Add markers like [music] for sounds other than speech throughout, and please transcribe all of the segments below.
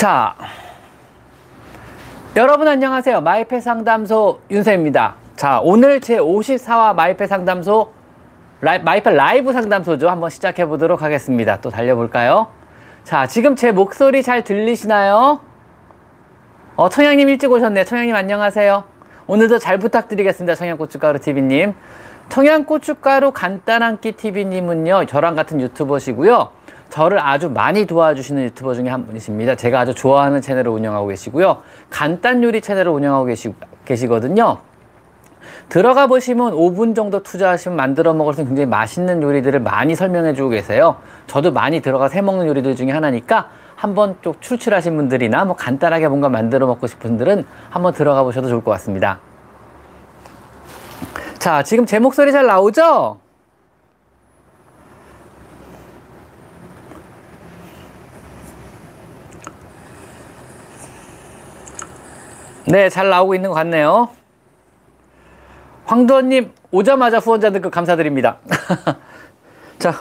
자, 여러분 안녕하세요. 마이펫 상담소 윤세입니다. 자, 오늘 제 54화 마이펫 상담소 라이, 마이펫 라이브 상담소죠. 한번 시작해 보도록 하겠습니다. 또 달려볼까요? 자, 지금 제 목소리 잘 들리시나요? 어, 청양님 일찍 오셨네. 청양님 안녕하세요. 오늘도 잘 부탁드리겠습니다. 청양고춧가루 TV님. 청양고춧가루 간단한 끼 TV님은요, 저랑 같은 유튜버시고요. 저를 아주 많이 도와주시는 유튜버 중에 한 분이십니다. 제가 아주 좋아하는 채널을 운영하고 계시고요. 간단 요리 채널을 운영하고 계시, 계시거든요. 들어가 보시면 5분 정도 투자하시면 만들어 먹을 수 있는 굉장히 맛있는 요리들을 많이 설명해 주고 계세요. 저도 많이 들어가서 해 먹는 요리들 중에 하나니까 한번 좀 출출하신 분들이나 뭐 간단하게 뭔가 만들어 먹고 싶은 분들은 한번 들어가 보셔도 좋을 것 같습니다. 자, 지금 제 목소리 잘 나오죠? 네, 잘 나오고 있는 것 같네요. 황도원님, 오자마자 후원자 등급 감사드립니다. [laughs] 자,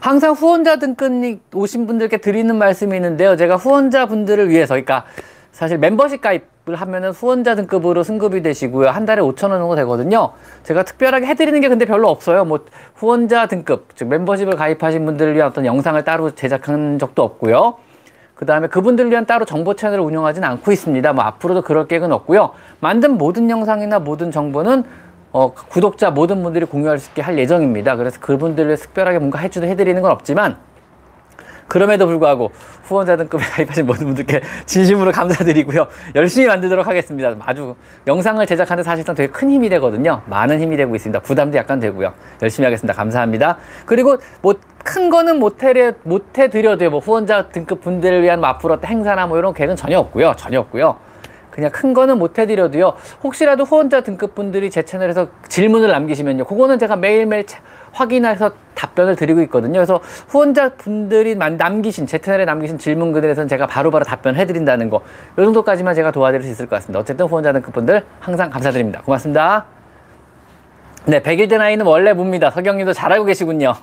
항상 후원자 등급 오신 분들께 드리는 말씀이 있는데요. 제가 후원자 분들을 위해서, 그러니까 사실 멤버십 가입을 하면은 후원자 등급으로 승급이 되시고요. 한 달에 5천 원 정도 되거든요. 제가 특별하게 해드리는 게 근데 별로 없어요. 뭐 후원자 등급, 즉 멤버십을 가입하신 분들을 위한 어떤 영상을 따로 제작한 적도 없고요. 그 다음에 그분들을 위한 따로 정보 채널을 운영하지는 않고 있습니다. 뭐 앞으로도 그럴 계획은 없고요. 만든 모든 영상이나 모든 정보는 어, 구독자 모든 분들이 공유할 수 있게 할 예정입니다. 그래서 그분들을 특별하게 뭔가 해주도 해드리는 건 없지만 그럼에도 불구하고 후원자 등급에 가입하신 모든 분들께 진심으로 감사드리고요. 열심히 만들도록 하겠습니다. 아주 영상을 제작하는 사실상 되게 큰 힘이 되거든요. 많은 힘이 되고 있습니다. 부담도 약간 되고요. 열심히 하겠습니다. 감사합니다. 그리고 뭐 큰 거는 못해, 못해 드려도요. 뭐 후원자 등급 분들을 위한 뭐 앞으로 행사나 뭐 이런 계획은 전혀 없고요. 전혀 없고요. 그냥 큰 거는 못 해드려도요. 혹시라도 후원자 등급 분들이 제 채널에서 질문을 남기시면요. 그거는 제가 매일매일 확인해서 답변을 드리고 있거든요. 그래서 후원자 분들이 남기신, 제 채널에 남기신 질문들에 대해서는 제가 바로바로 답변해 드린다는 거. 이 정도까지만 제가 도와드릴 수 있을 것 같습니다. 어쨌든 후원자 등급 분들 항상 감사드립니다. 고맙습니다. 네, 백일된 아이는 원래 뭡니다. 서경님도 잘 알고 계시군요.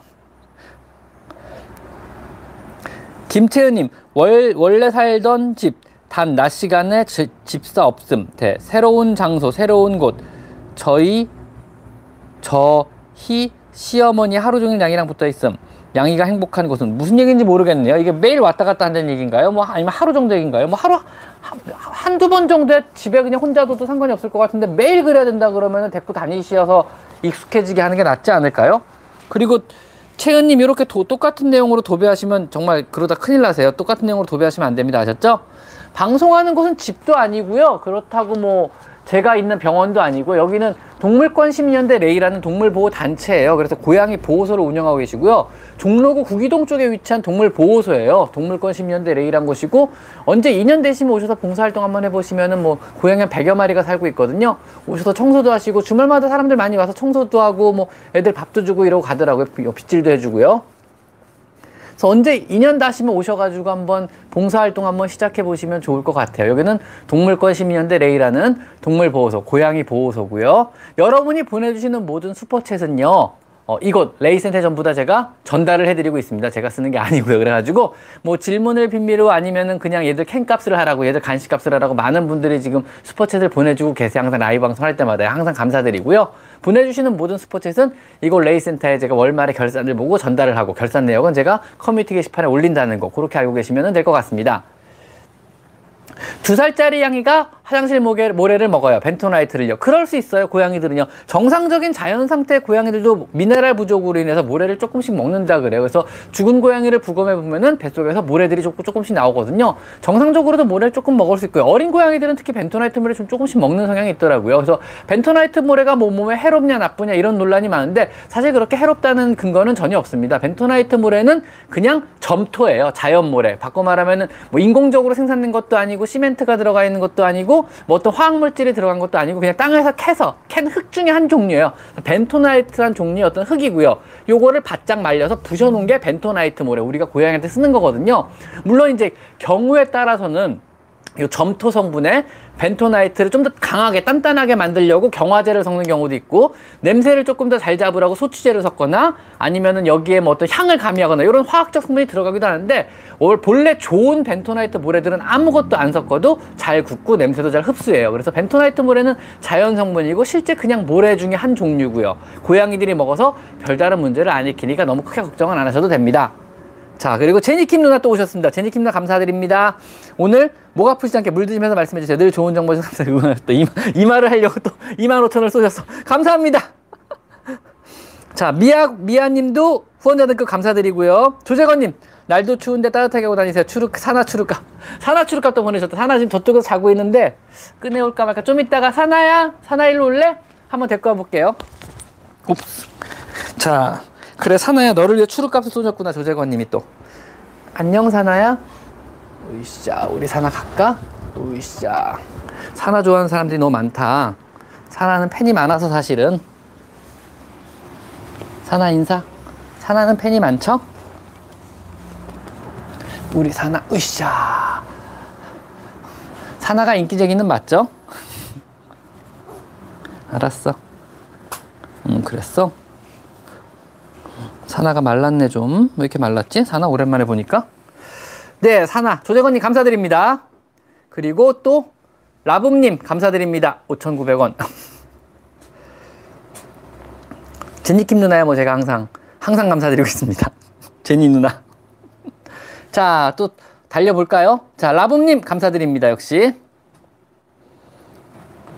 김채은님, 월, 원래 살던 집, 단 낮 시간에 지, 집사 없음. 대, 새로운 장소, 새로운 곳. 저희, 저희, 시어머니 하루 종일 양이랑 붙어 있음. 양이가 행복한 곳은 무슨 얘기인지 모르겠네요. 이게 매일 왔다 갔다 한다는 얘기인가요? 뭐 아니면 하루 정도 얘기인가요? 뭐 하루 한두 번 정도에 집에 그냥 혼자 둬도 상관이 없을 것 같은데 매일 그래야 된다 그러면 데리고 다니셔서 익숙해지게 하는 게 낫지 않을까요? 그리고 채은님 이렇게 도, 똑같은 내용으로 도배하시면 정말 그러다 큰일 나세요. 똑같은 내용으로 도배하시면 안 됩니다. 아셨죠? 방송하는 곳은 집도 아니고요. 그렇다고 뭐 제가 있는 병원도 아니고 여기는 동물권 심리연대 레이라는 동물보호 단체예요. 그래서 고양이 보호소를 운영하고 계시고요. 종로구 구기동 쪽에 위치한 동물보호소예요. 동물권 심리연대 레이란 곳이고 언제 인연 되시면 오셔서 봉사활동 한번 해보시면은 뭐 고양이 한 100여 마리가 살고 있거든요. 오셔서 청소도 하시고 주말마다 사람들 많이 와서 청소도 하고 뭐 애들 밥도 주고 이러고 가더라고요. 빗질도 해주고요. 그래서 언제 인연 닿으시면 오셔가지고 한번 봉사활동 한번 시작해 보시면 좋을 것 같아요. 여기는 동물권 시민연대 레이라는 동물보호소, 고양이 보호소고요. 여러분이 보내주시는 모든 슈퍼챗은요. 어, 이곳 레이센터 전부 다 제가 전달을 해드리고 있습니다. 제가 쓰는 게 [laughs] 아니고요. 그래가지고 뭐 질문을 빌미로 아니면은 그냥 얘들 캔값을 하라고 얘들 간식값을 하라고 많은 분들이 지금 슈퍼챗을 보내주고 계세요. 항상 라이브 방송 할 때마다 항상 감사드리고요. 보내주시는 모든 슈퍼챗은 이곳 레이센터에 제가 월말에 결산을 보고 전달을 하고 결산 내역은 제가 커뮤니티 게시판에 올린다는 거 그렇게 알고 계시면 될 것 같습니다. 두 살짜리 양이가 화장실 모래, 모래를 먹어요. 벤토나이트를요. 그럴 수 있어요. 고양이들은요. 정상적인 자연 상태의 고양이들도 미네랄 부족으로 인해서 모래를 조금씩 먹는다 그래요. 그래서 죽은 고양이를 부검해 보면은 뱃속에서 모래들이 조금, 조금씩 나오거든요. 정상적으로도 모래를 조금 먹을 수 있고요. 어린 고양이들은 특히 벤토나이트 모래 좀 조금씩 먹는 성향이 있더라고요. 그래서 벤토나이트 모래가 뭐 몸에 해롭냐 나쁘냐 이런 논란이 많은데 사실 그렇게 해롭다는 근거는 전혀 없습니다. 벤토나이트 모래는 그냥 점토예요. 자연 모래. 바꿔 말하면은 뭐 인공적으로 생산된 것도 아니고 시멘트가 들어가 있는 것도 아니고 뭐 어떤 화학물질이 들어간 것도 아니고 그냥 땅에서 캐서 캔 흙 중에 한 종류예요. 벤토나이트란 종류의 어떤 흙이고요. 요거를 바짝 말려서 부셔놓은 게 벤토나이트 모래. 우리가 고양이한테 쓰는 거거든요. 물론 이제 경우에 따라서는 이 점토 성분에 벤토나이트를 좀 더 강하게 단단하게 만들려고 경화제를 섞는 경우도 있고 냄새를 조금 더 잘 잡으라고 소취제를 섞거나 아니면은 여기에 뭐 어떤 향을 가미하거나 이런 화학적 성분이 들어가기도 하는데 본래 좋은 벤토나이트 모래들은 아무것도 안 섞어도 잘 굳고 냄새도 잘 흡수해요. 그래서 벤토나이트 모래는 자연 성분이고 실제 그냥 모래 중에 한 종류고요. 고양이들이 먹어서 별다른 문제를 안 일으키니까 너무 크게 걱정은 안 하셔도 됩니다. 자, 그리고 제니킴 누나 또 오셨습니다. 제니킴 누나 감사드립니다. 오늘 목 아프시지 않게 물 드시면서 말씀해 주세요. 늘 좋은 정보 주셔서 또 이마, 이마를 하려고 또 2만 5천 원을 쏘셨어. 감사합니다. 자, 미아, 미아님도 후원자 등급 감사드리고요. 조재건님, 날도 추운데 따뜻하게 하고 다니세요. 추룩, 사나 추룩값. 사나 추룩값도 보내셨다. 사나 지금 저쪽에서 자고 있는데, 꺼내올까 말까. 좀 이따가 사나야? 사나 일로 올래? 한번 데리고 와볼게요. 옵스. 자, 그래 사나야 너를 위해 추룩값을 쏘셨구나 조재건님이 또. 안녕 사나야. 으쌰 우리 사나 갈까? 으쌰 사나 좋아하는 사람들이 너무 많다. 사나는 팬이 많아서 사실은. 사나 인사? 사나는 팬이 많죠? 우리 사나 으쌰 사나가 인기쟁이는 맞죠? [laughs] 알았어. 음 그랬어 사나가 말랐네 좀. 왜 이렇게 말랐지? 사나 오랜만에 보니까. 네, 사나. 조재건님 감사드립니다. 그리고 또 라붐님 감사드립니다. 5,900원. [laughs] 제니킴 누나야 뭐 제가 항상 항상 감사드리고 있습니다. [laughs] 제니 누나. [laughs] 자, 또 달려볼까요? 자, 라붐님 감사드립니다. 역시.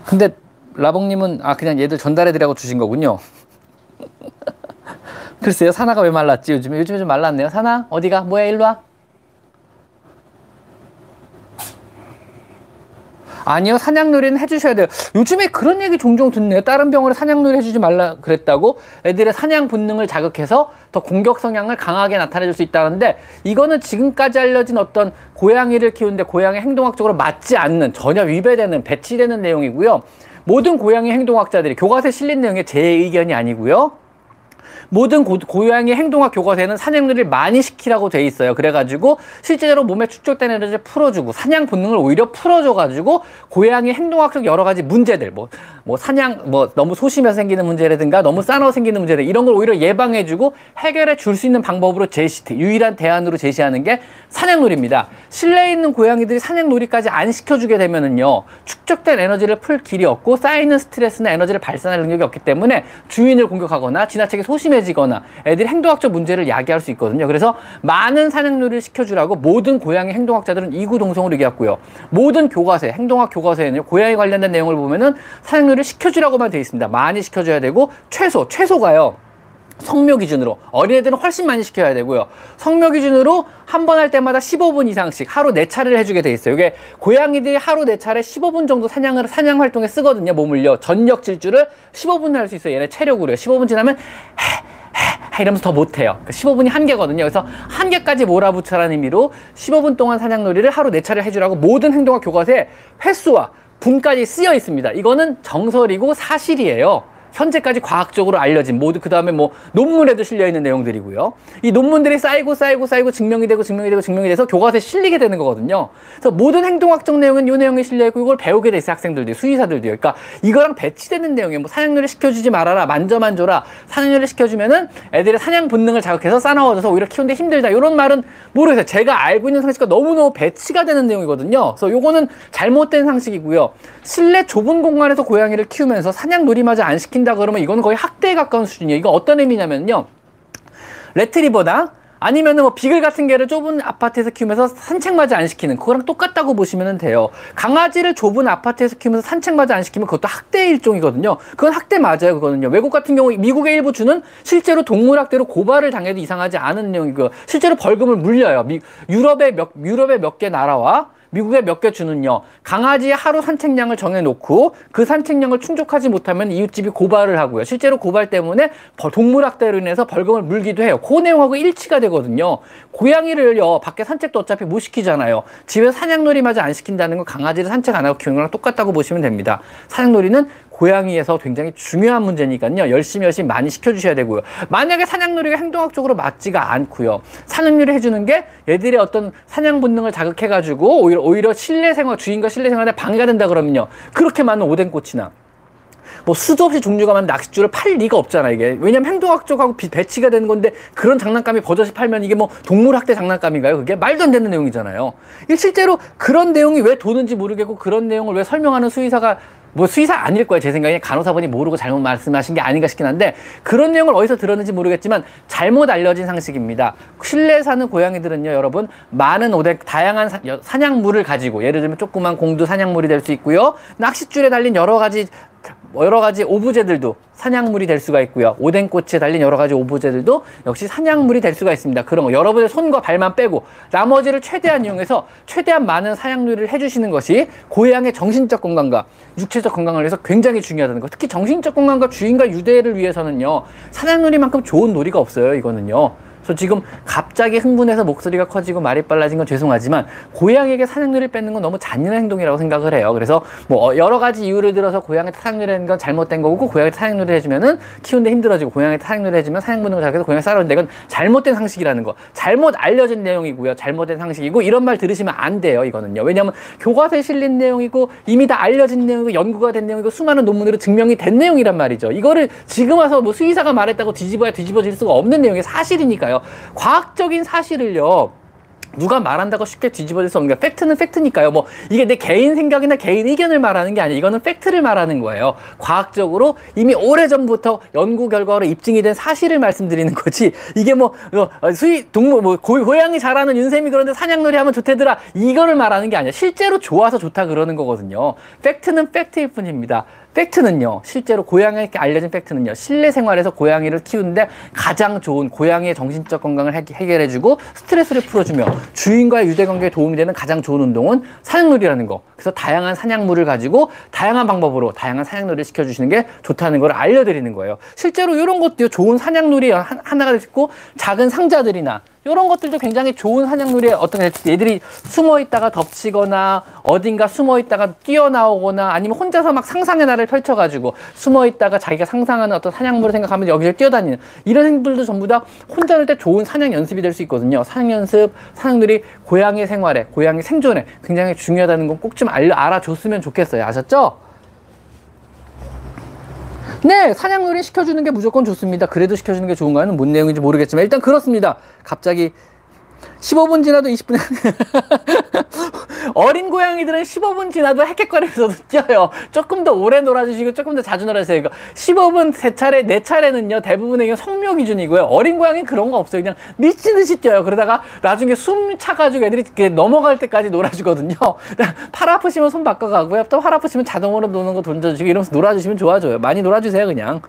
근데 라봉님은 아 그냥 얘들 전달해드리라고 주신 거군요. 글쎄요, 사나가 왜 말랐지? 요즘에, 요즘에 좀 말랐네요. 사나, 어디가? 뭐야, 일로 와. 아니요, 사냥놀이는 해주셔야 돼요. 요즘에 그런 얘기 종종 듣네요. 다른 병원에 사냥놀이 해주지 말라 그랬다고. 애들의 사냥 본능을 자극해서 더 공격 성향을 강하게 나타내줄 수 있다는데, 이거는 지금까지 알려진 어떤 고양이를 키우는데 고양이 행동학적으로 맞지 않는, 전혀 위배되는, 배치되는 내용이고요. 모든 고양이 행동학자들이 교과서에 실린 내용의 제 의견이 아니고요. 모든 고, 고양이 행동학 교과서에는 사냥놀이를 많이 시키라고 돼 있어요. 그래가지고 실제로 몸에 축적된 에너지를 풀어주고 사냥 본능을 오히려 풀어줘가지고 고양이 행동학적 여러 가지 문제들 뭐, 뭐 사냥 뭐 너무 소심해서 생기는 문제라든가 너무 싸워 생기는 문제들 이런 걸 오히려 예방해주고 해결해 줄 수 있는 방법으로 제시 유일한 대안으로 제시하는 게 사냥놀이입니다. 실내에 있는 고양이들이 사냥놀이까지 안 시켜주게 되면은요 축적된 에너지를 풀 길이 없고 쌓이는 스트레스나 에너지를 발산할 능력이 없기 때문에 주인을 공격하거나 지나치게 소심해 심해지거나 애들이 행동학적 문제를 야기할 수 있거든요. 그래서 많은 사냥놀이를 시켜주라고 모든 고양이 행동학자들은 이구동성으로 얘기했고요. 모든 교과서에 행동학 교과서에는 고양이 관련된 내용을 보면은 사냥놀이를 시켜주라고만 되어 있습니다. 많이 시켜줘야 되고 최소 최소가요. 성묘 기준으로 어린애들은 훨씬 많이 시켜야 되고요. 성묘 기준으로 한 번 할 때마다 15분 이상씩 하루 4차례를 해주게 돼 있어요. 이게 고양이들이 하루 4차례 15분 정도 사냥을 사냥 활동에 쓰거든요. 몸을요. 전력 질주를 15분 할 수 있어요. 얘네 체력으로요. 15분 지나면 해, 해, 이러면서 더 못해요. 15분이 그러니까 한계거든요. 그래서 한계까지 몰아붙여라는 의미로 15분 동안 사냥놀이를 하루 4차례 해주라고 모든 행동학 교과서에 횟수와 분까지 쓰여 있습니다. 이거는 정설이고 사실이에요. 현재까지 과학적으로 알려진 모두 그 다음에 뭐 논문에도 실려 있는 내용들이고요. 이 논문들이 쌓이고 쌓이고 쌓이고 증명이 되고 증명이 되고 증명이 돼서 교과서에 실리게 되는 거거든요. 그래서 모든 행동학적 내용은 이 내용에 실려 있고 이걸 배우게 돼 있어요. 학생들도 수의사들도. 그러니까 이거랑 배치되는 내용이 뭐 사냥놀이 시켜주지 말아라, 만져만 줘라. 사냥놀이 시켜주면은 애들의 사냥 본능을 자극해서 싸나워져서 오히려 키우는데 힘들다. 이런 말은 모르겠어요. 제가 알고 있는 상식과 너무너무 배치가 되는 내용이거든요. 그래서 요거는 잘못된 상식이고요. 실내 좁은 공간에서 고양이를 키우면서 사냥 놀이마저 안 시킨 시킨다 그러면 이거는 거의 학대에 가까운 수준이에요. 이거 어떤 의미냐면요. 레트리버다 아니면은 뭐 비글 같은 개를 좁은 아파트에서 키우면서 산책마저 안 시키는 그거랑 똑같다고 보시면 돼요. 강아지를 좁은 아파트에서 키우면서 산책마저 안 시키면 그것도 학대의 일종이거든요. 그건 학대 맞아요, 그거는요. 외국 같은 경우 미국의 일부 주는 실제로 동물 학대로 고발을 당해도 이상하지 않은 내용이고 실제로 벌금을 물려요. 미, 유럽의 몇 유럽의 몇 개 나라와 미국의 몇 개 주는요. 강아지의 하루 산책량을 정해놓고 그 산책량을 충족하지 못하면 이웃집이 고발을 하고요. 실제로 고발 때문에 동물학대로 인해서 벌금을 물기도 해요. 그 내용하고 일치가 되거든요. 고양이를요. 밖에 산책도 어차피 못 시키잖아요. 집에 사냥놀이마저 안 시킨다는 건 강아지를 산책 안 하고 키우는 거랑 똑같다고 보시면 됩니다. 사냥놀이는 고양이에서 굉장히 중요한 문제니까요. 열심히 열심히 많이 시켜주셔야 되고요. 만약에 사냥놀이가 행동학적으로 맞지가 않고요. 사냥놀이 해주는 게 얘들의 어떤 사냥 본능을 자극해가지고 오히려 오히려 실내 생활 주인과 실내 생활에 방해가 된다 그러면요. 그렇게 많은 오뎅꽃이나 뭐 수도 없이 종류가 많은 낚싯줄을 팔 리가 없잖아 이게 왜냐면 행동학적하고 비- 배치가 되는 건데 그런 장난감이 버젓이 팔면 이게 뭐 동물학대 장난감인가요 그게 말도 안 되는 내용이잖아요 실제로 그런 내용이 왜 도는지 모르겠고 그런 내용을 왜 설명하는 수의사가 뭐 수의사 아닐 거예요 제 생각에. 간호사분이 모르고 잘못 말씀하신 게 아닌가 싶긴 한데 그런 내용을 어디서 들었는지 모르겠지만 잘못 알려진 상식입니다. 실내에 사는 고양이들은요 여러분 많은 오뎅 다양한 사, 여- 사냥물을 가지고 예를 들면 조그만 공도 사냥물이 될 수 있고요. 낚싯줄에 달린 여러 가지 뭐 여러 가지 오브제들도 사냥물이 될 수가 있고요. 오뎅꽃에 달린 여러 가지 오브제들도 역시 사냥물이 될 수가 있습니다. 그런 거 여러분의 손과 발만 빼고 나머지를 최대한 이용해서 최대한 많은 사냥놀이를 해주시는 것이 고양이의 정신적 건강과 육체적 건강을 위해서 굉장히 중요하다는 거. 특히 정신적 건강과 주인과 유대를 위해서는요. 사냥놀이만큼 좋은 놀이가 없어요. 이거는요. 그래서 지금 갑자기 흥분해서 목소리가 커지고 말이 빨라진 건 죄송하지만 고양이에게 사냥놀이를 뺏는 건 너무 잔인한 행동이라고 생각을 해요. 그래서 뭐 여러 가지 이유를 들어서 고양이한테 사냥놀이 하는 건 잘못된 거고 고양이한테 사냥놀이 해주면은 키우는데 힘들어지고 고양이한테 사냥놀이 해주면 사냥 본능을 자극해서 고양이 싸우는데 이건 잘못된 상식이라는 거. 잘못 알려진 내용이고요. 잘못된 상식이고 이런 말 들으시면 안 돼요. 이거는요. 왜냐하면 교과서에 실린 내용이고 이미 다 알려진 내용이고 연구가 된 내용이고 수많은 논문으로 증명이 된 내용이란 말이죠. 이거를 지금 와서 뭐 수의사가 말했다고 뒤집어야 뒤집어질 수가 없는 내용이 사실이니까요. 과학적인 사실을요. 누가 말한다고 쉽게 뒤집어질 수 없는 게 팩트는 팩트니까요. 뭐 이게 내 개인 생각이나 개인 의견을 말하는 게 아니에요. 이거는 팩트를 말하는 거예요. 과학적으로 이미 오래전부터 연구 결과로 입증이 된 사실을 말씀드리는 거지. 이게 뭐 어, 수의 동물 뭐 고, 고양이 잘하는 윤쌤이 그런데 사냥놀이 하면 좋대더라. 이거를 말하는 게 아니야. 실제로 좋아서 좋다 그러는 거거든요. 팩트는 팩트일 뿐입니다. 팩트는요, 실제로 고양이에게 알려진 팩트는요, 실내 생활에서 고양이를 키우는데 가장 좋은 고양이의 정신적 건강을 해- 해결해주고 스트레스를 풀어주며 주인과의 유대관계에 도움이 되는 가장 좋은 운동은 사냥놀이라는 거. 그래서 다양한 사냥물을 가지고 다양한 방법으로 다양한 사냥놀이를 시켜주시는 게 좋다는 걸 알려드리는 거예요. 실제로 이런 것도 좋은 사냥놀이 한- 하나가 있고 작은 상자들이나 이런 것들도 굉장히 좋은 사냥놀이에 어떤 애들이 숨어 있다가 덮치거나 어딘가 숨어 있다가 뛰어나오거나 아니면 혼자서 막 상상의 나를 펼쳐가지고 숨어 있다가 자기가 상상하는 어떤 사냥물을 생각하면 여기를 뛰어다니는 이런 행동들도 전부 다 혼자 놀 때 좋은 사냥 연습이 될 수 있거든요. 사냥 연습, 사냥놀이 고양이 생활에, 고양이 생존에 굉장히 중요하다는 건 꼭 좀 알아줬으면 좋겠어요. 아셨죠? 네, 사냥놀이 시켜주는 게 무조건 좋습니다. 그래도 시켜주는 게 좋은가는 뭔 내용인지 모르겠지만 일단 그렇습니다. 갑자기 15분 지나도 20분 [laughs] 어린 고양이들은 15분 지나도 헥헥거리면서도 뛰어요. 조금 더 오래 놀아주시고 조금 더 자주 놀아주세요. 이거 15분 세 차례 네 차례는요 대부분의 경우 성묘 기준이고요. 어린 고양이는 그런 거 없어요. 그냥 미친 듯이 뛰어요. 그러다가 나중에 숨 차가지고 애들이 넘어갈 때까지 놀아주거든요. [laughs] 팔 아프시면 손 바꿔가고요. 또 팔 아프시면 자동으로 노는 거 던져주시고 이러면서 놀아주시면 좋아져요. 많이 놀아주세요 그냥.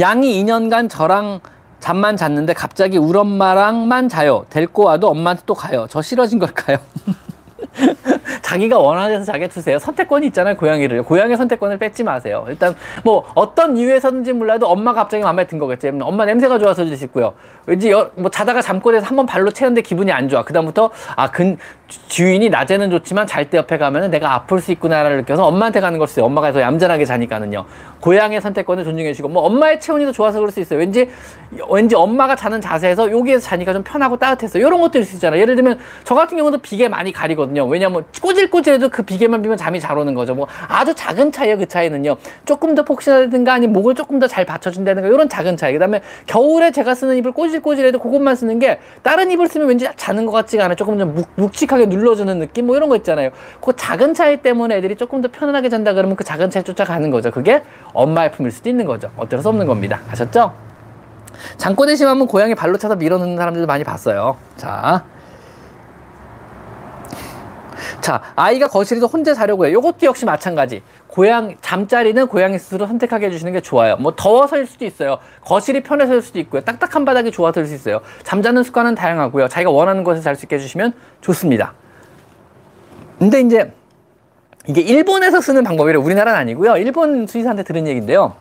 양이 2년간 저랑 잠만 잤는데 갑자기 울 엄마랑만 자요. 데리고 와도 엄마한테 또 가요. 저 싫어진 걸까요? [laughs] [laughs] 자기가 원하는 데서 자게 두세요. 선택권이 있잖아요, 고양이를. 고양이 선택권을 뺏지 마세요. 일단 뭐 어떤 이유에서든지 몰라도 엄마가 갑자기 마음에 든 거겠지. 엄마 냄새가 좋아서 드시고요. 왠지 여, 뭐 자다가 잠꼬대에서 한 번 발로 채는데 기분이 안 좋아. 그다음부터 아, 근 주인이 낮에는 좋지만 잘 때 옆에 가면은 내가 아플 수 있구나를 느껴서 엄마한테 가는 걸 수요. 엄마가 더 얌전하게 자니까는요. 고양이의 선택권을 존중해 주시고 뭐 엄마의 체온이 더 좋아서 그럴 수 있어요. 왠지 왠지 엄마가 자는 자세에서 여기에서 자니까 좀 편하고 따뜻해서 이런 것도 있을 수 있잖아요. 예를 들면 저 같은 경우도 비계 많이 가리거든요. 왜냐면 꼬질꼬질해도 그 비계만 비면 잠이 잘 오는 거죠. 뭐 아주 작은 차이에요. 그 차이는요. 조금 더 폭신하든가 아니면 목을 조금 더 잘 받쳐준다든가 이런 작은 차이. 그다음에 겨울에 제가 쓰는 이불 꼬질꼬질해도 그것만 쓰는 게 다른 이불 쓰면 왠지 자는 것 같지가 않아요. 조금 좀 묵, 묵직하게 눌러주는 느낌 뭐 이런 거 있잖아요. 그 작은 차이 때문에 애들이 조금 더 편안하게 잔다 그러면 그 작은 차이 쫓아가는 거죠. 그게 엄마의 품일 수도 있는 거죠. 어쩔 수 없는 겁니다. 아셨죠? 잠꼬대 심하면 고양이 발로 차서 밀어넣는 사람들도 많이 봤어요. 자. 자, 아이가 거실에서 혼자 자려고 해요. 이것도 역시 마찬가지. 고양, 잠자리는 고양이 스스로 선택하게 해주시는 게 좋아요. 뭐 더워서일 수도 있어요. 거실이 편해서일 수도 있고요. 딱딱한 바닥이 좋아서일 수 있어요. 잠자는 습관은 다양하고요. 자기가 원하는 곳에 잘수 있게 해주시면 좋습니다. 근데 이제 이게 일본에서 쓰는 방법이래 우리나라는 아니고요. 일본 수의사한테 들은 얘기인데요.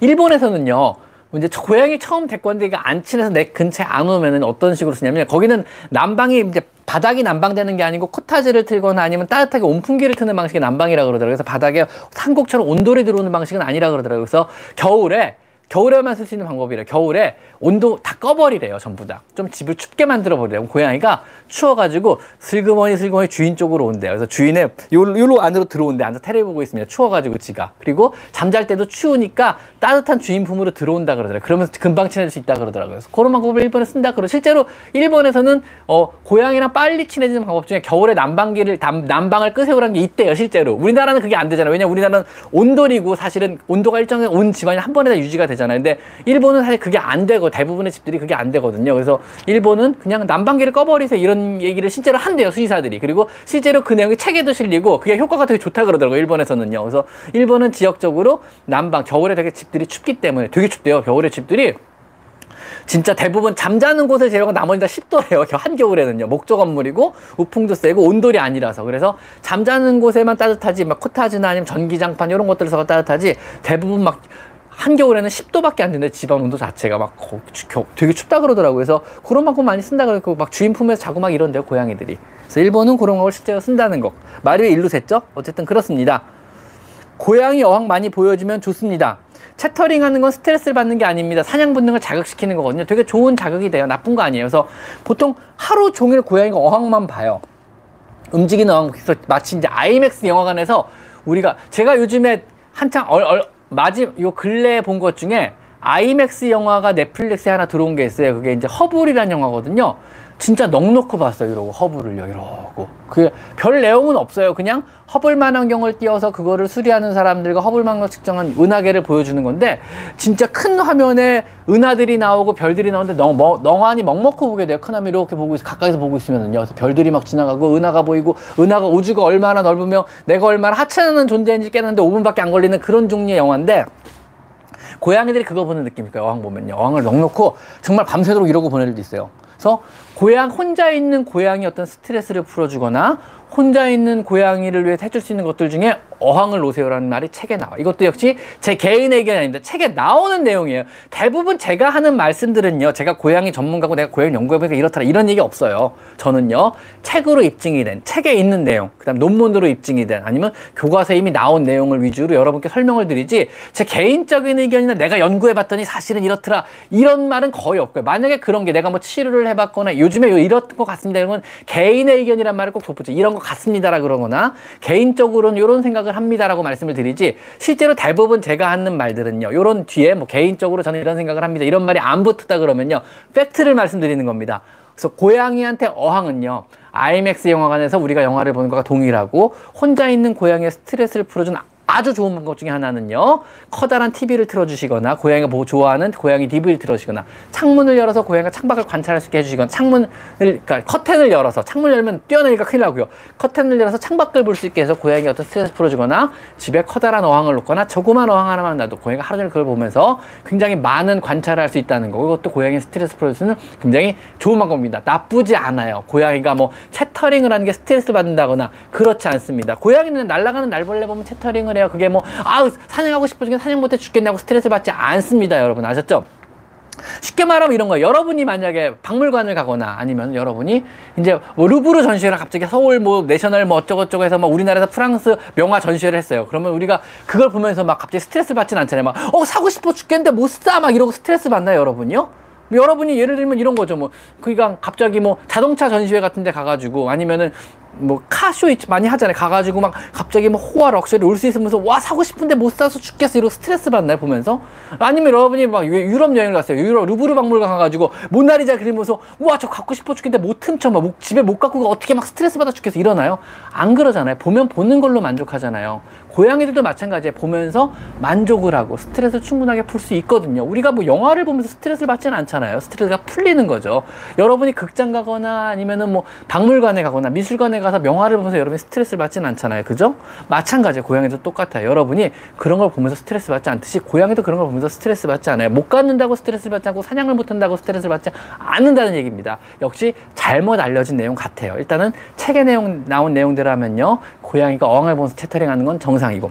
일본에서는요. 이제 고양이 처음 이게 안 친해서 내 근처에 안 오면은 어떤 식으로 쓰냐면 거기는 난방이 이제 바닥이 난방되는 게 아니고 코타지를 틀거나 아니면 따뜻하게 온풍기를 트는 방식의 난방이라 그러더라고요. 그래서 바닥에 한국처럼 온돌이 들어오는 방식은 아니라 그러더라고요. 그래서 겨울에 겨울에만 쓸 수 있는 방법이래. 겨울에 온도 다 꺼버리래요, 전부 다. 좀 집을 춥게 만들어 버리래요. 고양이가 추워가지고 슬그머니 슬그머니 주인 쪽으로 온대요. 그래서 주인의 요, 요로 안으로 들어온대. 앉아 테레비 보고 있습니다. 추워가지고 지가. 그리고 잠잘 때도 추우니까 따뜻한 주인 품으로 들어온다 그러더라고요. 그러면서 금방 친해질 수 있다 그러더라고요. 그래서 그런 방법을 일본에 쓴다 그러고 실제로 일본에서는 어, 고양이랑 빨리 친해지는 방법 중에 겨울에 난방기를 남, 난방을 끄세요라는 게 있대요, 실제로. 우리나라는 그게 안 되잖아요. 왜냐면 우리나라는 온돌이고 사실은 온도가 일정한 온 집안이 한 번에 다 유지가 되잖아요. 근데 일본은 사실 그게 안 되고 대부분의 집들이 그게 안 되거든요. 그래서 일본은 그냥 난방기를 꺼버리세요 이런 얘기를 실제로 한대요 수의사들이. 그리고 실제로 그 내용이 책에도 실리고 그게 효과가 되게 좋다 그러더라고요. 일본에서는요. 그래서 일본은 지역적으로 난방 겨울에 되게 집들이 춥기 때문에 되게 춥대요. 겨울에 집들이 진짜 대부분 잠자는 곳을 제외하고 나머지 다 10도래요. [laughs] 한겨울에는요. 목조 건물이고 우풍도 세고 온돌이 아니라서. 그래서 잠자는 곳에만 따뜻하지 막 코타지나 아니면 전기장판 이런 것들에서 따뜻하지 대부분 막 한겨울에는 10도밖에 안 되는데 집안 온도 자체가 막 되게 춥다 그러더라고요. 그래서 그런 방법 많이 쓴다 그러고 막 주인 품에서 자고 막 이런데요, 고양이들이. 그래서 일본은 그런 걸 실제로 쓴다는 거. 말이 왜 일로 샜죠? 어쨌든 그렇습니다. 고양이 어항 많이 보여주면 좋습니다. 채터링 하는 건 스트레스를 받는 게 아닙니다. 사냥 본능을 자극시키는 거거든요. 되게 좋은 자극이 돼요. 나쁜 거 아니에요. 그래서 보통 하루 종일 고양이가 어항만 봐요. 움직이는 어항. 그래서 마치 이제 아이맥스 영화관에서 우리가 제가 요즘에 한창 얼, 얼, 마지 요 근래에 본것 중에 아이맥스 영화가 넷플릭스에 하나 들어온 게 있어요. 그게 이제 허블이라는 영화거든요. 진짜 넉넉히 봤어요. 이러고 허블을요. 이러고. 그 별 내용은 없어요. 그냥 허블만 환경을 띄워서 그거를 수리하는 사람들과 허블만경 측정한 은하계를 보여주는 건데 진짜 큰 화면에 은하들이 나오고 별들이 나오는데 너, 뭐, 멍하니 먹먹히 보게 돼요. 큰 화면 이렇게 보고 있, 가까이서 보고 있으면은요. 별들이 막 지나가고 은하가 보이고 은하가 우주가 얼마나 넓으며 내가 얼마나 하찮은 존재인지 깨는데 5분밖에 안 걸리는 그런 종류의 영화인데 고양이들이 그거 보는 느낌일까요? 어항 보면요. 어항을 넉넉히 정말 밤새도록 이러고 보낼 일도 있어요. 그래서 고양 혼자 있는 고양이 어떤 스트레스를 풀어주거나 혼자 있는 고양이를 위해 해줄 수 있는 것들 중에 어항을 놓으세요라는 말이 책에 나와. 이것도 역시 제 개인 의견이 아닙니다. 책에 나오는 내용이에요. 대부분 제가 하는 말씀들은요. 제가 고양이 전문가고 내가 고양이 연구해보니까 이렇더라. 이런 얘기 없어요. 저는요. 책으로 입증이 된, 책에 있는 내용, 그 다음 논문으로 입증이 된, 아니면 교과서에 이미 나온 내용을 위주로 여러분께 설명을 드리지, 제 개인적인 의견이나 내가 연구해봤더니 사실은 이렇더라. 이런 말은 거의 없고요. 만약에 그런 게 내가 뭐 치료를 해봤거나 요즘에 이런 것 같습니다. 이런 건 개인의 의견이란 말을 꼭 덧붙여. 이런 것 같습니다라 그러거나 개인적으로는 이런 생각을 합니다라고 말씀을 드리지 실제로 대부분 제가 하는 말들은요. 이런 뒤에 뭐 개인적으로 저는 이런 생각을 합니다. 이런 말이 안 붙었다 그러면요. 팩트를 말씀드리는 겁니다. 그래서 고양이한테 어항은요. IMAX 영화관에서 우리가 영화를 보는 것과 동일하고 혼자 있는 고양이의 스트레스를 풀어주는 아주 좋은 방법 중에 하나는요. 커다란 TV를 틀어주시거나 고양이가 보고 좋아하는 고양이 DV를 틀어주시거나 창문을 열어서 고양이가 창밖을 관찰할 수 있게 해주시거나 창문을 그러니까 커튼을 열어서 창문을 열면 뛰어내리기가 큰일 나고요. 커튼을 열어서 창밖을 볼 수 있게 해서 고양이 어떤 스트레스 풀어주거나 집에 커다란 어항을 놓거나 조그만 어항 하나만 놔도 고양이가 하루 종일 그걸 보면서 굉장히 많은 관찰을 할 수 있다는 거. 이것도 고양이 스트레스 풀어주는 굉장히 좋은 방법입니다. 나쁘지 않아요. 고양이가 뭐 채터링을 하는 게 스트레스 받는다거나 그렇지 않습니다. 고양이는 날아가는 날벌레 보면 채터링을 해요. 그게 뭐, 아우, 사냥하고 싶어지긴 사냥 못해 죽겠냐고 스트레스 받지 않습니다. 여러분. 아셨죠? 쉽게 말하면 이런 거예요. 여러분이 만약에 박물관을 가거나 아니면 여러분이 이제 뭐 루브르 전시회를 갑자기 서울 뭐 내셔널 뭐 어쩌고저쩌고 해서 막 우리나라에서 프랑스 명화 전시회를 했어요. 그러면 우리가 그걸 보면서 막 갑자기 스트레스 받진 않잖아요. 막, 어, 사고 싶어 죽겠는데 못 사! 막 이러고 스트레스 받나요, 여러분요? 여러분이 예를 들면 이런 거죠. 뭐, 그니까 갑자기 뭐 자동차 전시회 같은 데 가가지고 아니면은 뭐 car show 많이 하잖아요. 가가지고 막 갑자기 뭐 호화 럭셔리 올 수 있으면서 와 사고 싶은데 못 사서 죽겠어 이러고 스트레스 받나요 보면서 아니면 여러분이 막 유럽 여행을 갔어요. 유럽 루브르 박물관 가가지고 모나리자 그리면서 와 저 갖고 싶어 죽겠는데 못 훔쳐 막 집에 못 갖고 가 어떻게 막 스트레스 받아 죽겠어 이러나요? 안 그러잖아요. 보면 보는 걸로 만족하잖아요. 고양이들도 마찬가지에 보면서 만족을 하고 스트레스를 충분하게 풀 수 있거든요. 우리가 뭐 영화를 보면서 스트레스를 받지는 않잖아요. 스트레스가 풀리는 거죠. 여러분이 극장 가거나 아니면은 뭐 박물관에 가거나 미술관에 가서 영화를 보면서 여러분이 스트레스를 받지는 않잖아요. 그죠? 마찬가지예요. 고양이도 똑같아요. 여러분이 그런 걸 보면서 스트레스 받지 않듯이 고양이도 그런 걸 보면서 스트레스 받지 않아요. 못 갖는다고 스트레스 받지 않고 사냥을 못 한다고 스트레스 받지 않는다는 얘기입니다. 역시 잘못 알려진 내용 같아요. 일단은 책에 내용 나온 내용대로 하면요. 고양이가 어항을 보면서 채터링 하는 건 정상 이고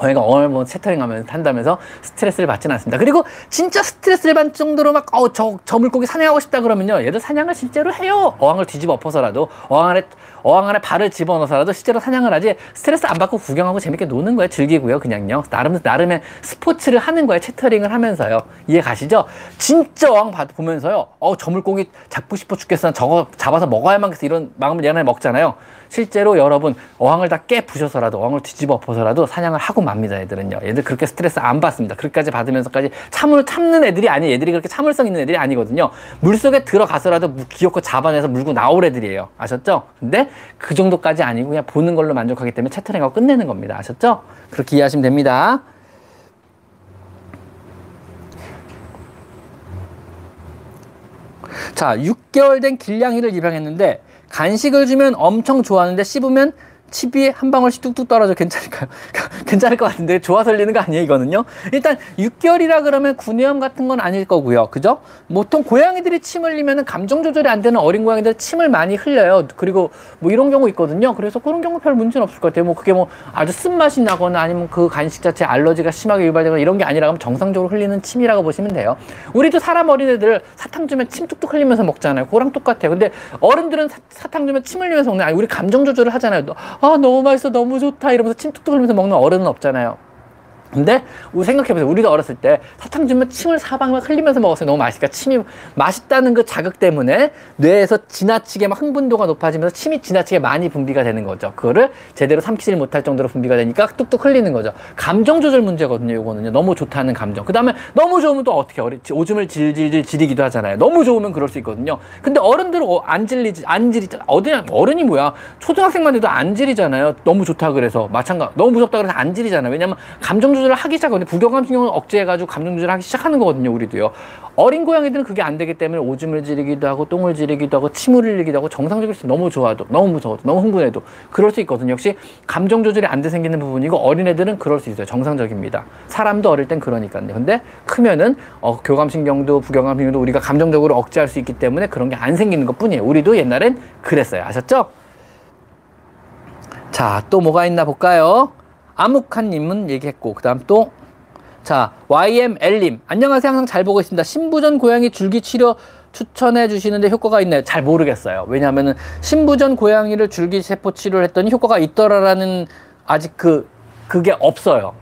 저희가 어을 뭐 채터링 하면서 한다면서 스트레스를 받지는 않습니다. 그리고 진짜 스트레스를 받을 정도로 막, 어, 저, 저 물고기 사냥하고 싶다 그러면요. 얘들 사냥을 실제로 해요. 어항을 뒤집어 엎어서라도, 어항 안에, 어항 안에 발을 집어넣어서라도 실제로 사냥을 하지 스트레스 안 받고 구경하고 재밌게 노는 거예요. 즐기고요. 그냥요. 나름, 나름의 스포츠를 하는 거예요. 채터링을 하면서요. 이해 가시죠? 진짜 어항 봐- 보면서요. 어, 저 물고기 잡고 싶어 죽겠어. 저거 잡아서 먹어야만 겠어. 이런 마음을 얘네 먹잖아요. 실제로 여러분 어항을 다 깨 부셔서라도 어항을 뒤집어 엎어서라도 사냥을 하고 맙니다 애들은요 얘들 그렇게 스트레스 안 받습니다 그렇게까지 받으면서까지 참을 참는 애들이 아니에요 얘들이 그렇게 참을성 있는 애들이 아니거든요 물속에 들어가서라도 무- 귀엽고 잡아내서 물고 나올 애들이에요 아셨죠 근데 그 정도까지 아니고 그냥 보는 걸로 만족하기 때문에 채터링하고 끝내는 겁니다. 아셨죠? 그렇게 이해하시면 됩니다. 자, 6개월 된 길냥이를 입양했는데 간식을 주면 엄청 좋아하는데 씹으면 칩이 한 방울씩 뚝뚝 떨어져 괜찮을까요? [laughs] 괜찮을 것 같은데 좋아 설리는 거 아니에요 이거는요? 일단 6개월이라 그러면 구내염 같은 건 아닐 거고요. 그죠? 보통 고양이들이 침 흘리면 감정 조절이 안 되는 어린 고양이들 침을 많이 흘려요. 그리고 뭐 이런 경우 있거든요. 그래서 그런 경우 별 문제는 없을 것 같아요. 뭐 그게 뭐 아주 쓴맛이 나거나 아니면 그 간식 자체 알러지가 심하게 유발되거나 이런 게 아니라 면 정상적으로 흘리는 침이라고 보시면 돼요. 우리도 사람 어린애들 사탕 주면 침 뚝뚝 흘리면서 먹잖아요. 그거랑 똑같아요. 근데 어른들은 사, 사탕 주면 침 흘리면서 먹는 아니 우리 감정 조절을 하잖아요 아 너무 맛있어 너무 좋다 이러면서 침 뚝뚝 흘리면서 먹는 어른은 없잖아요 근데 우리 생각해보세요. 우리가 어렸을 때 사탕 주면 침을 사방을 흘리면서 먹었어요. 너무 맛있으니까 침이 맛있다는 그 자극 때문에 뇌에서 지나치게 막 흥분도가 높아지면서 침이 지나치게 많이 분비가 되는 거죠. 그거를 제대로 삼키질 못할 정도로 분비가 되니까 뚝뚝 흘리는 거죠. 감정 조절 문제거든요. 요거는요. 너무 좋다는 감정. 그 다음에 너무 좋으면 또 어떻게 어리, 오줌을 질질질 지리기도 하잖아요. 너무 좋으면 그럴 수 있거든요. 근데 어른들은 어, 안 질리지 안 지리지 어디 어른이 뭐야? 초등학생만 해도 안 지리잖아요. 너무 좋다 그래서 마찬가지. 너무 무섭다 그래서 안 지리잖아요. 왜냐면 감정 조절 을 하기 시작하는데 부경감 신경을 억제해가지고 감정 조절을 하기 시작하는 거거든요. 우리도요. 어린 고양이들은 그게 안 되기 때문에 오줌을 지르기도 하고 똥을 지르기도 하고 침을 흘리기도 하고 정상적일 수 너무 좋아도 너무 무서워도 너무 흥분해도 그럴 수 있거든요. 역시 감정 조절이 안 돼 생기는 부분이고 어린애들은 그럴 수 있어요. 정상적입니다. 사람도 어릴 땐 그러니까요. 근데 크면은 어, 교감신경도 부경감신경도 우리가 감정적으로 억제할 수 있기 때문에 그런 게 안 생기는 것 뿐이에요. 우리도 옛날엔 그랬어요. 아셨죠? 자, 또 뭐가 있나 볼까요? 아묵한님은 얘기했고, 그 다음 또, 자, YML님. 안녕하세요. 항상 잘 보고 있습니다. 신부전 고양이 줄기 치료 추천해 주시는데 효과가 있나요? 잘 모르겠어요. 왜냐하면은 신부전 고양이를 줄기 세포 치료를 했더니 효과가 있더라라는 아직 그, 그게 없어요.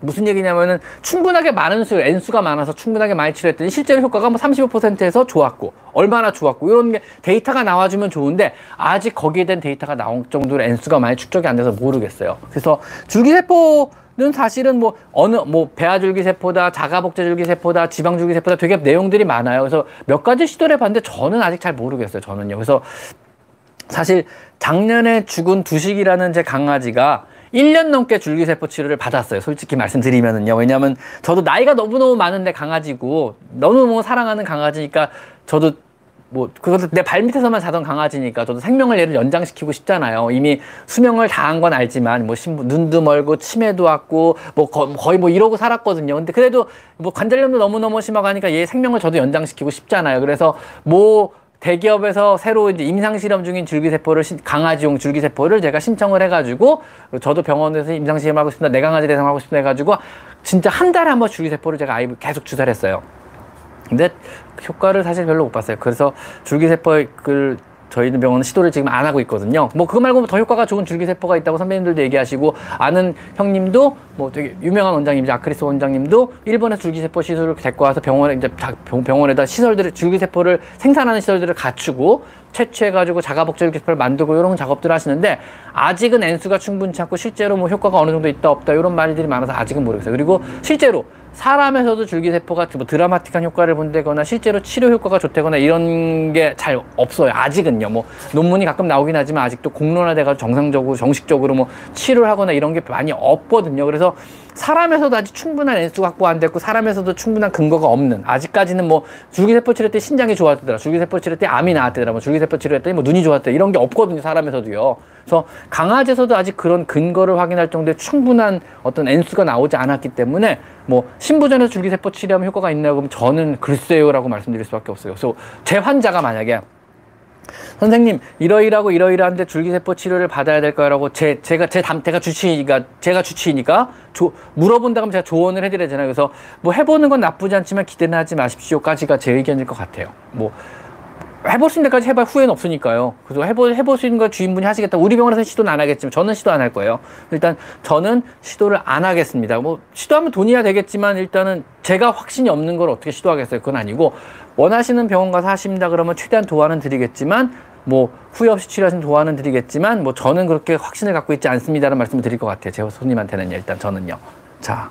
무슨 얘기냐면은 충분하게 많은 수, N수가 많아서 충분하게 많이 치료했더니 실제로 효과가 뭐 35%에서 좋았고, 얼마나 좋았고, 이런 게 데이터가 나와주면 좋은데, 아직 거기에 대한 데이터가 나올 정도로 N수가 많이 축적이 안 돼서 모르겠어요. 그래서 줄기세포 는 사실은 뭐 어느, 뭐 배아줄기 세포다, 자가복제줄기 세포다, 지방줄기 세포다 되게 내용들이 많아요. 그래서 몇 가지 시도를 해봤는데 저는 아직 잘 모르겠어요. 저는요. 그래서 사실 작년에 죽은 두식이라는 제 강아지가 1년 넘게 줄기세포 치료를 받았어요. 솔직히 말씀드리면은요. 왜냐면 저도 나이가 너무너무 많은데 강아지고 너무너무 사랑하는 강아지니까 저도 뭐 그것도 내 발밑에서만 자던 강아지니까 저도 생명을 얘를 연장시키고 싶잖아요. 이미 수명을 다한 건 알지만 뭐 신부 눈도 멀고 치매도 왔고 뭐 거, 거의 뭐 이러고 살았거든요. 근데 그래도 뭐 관절염도 너무너무 심하가니까 얘 생명을 저도 연장시키고 싶잖아요. 그래서 뭐 대기업에서 새로 이제 임상 실험 중인 줄기세포를 신- 강아지용 줄기세포를 제가 신청을 해가지고 저도 병원에서 임상 실험하고 싶다 내 강아지 대상하고 싶다 해가지고 진짜 한 달에 한 번 줄기세포를 제가 아이 계속 주사를 했어요. 근데 효과를 사실 별로 못 봤어요. 그래서 줄기세포를 저희는 병원은 시도를 지금 안 하고 있거든요. 뭐 그거 말고 더 효과가 좋은 줄기세포가 있다고 선배님들도 얘기하시고 아는 형님도 뭐 되게 유명한 원장님이죠. 아크리스 원장님도 일본에서 줄기세포 시술을 데리고 와서 병원에 이제 병원에다 시설들을 줄기세포를 생산하는 시설들을 갖추고 채취해가지고 자가복제 줄기세포를 만들고 이런 작업들을 하시는데 아직은 N수가 충분치 않고 실제로 뭐 효과가 어느 정도 있다 없다 이런 말들이 많아서 아직은 모르겠어요. 그리고 실제로 사람에서도 줄기세포가 뭐 드라마틱한 효과를 본다거나 실제로 치료 효과가 좋다거나 이런 게 잘 없어요. 아직은요. 뭐 논문이 가끔 나오긴 하지만 아직도 공론화돼가지고 정상적으로 정식적으로 뭐 치료를 하거나 이런 게 많이 없거든요. 그래서 사람에서도 아직 충분한 N수 확보 안 됐고 사람에서도 충분한 근거가 없는 아직까지는 뭐 줄기세포 치료 때 신장이 좋았더라 줄기세포 치료 때 암이 나왔더라 뭐 줄기세포 치료했더니 뭐 눈이 좋았더라 이런 게 없거든요 사람에서도요. 그래서 강아지에서도 아직 그런 근거를 확인할 정도의 충분한 어떤 N수가 나오지 않았기 때문에 뭐 신부전에서 줄기세포 치료하면 효과가 있나요 그러면 저는 글쎄요라고 말씀드릴 수밖에 없어요. 그래서 제 환자가 만약에 선생님 이러이러하고 이러이러한데 줄기세포 치료를 받아야 될까요라고 제 제가 제 담태가 주치니까 제가 주치니까 조, 물어본다 면 제가 조언을 해드려야 되잖아요. 그래서 뭐 해보는 건 나쁘지 않지만 기대는 하지 마십시오까지가 제 의견일 것 같아요. 뭐 해볼 수 있는 데까지 해봐 후회는 없으니까요. 그래서 해볼, 해볼 수 있는 거 주인분이 하시겠다. 우리 병원에서 시도는 안 하겠지만 저는 시도 안 할 거예요. 일단 저는 시도를 안 하겠습니다. 뭐 시도하면 돈이야 되겠지만 일단은 제가 확신이 없는 걸 어떻게 시도하겠어요. 그건 아니고 원하시는 병원 가서 하십니다. 그러면 최대한 도와는 드리겠지만 뭐 후회 없이 치료하시는 도와는 드리겠지만 뭐 저는 그렇게 확신을 갖고 있지 않습니다라는 말씀을 드릴 것 같아요. 제 손님한테는요. 일단 저는요. 자.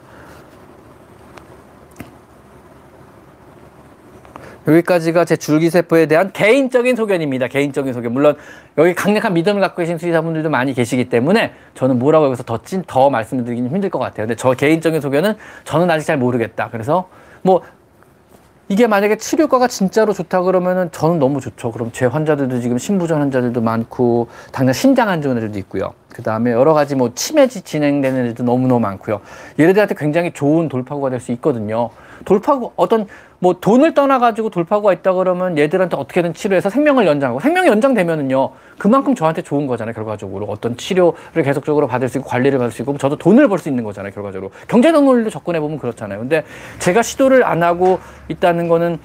여기까지가 제 줄기세포에 대한 개인적인 소견입니다. 개인적인 소견. 물론 여기 강력한 믿음을 갖고 계신 수의사분들도 많이 계시기 때문에 저는 뭐라고 여기서 더 찐, 더 말씀드리기는 힘들 것 같아요. 근데 저 개인적인 소견은 저는 아직 잘 모르겠다. 그래서 뭐 이게 만약에 치료과가 진짜로 좋다 그러면은 저는 너무 좋죠. 그럼 제 환자들도 지금 신부전 환자들도 많고 당장 신장 안 좋은 애들도 있고요. 그 다음에 여러 가지 뭐 치매 진행되는 애들도 너무너무 많고요. 얘네들한테 굉장히 좋은 돌파구가 될 수 있거든요. 돌파구 어떤 뭐 돈을 떠나가지고 돌파구가 있다 그러면 얘들한테 어떻게든 치료해서 생명을 연장하고 생명이 연장되면은요 그만큼 저한테 좋은 거잖아요 결과적으로. 어떤 치료를 계속적으로 받을 수 있고 관리를 받을 수 있고 저도 돈을 벌 수 있는 거잖아요 결과적으로. 경제동물도 접근해 보면 그렇잖아요. 근데 제가 시도를 안 하고 있다는 거는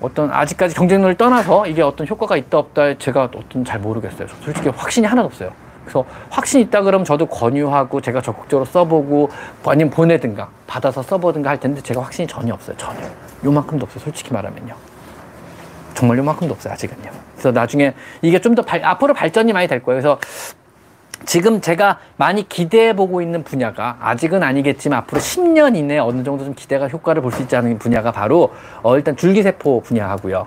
어떤 아직까지 경쟁률을 떠나서 이게 어떤 효과가 있다 없다 제가 어떤 잘 모르겠어요. 솔직히 확신이 하나도 없어요 그래서 확신 있다 그러면 저도 권유하고 제가 적극적으로 써보고 아니면 보내든가 받아서 써보든가 할 텐데 제가 확신이 전혀 없어요. 전혀. 요만큼도 없어요. 솔직히 말하면요. 정말 요만큼도 없어요. 아직은요. 그래서 나중에 이게 좀 더 앞으로 발전이 많이 될 거예요. 그래서 지금 제가 많이 기대해 보고 있는 분야가 아직은 아니겠지만 앞으로 10년 이내에 어느 정도 좀 기대가 효과를 볼 수 있지 않은 분야가 바로 어 일단 줄기세포 분야하고요.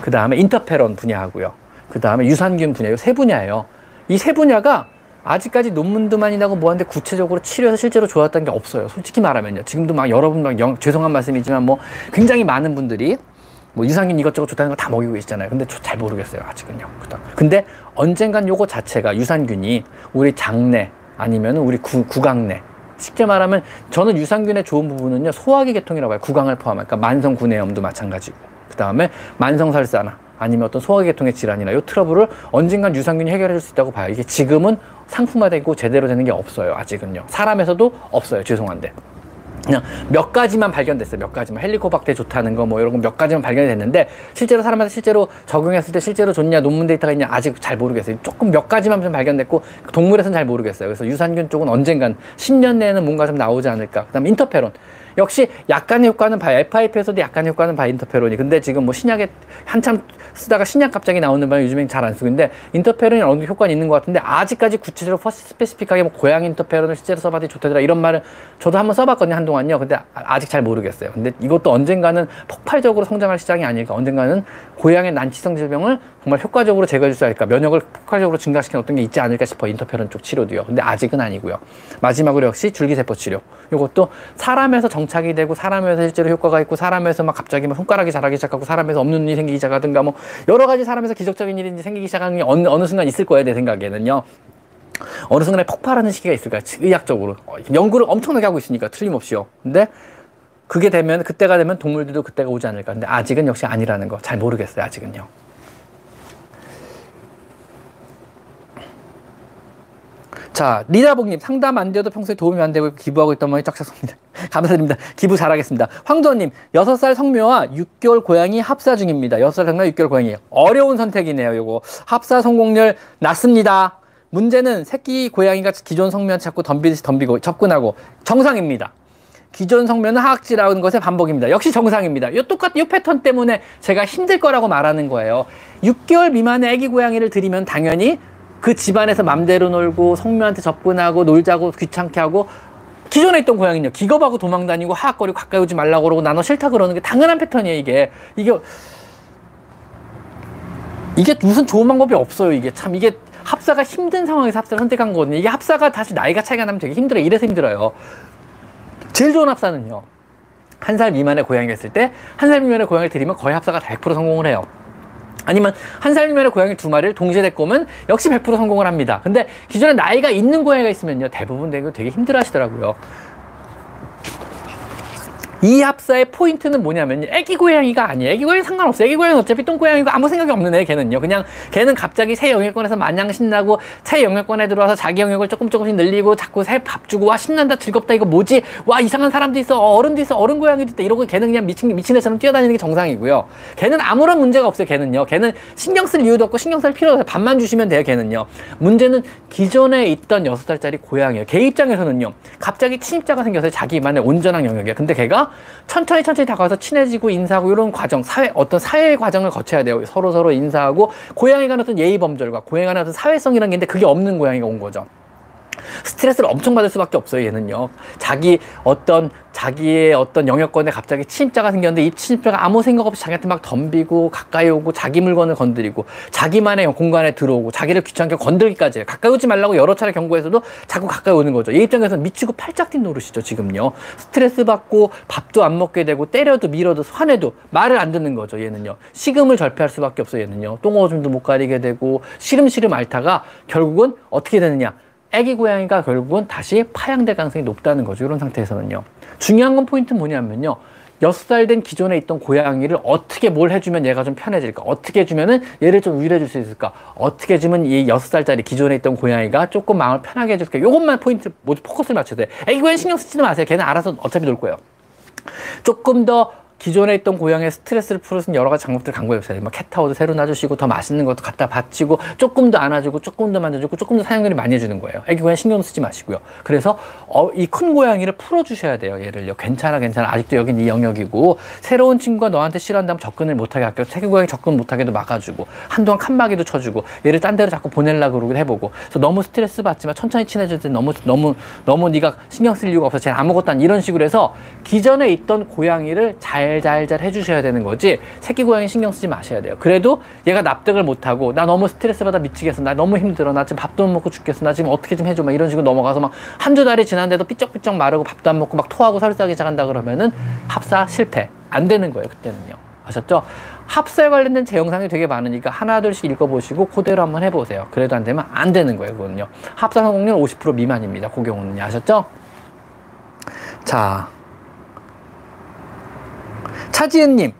그 다음에 인터페론 분야하고요. 그 다음에 유산균 분야, 세 분야예요. 이 세 분야가 아직까지 논문도 많이 나고 뭐하는데 구체적으로 치료해서 실제로 좋았다는 게 없어요. 솔직히 말하면요. 지금도 막 여러분 막 영, 죄송한 말씀이지만 뭐 굉장히 많은 분들이 뭐 유산균 이것저것 좋다는 거다 먹이고 계시잖아요. 근데 저 잘 모르겠어요. 아직은요. 근데 언젠간 요거 자체가 유산균이 우리 장내 아니면 우리 구, 구강내 쉽게 말하면 저는 유산균의 좋은 부분은요 소화기 계통이라고 해요 구강을 포함한 그러니까 만성 구내염도 마찬가지고 그 다음에 만성 설사나 아니면 어떤 소화계통의 질환이나 이 트러블을 언젠간 유산균이 해결해 줄 수 있다고 봐요. 이게 지금은 상품화되고 제대로 되는 게 없어요. 아직은요. 사람에서도 없어요. 죄송한데. 그냥 몇 가지만 발견됐어요. 몇 가지만 헬리코박테 좋다는 거 뭐 이런 거 몇 가지만 발견이 됐는데 실제로 사람한테 실제로 적용했을 때 실제로 좋냐 논문 데이터가 있냐 아직 잘 모르겠어요. 조금 몇 가지만 좀 발견됐고 동물에서는 잘 모르겠어요. 그래서 유산균 쪽은 언젠간 10년 내에는 뭔가 좀 나오지 않을까. 그다음 인터페론 역시 약간의 효과는 봐요. FIP에서도 약간의 효과는 봐 인터페론이. 근데 지금 뭐 신약에 한참 쓰다가 신약 갑자기 나오는 바람에 요즘엔 잘 안 쓰고 있는데 인터페론이 어느 정도 효과는 있는 것 같은데 아직까지 구체적으로 퍼스 specific하게 뭐 고양 인터페론을 실제로 써봤더니 좋다더라 이런 말을 저도 한번 써봤거든요 한동안요. 근데 아, 아직 잘 모르겠어요. 근데 이것도 언젠가는 폭발적으로 성장할 시장이 아닐까. 언젠가는 고양의 난치성 질병을 정말 효과적으로 제거해 줄 수 있을까. 면역을 폭발적으로 증가시키는 어떤 게 있지 않을까 싶어 인터페론 쪽 치료도요. 근데 아직은 아니고요. 마지막으로 역시 줄기세포 치료. 이것도 사람에서 정착이 되고 사람에서 실제로 효과가 있고 사람에서 막 갑자기 막 손가락이 자라기 시작하고 사람에서 없는 일이 생기기 시작하든가 뭐 여러 가지 사람에서 기적적인 일이 생기기 시작하는 게 어느, 어느 순간 있을 거예요 내 생각에는요. 어느 순간에 폭발하는 시기가 있을 거예요. 의학적으로. 연구를 엄청나게 하고 있으니까 틀림없이요. 근데 그게 되면 그때가 되면 동물들도 그때가 오지 않을까. 근데 아직은 역시 아니라는 거 잘 모르겠어요. 아직은요. 자, 리다복님, 상담 안 돼도 평소에 도움이 안 되고 기부하고 있던 분이 짝짝습니다. [laughs] 감사드립니다. 기부 잘하겠습니다. 황도님, 6살 성묘와 6개월 고양이 합사 중입니다. 6살 성묘, 6개월 고양이. 어려운 선택이네요, 요거. 합사 성공률 낮습니다. 문제는 새끼 고양이가 기존 성묘한테 자꾸 덤비듯이 덤비고 접근하고 정상입니다. 기존 성묘는 하악지라는 것의 반복입니다. 역시 정상입니다. 이 똑같은 이 패턴 때문에 제가 힘들 거라고 말하는 거예요. 6개월 미만의 아기 고양이를 들이면 당연히 그 집안에서 맘대로 놀고 성묘한테 접근하고 놀자고 귀찮게 하고 기존에 있던 고양이는요 기겁하고 도망다니고 하악거리고 가까이 오지 말라고 그러고 나너 싫다 그러는 게 당연한 패턴이에요 이게 이게 이게 무슨 좋은 방법이 없어요 이게 참 이게 합사가 힘든 상황에서 합사를 선택한 거거든요 이게 합사가 다시 나이가 차이가 나면 되게 힘들어요 이래서 힘들어요 제일 좋은 합사는요 한 살 미만의 고양이가 있을 때 한 살 미만의 고양이를 들이면 거의 합사가 100% 성공을 해요 아니면 한 살 미만의 고양이 두 마리를 동시에 데리고 오면 역시 100% 성공을 합니다. 근데 기존에 나이가 있는 고양이가 있으면요. 대부분 되게, 힘들어 하시더라고요. 이 합사의 포인트는 뭐냐면요. 애기 고양이가 아니에요. 애기 고양이 상관없어요. 애기 고양이는 어차피 똥고양이고 아무 생각이 없는 애, 걔는요. 그냥 걔는 갑자기 새 영역권에서 마냥 신나고 새 영역권에 들어와서 자기 영역을 조금 조금씩 늘리고 자꾸 새 밥 주고 와 신난다 즐겁다 이거 뭐지? 와 이상한 사람도 있어 어, 어른도 있어 어른 고양이도 있다 이러고 걔는 그냥 미친 미친 애처럼 뛰어다니는 게 정상이고요. 걔는 아무런 문제가 없어요. 걔는요. 걔는 신경 쓸 이유도 없고 신경 쓸 필요도 없어요. 밥만 주시면 돼요. 걔는요. 문제는 기존에 있던 여섯 살짜리 고양이에요. 걔 입장에서는요. 갑자기 침입자가 생겨서 자기 만의 온전한 영역이에요. 근데 걔가 천천히 천천히 다가와서 친해지고 인사하고 이런 과정, 사회 어떤 사회 과정을 거쳐야 돼요. 서로 서로 인사하고 고양이가 어떤 예의 범절과 고양이가 어떤 사회성이라는 게 있는데 그게 없는 고양이가 온 거죠. 스트레스를 엄청 받을 수밖에 없어요, 얘는요. 자기 어떤 자기의 어떤 영역권에 갑자기 침입자가 생겼는데 이 침입자가 아무 생각 없이 자기한테 막 덤비고 가까이 오고 자기 물건을 건드리고 자기만의 공간에 들어오고 자기를 귀찮게 건들기까지 해요. 가까이 오지 말라고 여러 차례 경고해서도 자꾸 가까이 오는 거죠. 얘 입장에서 미치고 팔짝 뛴 노릇이죠, 지금요. 스트레스 받고 밥도 안 먹게 되고 때려도 밀어도 화내도 말을 안 듣는 거죠, 얘는요. 식음을 절폐할 수밖에 없어요, 얘는요. 똥오줌도 못 가리게 되고 시름시름 앓다가 결국은 어떻게 되느냐. 애기 고양이가 결국은 다시 파양될 가능성이 높다는 거죠. 이런 상태에서는요. 중요한 건 포인트 뭐냐면요. 여섯 살된 기존에 있던 고양이를 어떻게 뭘 해주면 얘가 좀 편해질까? 어떻게 해주면은 얘를 좀 위로해 줄 수 있을까? 어떻게 해주면 이 여섯 살짜리 기존에 있던 고양이가 조금 마음을 편하게 해줄까? 요것만 포인트, 모두 포커스를 맞춰야 돼. 애기 고양이 신경 쓰지 마세요. 걔는 알아서 어차피 놀 거예요. 조금 더 기존에 있던 고양이의 스트레스를 있는 여러 가지 방법들 강구해 보세요. 뭐 캣타워도 새로 놔주시고 더 맛있는 것도 갖다 바치고 조금 더 안아주고 조금 더 만져주고 조금 더 사용들이 많이 해주는 거예요. 애기 고양이 신경 쓰지 마시고요. 그래서 어, 이 큰 고양이를 풀어주셔야 돼요. 얘를요. 괜찮아 괜찮아 아직도 여긴 네 영역이고 새로운 친구가 너한테 싫어한다면 접근을 못하게 할게요. 새끼 고양이 접근 못하게도 막아주고 한동안 칸막이도 쳐주고 얘를 딴 데로 자꾸 보내려고 그러고 해보고 그래서 너무 스트레스 받지만 천천히 친해질 때 너무 너무 너무 네가 신경 쓸 이유가 없어 쟤 아무것도 안 이런 식으로 해서 기존에 있던 고양이를 잘 잘잘잘 해주셔야 되는 거지 새끼 고양이 신경 쓰지 마셔야 돼요. 그래도 얘가 납득을 못하고 나 너무 스트레스 받아 미치겠어. 나 너무 힘들어. 나 지금 밥도 못 먹고 죽겠어. 나 지금 어떻게 좀 해줘. 막 이런 식으로 넘어가서 막 한두 달이 지났는데도 삐쩍삐쩍 마르고 밥도 안 먹고 막 토하고 설사하기 시작한다 그러면은 합사 실패. 안 되는 거예요. 그때는요. 아셨죠? 합사에 관련된 제 영상이 되게 많으니까 하나 둘씩 읽어보시고 그대로 한번 해보세요. 그래도 안 되면 안 되는 거예요. 그거는요. 합사 성공률 50% 미만입니다. 그 경우는 아셨죠? 자, 차지은님,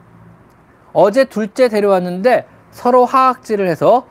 어제 둘째 데려왔는데 서로 화학질을 해서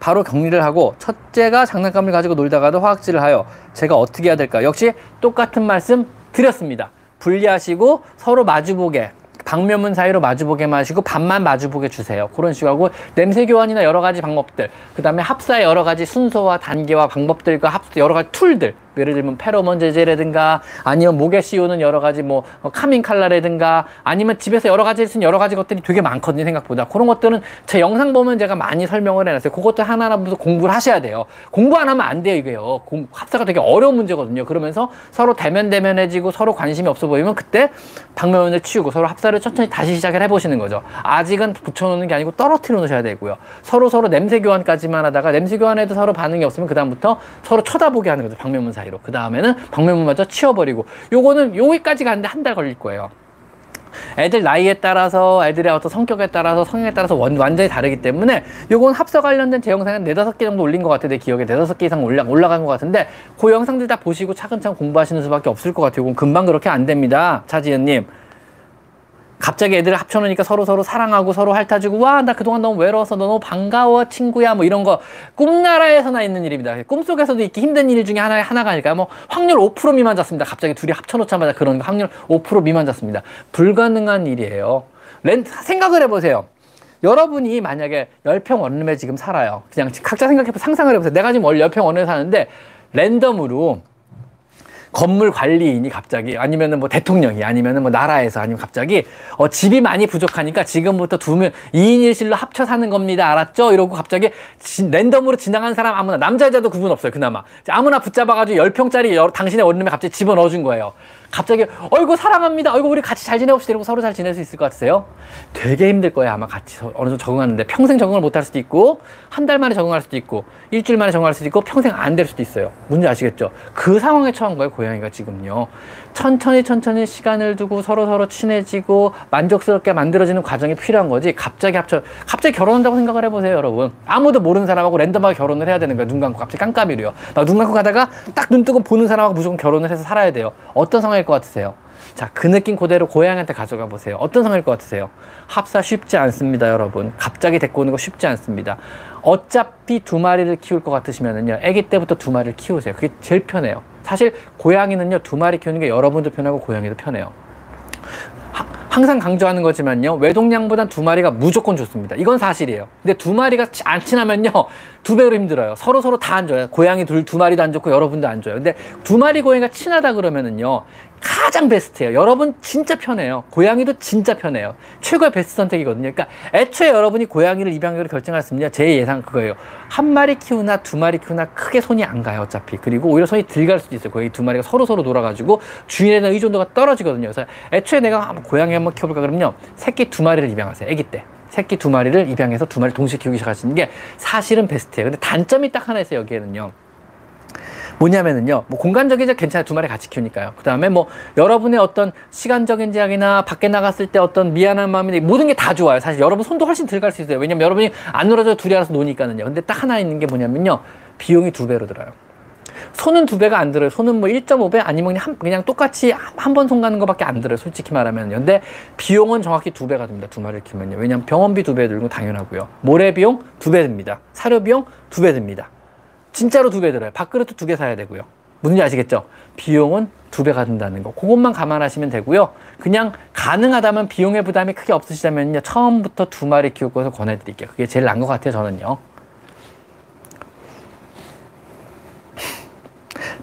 바로 격리를 하고 첫째가 장난감을 가지고 놀다가도 화학질을 하여 제가 어떻게 해야 될까? 역시 똑같은 말씀 드렸습니다. 분리하시고 서로 마주보게 방면문 사이로 마주보게 마시고 반만 마주보게 주세요. 그런 식으로 하고 냄새 교환이나 여러 가지 방법들, 그 다음에 합사의 여러 가지 순서와 단계와 방법들과 합 여러 가지 툴들, 예를 들면 페로몬 제제라든가 아니면 목에 씌우는 여러 가지 뭐 어, 카밍 칼라라든가 아니면 집에서 여러 가지 쓰는 여러 가지 것들이 되게 많거든요 생각보다. 그런 것들은 제 영상 보면 제가 많이 설명을 해놨어요. 그것도 하나하나 공부를 하셔야 돼요. 공부 안 하면 안 돼요 이게요. 합사가 되게 어려운 문제거든요. 그러면서 서로 대면 대면해지고 서로 관심이 없어 보이면 그때 방면을 치우고 서로 합사를 천천히 다시 시작을 해보시는 거죠. 아직은 붙여놓는 게 아니고 떨어뜨려 놓으셔야 되고요. 서로 서로 냄새 교환까지만 하다가 냄새 교환에도 서로 반응이 없으면 그 다음부터 서로 쳐다보게 하는 거죠 방면문 사이 사이로. 그 다음에는 방면문마저 치워버리고 요거는 여기까지 가는데 한 달 걸릴 거예요. 애들 나이에 따라서 애들의 어떤 성격에 따라서 성향에 따라서 원, 완전히 다르기 때문에 요건 합사 관련된 제 영상은 네다섯 개 정도 올린 것 같아요. 내 기억에 네다섯 개 이상 올라, 올라간 것 같은데 그 영상들 다 보시고 차근차근 공부하시는 수밖에 없을 것 같아요. 이건 금방 그렇게 안 됩니다. 차지연님. 갑자기 애들을 합쳐놓으니까 서로 서로 사랑하고 서로 핥아주고 와 나 그동안 너무 외로워서 너무 반가워 친구야 뭐 이런 거 꿈나라에서나 있는 일입니다. 꿈속에서도 있기 힘든 일 중에 하나 하나가 아닐까요? 뭐 확률 5% 미만 잡습니다. 갑자기 둘이 합쳐놓자마자 그런 확률 5% 미만 잡습니다. 불가능한 일이에요. 렌 생각을 해보세요. 여러분이 만약에 열 평 원룸에 지금 살아요. 그냥 각자 생각해 상상을 해보세요. 내가 지금 월 열평 원룸에 사는데 랜덤으로 건물 관리인이 갑자기 아니면은 뭐 대통령이 아니면은 뭐 나라에서 아니면 갑자기 어 집이 많이 부족하니까 지금부터 두명 2인 1실로 합쳐 사는 겁니다. 알았죠? 이러고 갑자기 지, 랜덤으로 지나간 사람 아무나 남자 여자도 구분 없어요. 그나마 아무나 붙잡아 가지고 10평짜리 당신의 원룸에 갑자기 집어넣어 준 거예요. 갑자기 어이구 사랑합니다. 어이구 우리 같이 잘 지내봅시다. 이러고 서로 잘 지낼 수 있을 것 같으세요? 되게 힘들 거예요. 아마 같이 어느 정도 적응하는데 평생 적응을 못 할 수도 있고 한 달 만에 적응할 수도 있고 일주일 만에 적응할 수도 있고 평생 안 될 수도 있어요. 문제 아시겠죠? 그 상황에 처한 거예요. 고양이가 지금요. 천천히 천천히 시간을 두고 서로 서로 친해지고 만족스럽게 만들어지는 과정이 필요한 거지. 갑자기 합쳐 갑자기 결혼한다고 생각을 해보세요, 여러분. 아무도 모르는 사람하고 랜덤하게 결혼을 해야 되는 거야. 눈 감고 갑자기 깜깜이로요. 나 눈 감고 가다가 딱 눈 뜨고 보는 사람하고 무조건 결혼을 해서 살아야 돼요. 어떤 상황일 것 같으세요? 자, 그 느낌 그대로 고양이한테 가져가 보세요. 어떤 상황일 것 같으세요? 합사 쉽지 않습니다, 여러분. 갑자기 데리고 오는 거 쉽지 않습니다. 어차피 두 마리를 키울 것 같으시면은요, 아기 때부터 두 마리를 키우세요. 그게 제일 편해요. 사실 고양이는요, 두 마리 키우는 게 여러분도 편하고 고양이도 편해요. 하, 항상 강조하는 거지만요, 외동량보단 두 마리가 무조건 좋습니다. 이건 사실이에요. 근데 두 마리가 안 친하면요, 두 배로 힘들어요. 서로 서로 다 안 좋아요. 고양이 둘, 두 마리도 안 좋고 여러분도 안 좋아요. 근데 두 마리 고양이가 친하다 그러면은요, 가장 베스트예요. 여러분 진짜 편해요. 고양이도 진짜 편해요. 최고의 베스트 선택이거든요. 그러니까 애초에 여러분이 고양이를 입양하기로 결정했습니다. 제 예상 그거예요. 한 마리 키우나 두 마리 키우나 크게 손이 안 가요. 어차피. 그리고 오히려 손이 들 갈 수도 있어요. 고양이 두 마리가 서로 서로 놀아가지고 주인에 대한 의존도가 떨어지거든요. 그래서 애초에 내가 고양이 한번 키워볼까 그러면요. 새끼 두 마리를 입양하세요. 아기 때. 새끼 두 마리를 입양해서 두 마리 동시에 키우기 시작하시는 게 사실은 베스트예요. 근데 단점이 딱 하나 있어요. 여기에는요. 뭐냐면은요, 뭐 공간적이자 괜찮아요. 두 마리 같이 키우니까요. 그 다음에 뭐 여러분의 어떤 시간적인 제약이나 밖에 나갔을 때 어떤 미안한 마음이나 모든 게 다 좋아요. 사실 여러분 손도 훨씬 덜갈수 있어요. 왜냐면 여러분이 안 놀아줘 둘이 알아서 노니까는요. 근데 딱 하나 있는 게 뭐냐면요, 비용이 두 배로 들어요. 손은 두 배가 안 들어요. 손은 뭐 1.5배 아니면 그냥, 그냥 똑같이 한 번 손 가는 것밖에 안 들어요. 솔직히 말하면요. 근데 비용은 정확히 두 배가 듭니다. 두 마리를 키우면요. 왜냐면 병원비 두 배 들고 당연하고요. 모래 비용 두 배 듭니다. 사료 비용 두 배 듭니다. 진짜로 두 배 들어요. 밥그릇도 두 개 사야 되고요. 무슨지 아시겠죠? 비용은 두 배가 든다는 거. 그것만 감안하시면 되고요. 그냥 가능하다면 비용의 부담이 크게 없으시다면요. 처음부터 두 마리 키울 것을 권해드릴게요. 그게 제일 나은 것 같아요. 저는요.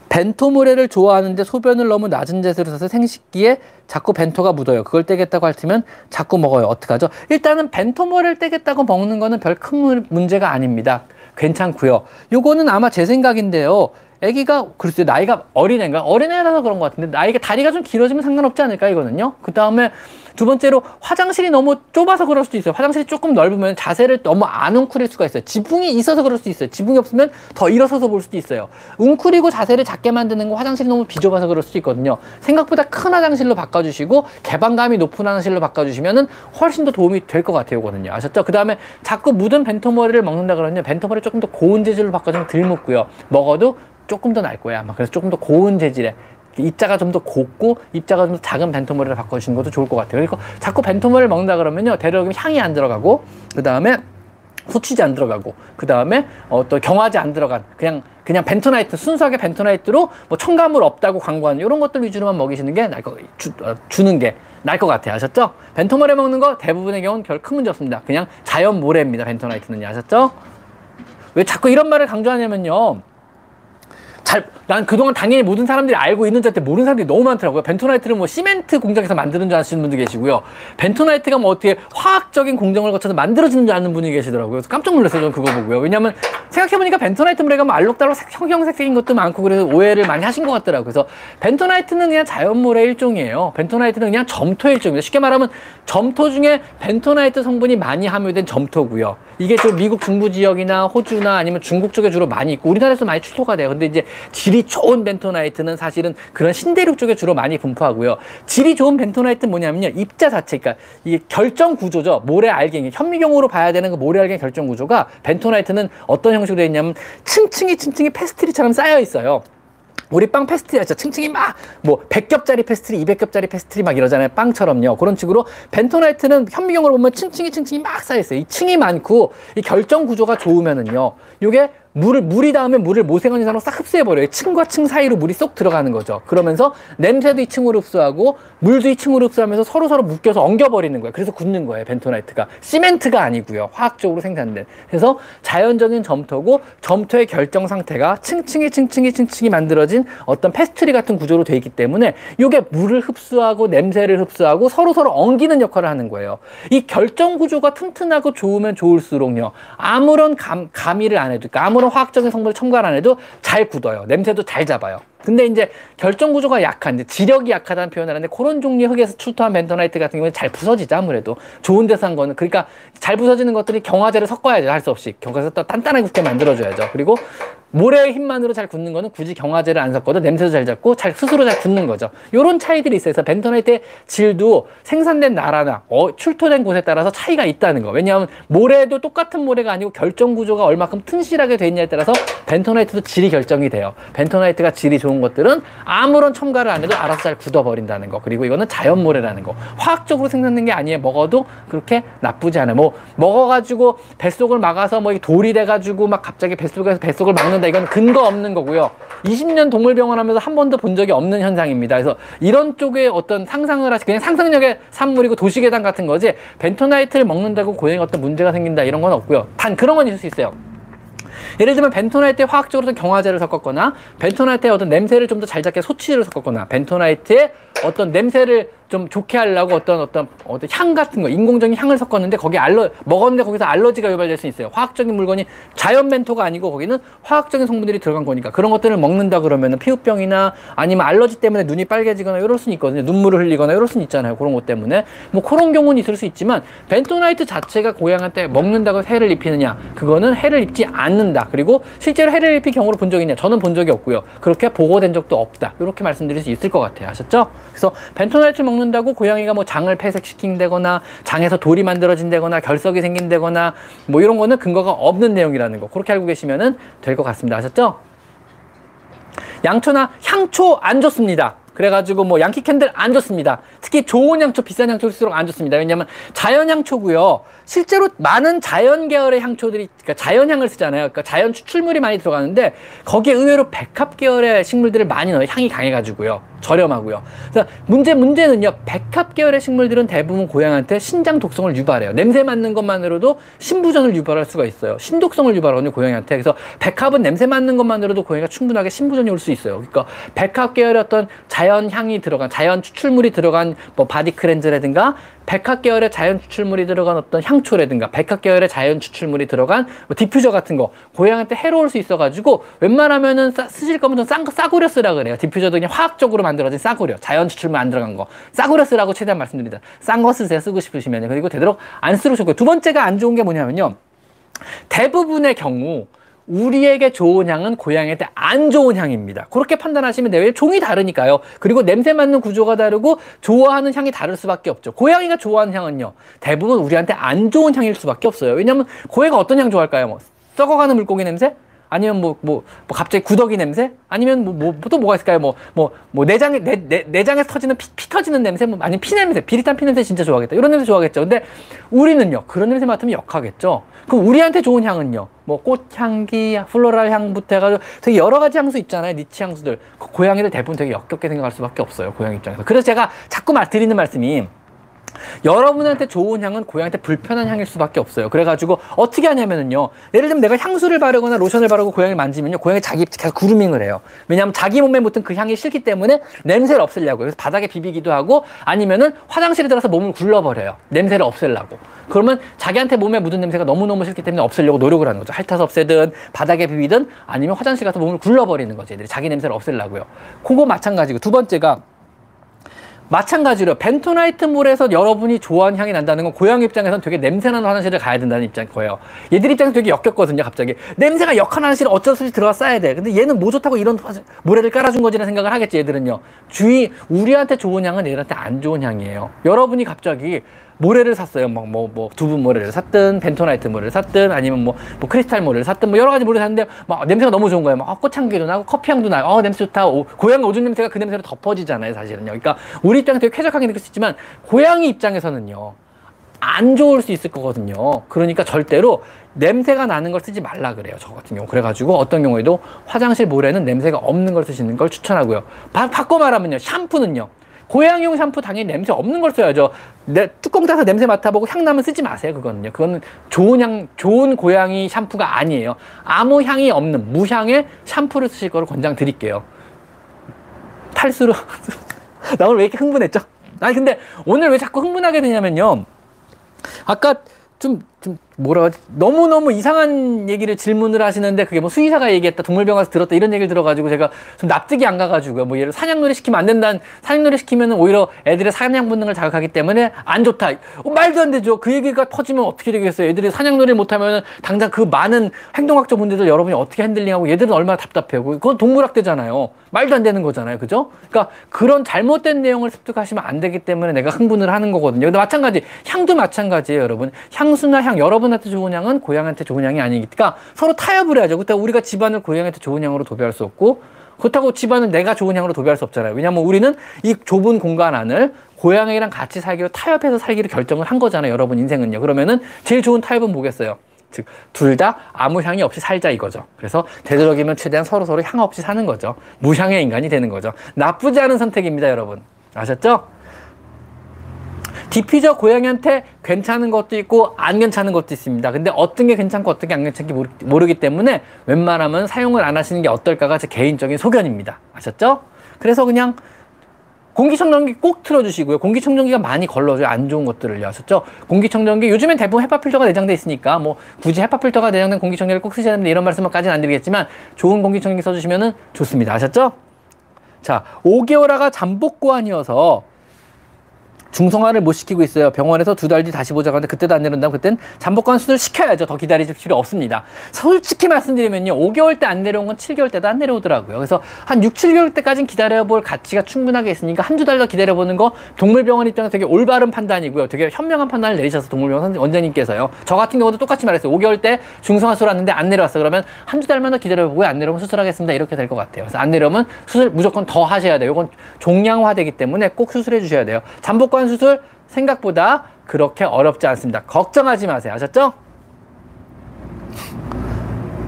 벤토모레를 좋아하는데 소변을 너무 낮은 자세로 서서 생식기에 자꾸 벤토가 묻어요. 그걸 떼겠다고 할 테면 자꾸 먹어요. 어떡하죠? 일단은 벤토모레를 떼겠다고 먹는 거는 별 큰 문제가 아닙니다. 괜찮고요. 요거는 아마 제 생각인데요. 아기가 글쎄 나이가 어린애인가 어린애라서 그런 것 같은데 나이가 다리가 좀 길어지면 상관없지 않을까 이거는요. 그 다음에 두 번째로 화장실이 너무 좁아서 그럴 수도 있어요. 화장실이 조금 넓으면 자세를 너무 안 웅크릴 수가 있어요. 지붕이 있어서 그럴 수도 있어요. 지붕이 없으면 더 일어서서 볼 수도 있어요. 웅크리고 자세를 작게 만드는 거 화장실이 너무 비좁아서 그럴 수도 있거든요. 생각보다 큰 화장실로 바꿔주시고 개방감이 높은 화장실로 바꿔주시면은 훨씬 더 도움이 될 것 같아요. 이거는요. 아셨죠? 그 다음에 자꾸 묻은 벤토머리를 먹는다 그러면 벤토머리 조금 더 고운 재질로 바꿔주면 덜 묻고요. 먹어도 조금 더 날 거예요. 아마 그래서 조금 더 고운 재질의 입자가 좀 더 곱고 입자가 좀 더 작은 벤토머리를 바꿔주시는 것도 좋을 것 같아요. 그러니까 자꾸 벤토머리를 먹는다 그러면요. 대략 향이 안 들어가고 그 다음에 후치지 안 들어가고 그 다음에 어, 또 경화제 안 들어간 그냥 그냥 벤토나이트 순수하게 벤토나이트로 뭐 첨가물 없다고 광고하는 이런 것들 위주로만 먹이시는 게 나을 거, 주, 어, 주는 게 나을 것 같아요 아셨죠? 벤토모래 먹는 거 대부분의 경우는 별 큰 문제 없습니다 그냥 자연 모래입니다 벤토나이트는 아셨죠? 왜 자꾸 이런 말을 강조하냐면요 잘, 난 그동안 당연히 모든 사람들이 알고 있는 줄 알았는데 모르는 사람들이 너무 많더라고요. 벤토나이트를 뭐 시멘트 공장에서 만드는 줄 아시는 분도 계시고요. 벤토나이트가 뭐 어떻게 화학적인 공정을 거쳐서 만들어지는 줄 아는 분이 계시더라고요. 그래서 깜짝 놀랐어요. 저는 그거 보고요. 왜냐면 생각해보니까 벤토나이트 모래가 뭐 알록달록 형형색색인 것도 많고 그래서 오해를 많이 하신 것 같더라고요. 그래서 벤토나이트는 그냥 자연물의 일종이에요. 벤토나이트는 그냥 점토의 일종입니다. 쉽게 말하면 점토 중에 벤토나이트 성분이 많이 함유된 점토고요. 이게 좀 미국 중부 지역이나 호주나 아니면 중국 쪽에 주로 많이 있고 우리나라에서 많이 출토가 돼요. 근데 이제 질이 좋은 벤토나이트는 사실은 그런 신대륙 쪽에 주로 많이 분포하고요. 질이 좋은 벤토나이트는 뭐냐면요. 입자 자체, 그러니까 이게 결정 구조죠. 모래 알갱이, 현미경으로 봐야 되는 그 모래 알갱이 결정 구조가 벤토나이트는 어떤 형식으로 되어 있냐면 층층이 층층이 페스트리처럼 쌓여 있어요. 우리 빵 페스트리 진짜 층층이 막 뭐 100겹짜리 페스트리, 200겹짜리 페스트리 막 이러잖아요. 빵처럼요. 그런 식으로 벤토나이트는 현미경으로 보면 층층이 층층이 막 쌓여 있어요. 이 층이 많고 이 결정 구조가 좋으면은요. 요게 물을 물이 닿으면 물을 모세관 현상으로 싹 흡수해 버려요. 층과 층 사이로 물이 쏙 들어가는 거죠. 그러면서 냄새도 이 층으로 흡수하고 물도 이 층으로 흡수하면서 서로 서로 묶여서 엉겨 버리는 거예요. 그래서 굳는 거예요. 벤토나이트가 시멘트가 아니고요. 화학적으로 생산된. 그래서 자연적인 점토고 점토의 결정 상태가 층층이 층층이 층층이 만들어진 어떤 페스트리 같은 구조로 되어 있기 때문에 이게 물을 흡수하고 냄새를 흡수하고 서로 서로 엉기는 역할을 하는 거예요. 이 결정 구조가 튼튼하고 좋으면 좋을수록요. 아무런 감, 가미를 안 해도 그러니까 아무런 화학적인 성분을 첨가 안 해도 잘 굳어요. 냄새도 잘 잡아요. 근데 이제 결정 구조가 약한, 지력이 약하다는 표현을 하는데 그런 종류의 흙에서 출토한 벤토나이트 같은 경우는 잘 부서지죠 아무래도 좋은 데서 한 거는 그러니까 잘 부서지는 것들이 경화제를 섞어야죠 할 수 없이 경화제 또 단단하게 굳게 만들어줘야죠 그리고 모래의 힘만으로 잘 굳는 거는 굳이 경화제를 안 섞어도 냄새도 잘 잡고 잘 스스로 잘 굳는 거죠. 이런 차이들이 있어요. 그래서 벤토나이트의 질도 생산된 나라나 어, 출토된 곳에 따라서 차이가 있다는 거. 왜냐하면 모래도 똑같은 모래가 아니고 결정 구조가 얼마큼 튼실하게 돼 있냐에 따라서 벤토나이트도 질이 결정이 돼요. 벤토나이트가 질이 좋은 좋은 것들은 아무런 첨가를 안 해도 알아서 잘 굳어버린다는 거. 그리고 이거는 자연 모래라는 거. 화학적으로 생산된 게 아니에요. 먹어도 그렇게 나쁘지 않아요. 뭐 먹어가지고 뱃속을 막아서 뭐 돌이 돼가지고 막 갑자기 뱃속에서 뱃속을 막는다. 이건 근거 없는 거고요. 20년 동물병원 하면서 한 번도 본 적이 없는 현상입니다. 그래서 이런 쪽에 어떤 상상을 하시 그냥 상상력의 산물이고 도시괴담 같은 거지 벤토나이트를 먹는다고 고양이 어떤 문제가 생긴다 이런 건 없고요. 단 그런 건 있을 수 있어요. 예를 들면 벤토나이트에 화학적으로 경화제를 섞었거나 벤토나이트에 어떤 냄새를 좀 더 잘 잡게 소취제를 섞었거나 벤토나이트에 어떤 냄새를 좀 좋게 하려고 어떤 어떤 어떤 향 같은 거 인공적인 향을 섞었는데 거기 알러 먹었는데 거기서 알러지가 유발될 수 있어요. 화학적인 물건이 자연 벤토가 아니고 거기는 화학적인 성분들이 들어간 거니까 그런 것들을 먹는다 그러면은 피부병이나 아니면 알러지 때문에 눈이 빨개지거나 이럴 수는 있거든요. 눈물을 흘리거나 이럴 수는 있잖아요. 그런 것 때문에 뭐 그런 경우는 있을 수 있지만 벤토나이트 자체가 고양이한테 먹는다고 해를 입히느냐 그거는 해를 입지 않는다. 그리고 실제로 해를 입힌 경우를 본 적이 있냐? 저는 본 적이 없고요. 그렇게 보고된 적도 없다. 이렇게 말씀드릴 수 있을 것 같아요. 아셨죠? 그래서 벤토나이트 먹는 다고 고양이가 뭐 장을 폐색시킨다거나 장에서 돌이 만들어진다거나 결석이 생긴다거나 뭐 이런 거는 근거가 없는 내용이라는 거 그렇게 알고 계시면 될 것 같습니다. 아셨죠? 양초나 향초 안 좋습니다. 그래가지고 뭐 Yankee Candle 안 좋습니다. 특히 좋은 양초, 비싼 양초일수록 안 좋습니다. 왜냐하면 자연 향초고요. 실제로 많은 자연 계열의 향초들이 그러니까 자연향을 쓰잖아요. 그러니까 자연 추출물이 많이 들어가는데 거기에 의외로 백합 계열의 식물들을 많이 넣어요. 향이 강해가지고요. 저렴하고요. 그래서 문제 문제는요. 백합 계열의 식물들은 대부분 고양한테 신장 독성을 유발해요. 냄새 맡는 것만으로도 신부전을 유발할 수가 있어요. 신독성을 유발하거든요. 고양이한테. 그래서 백합은 냄새 맡는 것만으로도 고양이가 충분하게 신부전이 올 수 있어요. 그러니까 백합 계열의 어떤 자연 향이 들어간 자연 추출물이 들어간 뭐 body cleanse라든가 백합 계열의 자연 추출물이 들어간 어떤 향초라든가 백합 계열의 자연 추출물이 들어간 뭐 디퓨저 같은 거 고양이한테 해로울 수 있어가지고 웬만하면은 싸, 쓰실 거면 좀 싼, 싸구려 쓰라 그래요. 디퓨저도 그냥 화학적으로 만들어진 싸구려 자연 추출물 안 들어간 거 싸구려 쓰라고 최대한 말씀드립니다. 싼 거 쓰세요. 쓰고 싶으시면 그리고 되도록 안 쓰고 싶고 두 번째가 안 좋은 게 뭐냐면요. 대부분의 경우 우리에게 좋은 향은 고양이한테 안 좋은 향입니다. 그렇게 판단하시면 돼요. 종이 다르니까요. 그리고 냄새 맡는 구조가 다르고 좋아하는 향이 다를 수밖에 없죠. 고양이가 좋아하는 향은요. 대부분 우리한테 안 좋은 향일 수밖에 없어요. 왜냐하면 고양이가 어떤 향 좋아할까요? 뭐 썩어가는 물고기 냄새? 아니면 뭐, 뭐, 뭐 갑자기 구더기 냄새? 아니면 뭐, 뭐, 또 뭐가 있을까요? 뭐, 뭐, 뭐, 내장에, 내, 내, 내장에서 터지는 피, 피 터지는 냄새? 뭐, 아니면 피 냄새, 비릿한 피 냄새 진짜 좋아하겠다. 이런 냄새 좋아하겠죠. 근데 우리는요, 그런 냄새 맡으면 역하겠죠. 그럼 우리한테 좋은 향은요, 뭐, 꽃향기, 플로랄 향부터 해가지고 되게 여러 가지 향수 있잖아요. 니치 향수들. 그 고양이들 대부분 되게 역겹게 생각할 수 밖에 없어요. 고양이 입장에서. 그래서 제가 자꾸 말, 드리는 말씀이 여러분한테 좋은 향은 고양이한테 불편한 향일 수밖에 없어요. 그래가지고 어떻게 하냐면은요. 예를 들면 내가 향수를 바르거나 로션을 바르고 고양이를 만지면요. 고양이 자기 계속 구루밍을 해요. 왜냐하면 자기 몸에 묻은 그 향이 싫기 때문에 냄새를 없애려고. 그래서 바닥에 비비기도 하고 아니면은 화장실에 들어서 몸을 굴러버려요. 냄새를 없애려고. 그러면 자기한테 몸에 묻은 냄새가 너무너무 싫기 때문에 없애려고 노력을 하는 거죠. 핥아서 없애든 바닥에 비비든 아니면 화장실 가서 몸을 굴러버리는 거죠. 애들이 자기 냄새를 없애려고요. 그거 마찬가지고 두 번째가 마찬가지로 벤토나이트 몰에서 여러분이 좋아하는 향이 난다는 건 고양이 입장에서는 되게 냄새나는 화장실을 가야 된다는 입장인 거예요. 얘들 입장에서 되게 역겹거든요, 갑자기. 냄새가 역한 화장실에 어쩔 수 없이 들어가 싸야 돼. 근데 얘는 뭐 좋다고 이런 모래를 깔아준 거지라는 생각을 하겠지, 얘들은요. 주의, 우리한테 좋은 향은 얘들한테 안 좋은 향이에요. 여러분이 갑자기 모래를 샀어요. 뭐, 뭐, 뭐, 두부 모래를 샀든, 벤토나이트 모래를 샀든, 아니면 뭐, 뭐, 크리스탈 모래를 샀든, 뭐, 여러 가지 모래를 샀는데, 막, 냄새가 너무 좋은 거예요. 막, 어, 꽃향기도 나고, 커피향도 나고, 어, 냄새 좋다. 오, 고양이 오줌 냄새가 그 냄새로 덮어지잖아요, 사실은요. 그러니까, 우리 입장에서 되게 쾌적하게 느낄 수 있지만, 고양이 입장에서는요, 안 좋을 수 있을 거거든요. 그러니까 절대로 냄새가 나는 걸 쓰지 말라 그래요. 저 같은 경우. 그래가지고 어떤 경우에도 화장실 모래는 냄새가 없는 걸 쓰시는 걸 추천하고요. 바, 바꿔 말하면요. 샴푸는요. 고양이용 샴푸 당연히 냄새 없는 걸 써야죠. 내 뚜껑 따서 냄새 맡아보고 향 나면 쓰지 마세요. 그거는요. 그거는 좋은 향, 좋은 고양이 샴푸가 아니에요. 아무 향이 없는 무향의 샴푸를 쓰실 거를 권장드릴게요. 탈수로. [laughs] 나 오늘 왜 이렇게 흥분했죠? 아니, 근데 오늘 왜 자꾸 흥분하게 되냐면요. 아까 좀, 좀, 뭐라? 너무너무 이상한 얘기를 질문을 하시는데 그게 뭐 수의사가 얘기했다, 동물병 가서 들었다 이런 얘기를 들어가지고 제가 좀 납득이 안 가가지고요. 뭐 예를 사냥놀이 시키면 안 된다는, 사냥놀이 시키면 오히려 애들의 사냥 본능을 자극하기 때문에 안 좋다. 어, 말도 안 되죠. 그 얘기가 퍼지면 어떻게 되겠어요. 애들이 사냥놀이를 못하면 당장 그 많은 행동학적 문제들 여러분이 어떻게 핸들링하고 얘들은 얼마나 답답해하고 그건 동물학대잖아요. 말도 안 되는 거잖아요. 그죠? 그러니까 그런 잘못된 내용을 습득하시면 안 되기 때문에 내가 흥분을 하는 거거든요. 근데 마찬가지, 향도 마찬가지예요, 여러분. 향수나 향, 여러분한테 좋은 향은 고양이한테 좋은 향이 아니니까 서로 타협을 해야죠. 그때 우리가 집안을 고양이한테 좋은 향으로 도배할 수 없고 그렇다고 집안을 내가 좋은 향으로 도배할 수 없잖아요. 왜냐하면 우리는 이 좁은 공간 안을 고양이랑 같이 살기로 타협해서 살기로 결정을 한 거잖아요. 여러분 인생은요. 그러면은 제일 좋은 타협은 뭐겠어요? 즉, 둘 다 아무 향이 없이 살자 이거죠. 그래서 되도록이면 최대한 서로 서로 향 없이 사는 거죠. 무향의 인간이 되는 거죠. 나쁘지 않은 선택입니다, 여러분. 아셨죠? 디퓨저 고양이한테 괜찮은 것도 있고 안 괜찮은 것도 있습니다. 근데 어떤 게 괜찮고 어떤 게 안 괜찮기 모르기 때문에 웬만하면 사용을 안 하시는 게 어떨까가 제 개인적인 소견입니다. 아셨죠? 그래서 그냥 공기청정기 꼭 틀어주시고요. 공기청정기가 많이 걸러줘요. 안 좋은 것들을 아셨죠? 공기청정기 요즘엔 대부분 헤파 필터가 내장돼 있으니까 뭐 굳이 헤파 필터가 내장된 공기청정기를 꼭 쓰셔야 되는데 이런 말씀까지는 안 드리겠지만 좋은 공기청정기 써주시면 좋습니다. 아셨죠? 자, 5개월아가 잠복고안이어서 중성화를 못 시키고 있어요. 병원에서 두 달 뒤 다시 보자고 하는데 그때도 안 내려온다면 그땐 잠복관 수술 시켜야죠. 더 기다릴 필요 없습니다. 솔직히 말씀드리면요. 5개월 때 안 내려온 건 7개월 때도 안 내려오더라고요. 그래서 한 6, 7개월 때까지는 기다려볼 가치가 충분하게 있으니까 한두 달 더 기다려보는 거 동물병원 입장에서 되게 올바른 판단이고요. 되게 현명한 판단을 내리셔서 동물병원 원장님께서요. 저 같은 경우도 똑같이 말했어요. 5개월 때 중성화 수술 왔는데 안 내려왔어. 그러면 한두 달만 더 기다려보고 안 내려오면 수술하겠습니다. 이렇게 될 것 같아요. 그래서 안 내려오면 수술 무조건 더 하셔야 돼요. 이건 종양화되기 때문에 꼭 수술해 주셔야 돼요. 잠복관 수술 생각보다 그렇게 어렵지 않습니다. 걱정하지 마세요. 아셨죠?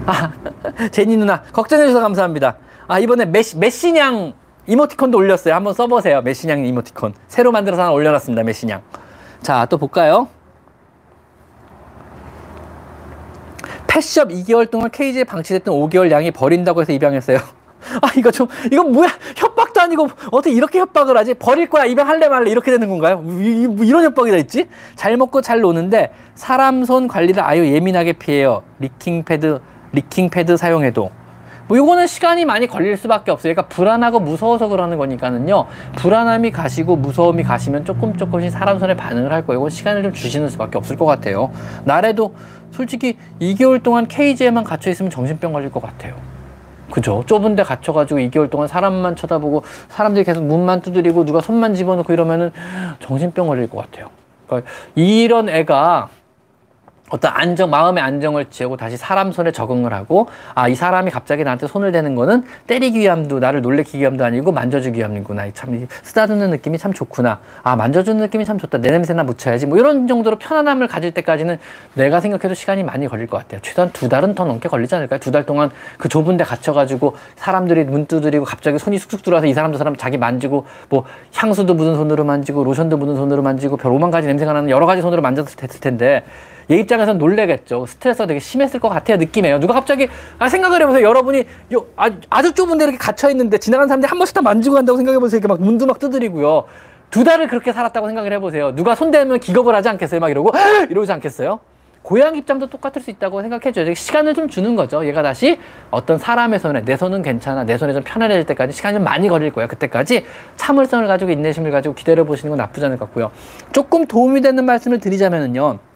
아, [laughs] 제니 누나, 걱정해주셔서 감사합니다. 아, 이번에 메시, 메시냥 이모티콘도 올렸어요. 한번 써보세요. 메시냥 이모티콘. 새로 만들어서 하나 올려놨습니다. 메시냥. 자, 또 볼까요? 펫숍 2개월 동안 케이지에 방치됐던 5개월 양이 버린다고 해서 입양했어요. 아 이거 좀 이건 뭐야? 협박도 아니고 어떻게 이렇게 협박을 하지? 버릴 거야 입양 할래 말래 이렇게 되는 건가요? 이, 뭐 이런 협박이 다 있지? 잘 먹고 잘 노는데 사람 손 관리를 아유 예민하게 피해요. licking pad 리킹 패드 사용해도. 뭐 요거는 시간이 많이 걸릴 수밖에 없어요. 그러니까 불안하고 무서워서 그러는 거니까는요. 불안함이 가시고 무서움이 가시면 조금 조금씩 사람 손에 반응을 할 거예요. 이건 시간을 좀 주시는 수밖에 없을 것 같아요. 나래도 솔직히 2개월 동안 케이지에만 갇혀 있으면 정신병 걸릴 것 같아요 그죠. 좁은 데 갇혀가지고 2개월 동안 사람만 쳐다보고 사람들이 계속 문만 두드리고 누가 손만 집어넣고 이러면은 정신병 걸릴 것 같아요. 그러니까 이런 애가 어떤 안정, 마음의 안정을 취하고 다시 사람 손에 적응을 하고, 아, 이 사람이 갑자기 나한테 손을 대는 거는 때리기 위함도, 나를 놀래키기 위함도 아니고 만져주기 위함이구나. 참, 쓰다듬는 느낌이 참 좋구나. 아, 만져주는 느낌이 참 좋다. 내 냄새나 묻혀야지. 뭐 이런 정도로 편안함을 가질 때까지는 내가 생각해도 시간이 많이 걸릴 것 같아요. 최소한 두 달은 더 넘게 걸리지 않을까요? 두 달 동안 그 좁은 데 갇혀가지고 사람들이 문 두드리고 갑자기 손이 쑥쑥 들어와서 이 사람 저 사람 자기 만지고 뭐 향수도 묻은 손으로 만지고 로션도 묻은 손으로 만지고 별 오만 가지 냄새가 나는 여러 가지 손으로 만졌을 텐데 얘 입장에서는 놀래겠죠. 스트레스가 되게 심했을 것 같아요. 느낌에요. 누가 갑자기 아, 생각을 해보세요. 여러분이 요, 아, 아주 좁은 데 이렇게 갇혀 있는데 지나가는 사람들이 한 번씩 다 만지고 간다고 생각해보세요. 이렇게 막 문도 막 두드리고요. 두 달을 그렇게 살았다고 생각을 해보세요. 누가 손대면 기겁을 하지 않겠어요? 막 이러고 이러지 않겠어요? 고양 입장도 똑같을 수 있다고 생각해줘요. 시간을 좀 주는 거죠. 얘가 다시 어떤 사람의 손에 내 손은 괜찮아, 내 손에 좀 편안해질 때까지 시간이 좀 많이 걸릴 거예요. 그때까지 참을성을 가지고 인내심을 가지고 기다려 보시는 건 나쁘지 않을 것 같고요. 조금 도움이 되는 말씀을 드리자면은요.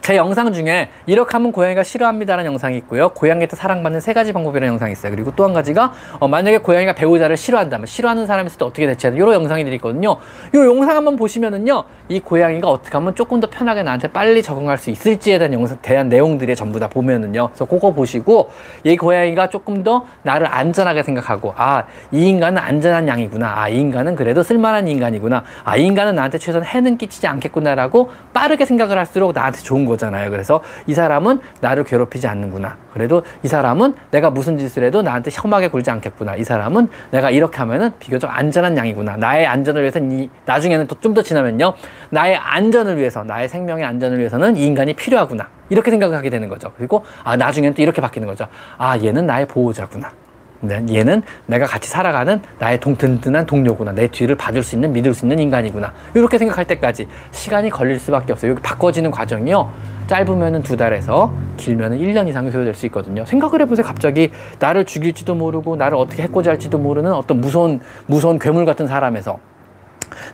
제 영상 중에 이렇게 하면 고양이가 싫어합니다라는 영상이 있고요. 고양이한테 사랑받는 세 가지 방법이라는 영상이 있어요. 그리고 또 한 가지가 어, 만약에 고양이가 배우자를 싫어한다면 싫어하는 사람이 있을 때 어떻게 돼? 이런 영상이 있거든요. 이 영상 한번 보시면은요. 이 고양이가 어떻게 하면 조금 더 편하게 나한테 빨리 적응할 수 있을지에 대한 영상 대한 내용들이 전부 다 보면은요. 그래서 그거 보시고 이 고양이가 조금 더 나를 안전하게 생각하고 아, 이 인간은 안전한 양이구나. 아, 이 인간은 그래도 쓸만한 인간이구나. 아, 이 인간은 나한테 최소한 해는 끼치지 않겠구나라고 빠르게 생각을 할수록 나한테 좋은 거잖아요. 그래서 이 사람은 나를 괴롭히지 않는구나. 그래도 이 사람은 내가 무슨 짓을 해도 나한테 혐하게 굴지 않겠구나. 이 사람은 내가 이렇게 하면은 비교적 안전한 양이구나. 나의 안전을 위해서는 이, 나중에는 또 좀 더 지나면요. 나의 안전을 위해서, 나의 생명의 안전을 위해서는 이 인간이 필요하구나. 이렇게 생각을 하게 되는 거죠. 그리고 아, 나중에는 또 이렇게 바뀌는 거죠. 아, 얘는 나의 보호자구나. 네, 얘는 내가 같이 살아가는 나의 동, 든든한 동료구나. 내 뒤를 봐줄 수 있는, 믿을 수 있는 인간이구나. 이렇게 생각할 때까지 시간이 걸릴 수밖에 없어요. 여기 바꿔지는 과정이요. 짧으면은 두 달에서 길면 은 1년 이상이 소요될 수 있거든요. 생각을 해보세요. 갑자기 나를 죽일지도 모르고 나를 어떻게 해코지 할지도 모르는 어떤 무서운, 무서운 괴물 같은 사람에서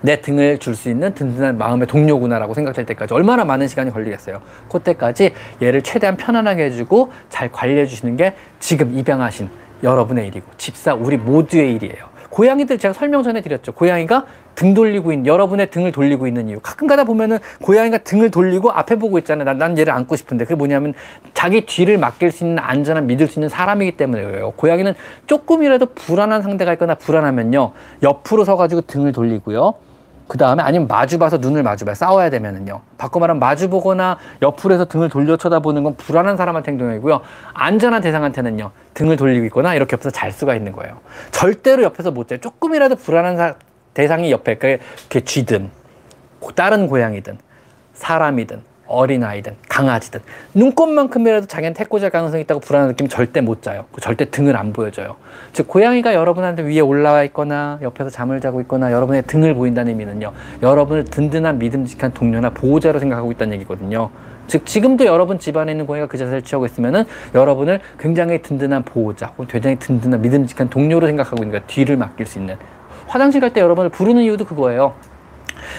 내 등을 줄 수 있는 든든한 마음의 동료구나라고 생각될 때까지 얼마나 많은 시간이 걸리겠어요. 그때까지 얘를 최대한 편안하게 해주고 잘 관리해 주시는 게 지금 입양하신 여러분의 일이고 집사 우리 모두의 일이에요. 고양이들 제가 설명 전에 드렸죠. 고양이가 등 돌리고 있는 여러분의 등을 돌리고 있는 이유. 가끔 가다 보면은 고양이가 등을 돌리고 앞에 보고 있잖아요. 난, 난 얘를 안고 싶은데 그게 뭐냐면 자기 뒤를 맡길 수 있는 안전한 믿을 수 있는 사람이기 때문에 그래요. 고양이는 조금이라도 불안한 상대가 있거나 불안하면요 옆으로 서가지고 등을 돌리고요. 그 다음에 아니면 마주봐서 눈을 마주봐 싸워야 되면은요. 바꿔 말하면 마주보거나 옆으로 해서 등을 돌려 쳐다보는 건 불안한 사람한테 행동이고요. 안전한 대상한테는요. 등을 돌리고 있거나 이렇게 옆에서 잘 수가 있는 거예요. 절대로 옆에서 못 자요. 조금이라도 불안한 사, 대상이 옆에 그게 쥐든 다른 고양이든 사람이든 어린아이든 강아지든 눈곱만큼이라도 자기한테 해코질 가능성이 있다고 불안한 느낌 절대 못 자요. 절대 등을 안 보여줘요. 즉 고양이가 여러분한테 위에 올라와 있거나 옆에서 잠을 자고 있거나 여러분의 등을 보인다는 의미는요. 여러분을 든든한 믿음직한 동료나 보호자로 생각하고 있다는 얘기거든요. 즉 지금도 여러분 집안에 있는 고양이가 그 자세를 취하고 있으면은 여러분을 굉장히 든든한 보호자 혹은 굉장히 든든한 믿음직한 동료로 생각하고 있는 거예요. 뒤를 맡길 수 있는 화장실 갈 때 여러분을 부르는 이유도 그거예요.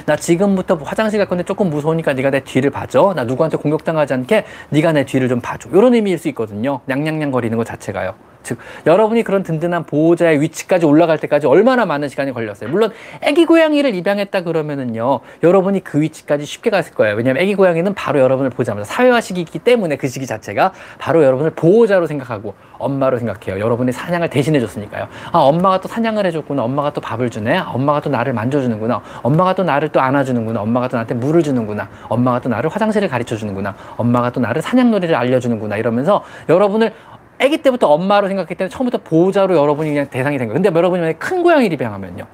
나 지금부터 화장실 갈 건데 조금 무서우니까 네가 내 뒤를 봐줘. 나 누구한테 공격당하지 않게 네가 내 뒤를 좀 봐줘. 이런 의미일 수 있거든요. 냥냥냥 거리는 것 자체가요. 즉 여러분이 그런 든든한 보호자의 위치까지 올라갈 때까지 얼마나 많은 시간이 걸렸어요. 물론 아기 고양이를 입양했다 그러면은요. 여러분이 그 위치까지 쉽게 갔을 거예요. 왜냐하면 아기 고양이는 바로 여러분을 보자마자 사회화 시기이기 때문에 그 시기 자체가 바로 여러분을 보호자로 생각하고 엄마로 생각해요. 여러분의 사냥을 대신해 줬으니까요. 아 엄마가 또 사냥을 해 줬구나. 엄마가 또 밥을 주네. 아, 엄마가 또 나를 만져 주는구나. 엄마가 또 나를 또 안아 주는구나. 엄마가 또 나한테 물을 주는구나. 엄마가 또 나를 화장실을 가르쳐 주는구나. 엄마가 또 나를 사냥놀이를 알려 주는구나. 이러면서 여러분을 아기 때부터 엄마로 생각했기 때문에 처음부터 보호자로 여러분이 그냥 대상이 된 거예요. 근데 여러분이 만약에 큰 고양이를 입양하면요.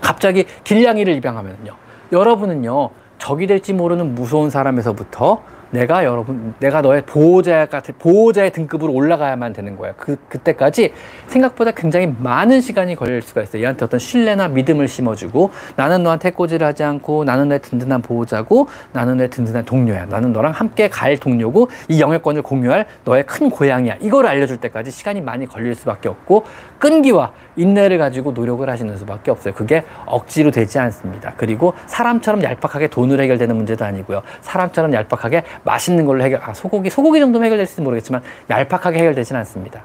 갑자기 길냥이를 입양하면요. 여러분은요. 적이 될지 모르는 무서운 사람에서부터 내가 여러분, 내가 너의 보호자 같은, 보호자의 등급으로 올라가야만 되는 거예요. 그, 그때까지 생각보다 굉장히 많은 시간이 걸릴 수가 있어요. 얘한테 어떤 신뢰나 믿음을 심어주고, 나는 너한테 꼬지를 하지 않고, 나는 내 든든한 보호자고, 나는 내 든든한 동료야. 나는 너랑 함께 갈 동료고, 이 영역권을 공유할 너의 큰 고향이야. 이걸 알려줄 때까지 시간이 많이 걸릴 수밖에 없고, 끈기와 인내를 가지고 노력을 하시는 수밖에 없어요. 그게 억지로 되지 않습니다. 그리고 사람처럼 얄팍하게 돈으로 해결되는 문제도 아니고요. 사람처럼 얄팍하게 맛있는 걸로 해결, 아, 소고기, 소고기 정도면 해결될지 모르겠지만 얄팍하게 해결되지는 않습니다.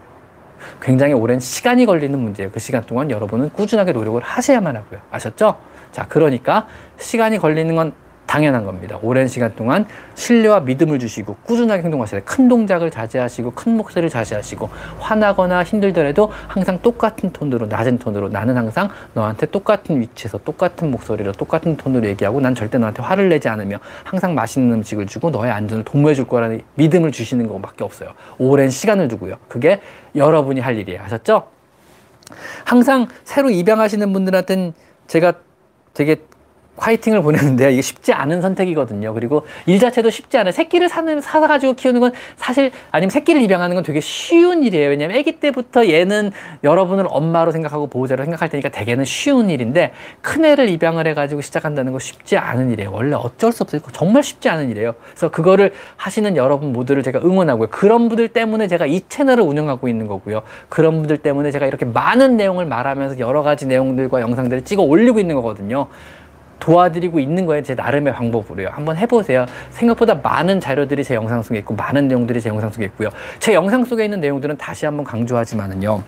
굉장히 오랜 시간이 걸리는 문제예요. 그 시간 동안 여러분은 꾸준하게 노력을 하셔야만 하고요. 아셨죠? 자, 그러니까 시간이 걸리는 건 당연한 겁니다. 오랜 시간 동안 신뢰와 믿음을 주시고 꾸준하게 행동하셔야 돼요. 큰 동작을 자제하시고 큰 목소리를 자제하시고 화나거나 힘들더라도 항상 똑같은 톤으로 낮은 톤으로 나는 항상 너한테 똑같은 위치에서 똑같은 목소리로 똑같은 톤으로 얘기하고 난 절대 너한테 화를 내지 않으며 항상 맛있는 음식을 주고 너의 안전을 도모해 줄 거라는 믿음을 주시는 것밖에 없어요. 오랜 시간을 두고요. 그게 여러분이 할 일이에요. 아셨죠? 항상 새로 입양하시는 분들한테는 제가 되게 화이팅을 보내는데 이게 쉽지 않은 선택이거든요. 그리고 일 자체도 쉽지 않아요. 새끼를 사는, 사가지고 키우는 건 사실, 아니면 새끼를 입양하는 건 되게 쉬운 일이에요. 왜냐면 아기 때부터 얘는 여러분을 엄마로 생각하고 보호자로 생각할 테니까 대개는 쉬운 일인데 큰 애를 입양을 해 가지고 시작한다는 건 쉽지 않은 일이에요. 원래 어쩔 수 없어요. 정말 쉽지 않은 일이에요. 그래서 그거를 하시는 여러분 모두를 제가 응원하고요. 그런 분들 때문에 제가 이 채널을 운영하고 있는 거고요. 그런 분들 때문에 제가 이렇게 많은 내용을 말하면서 여러 가지 내용들과 영상들을 찍어 올리고 있는 거거든요. 도와드리고 있는 거예요. 제 나름의 방법으로요. 한번 해보세요. 생각보다 많은 자료들이 제 영상 속에 있고 많은 내용들이 제 영상 속에 있고요. 제 영상 속에 있는 내용들은 다시 한번 강조하지만은요.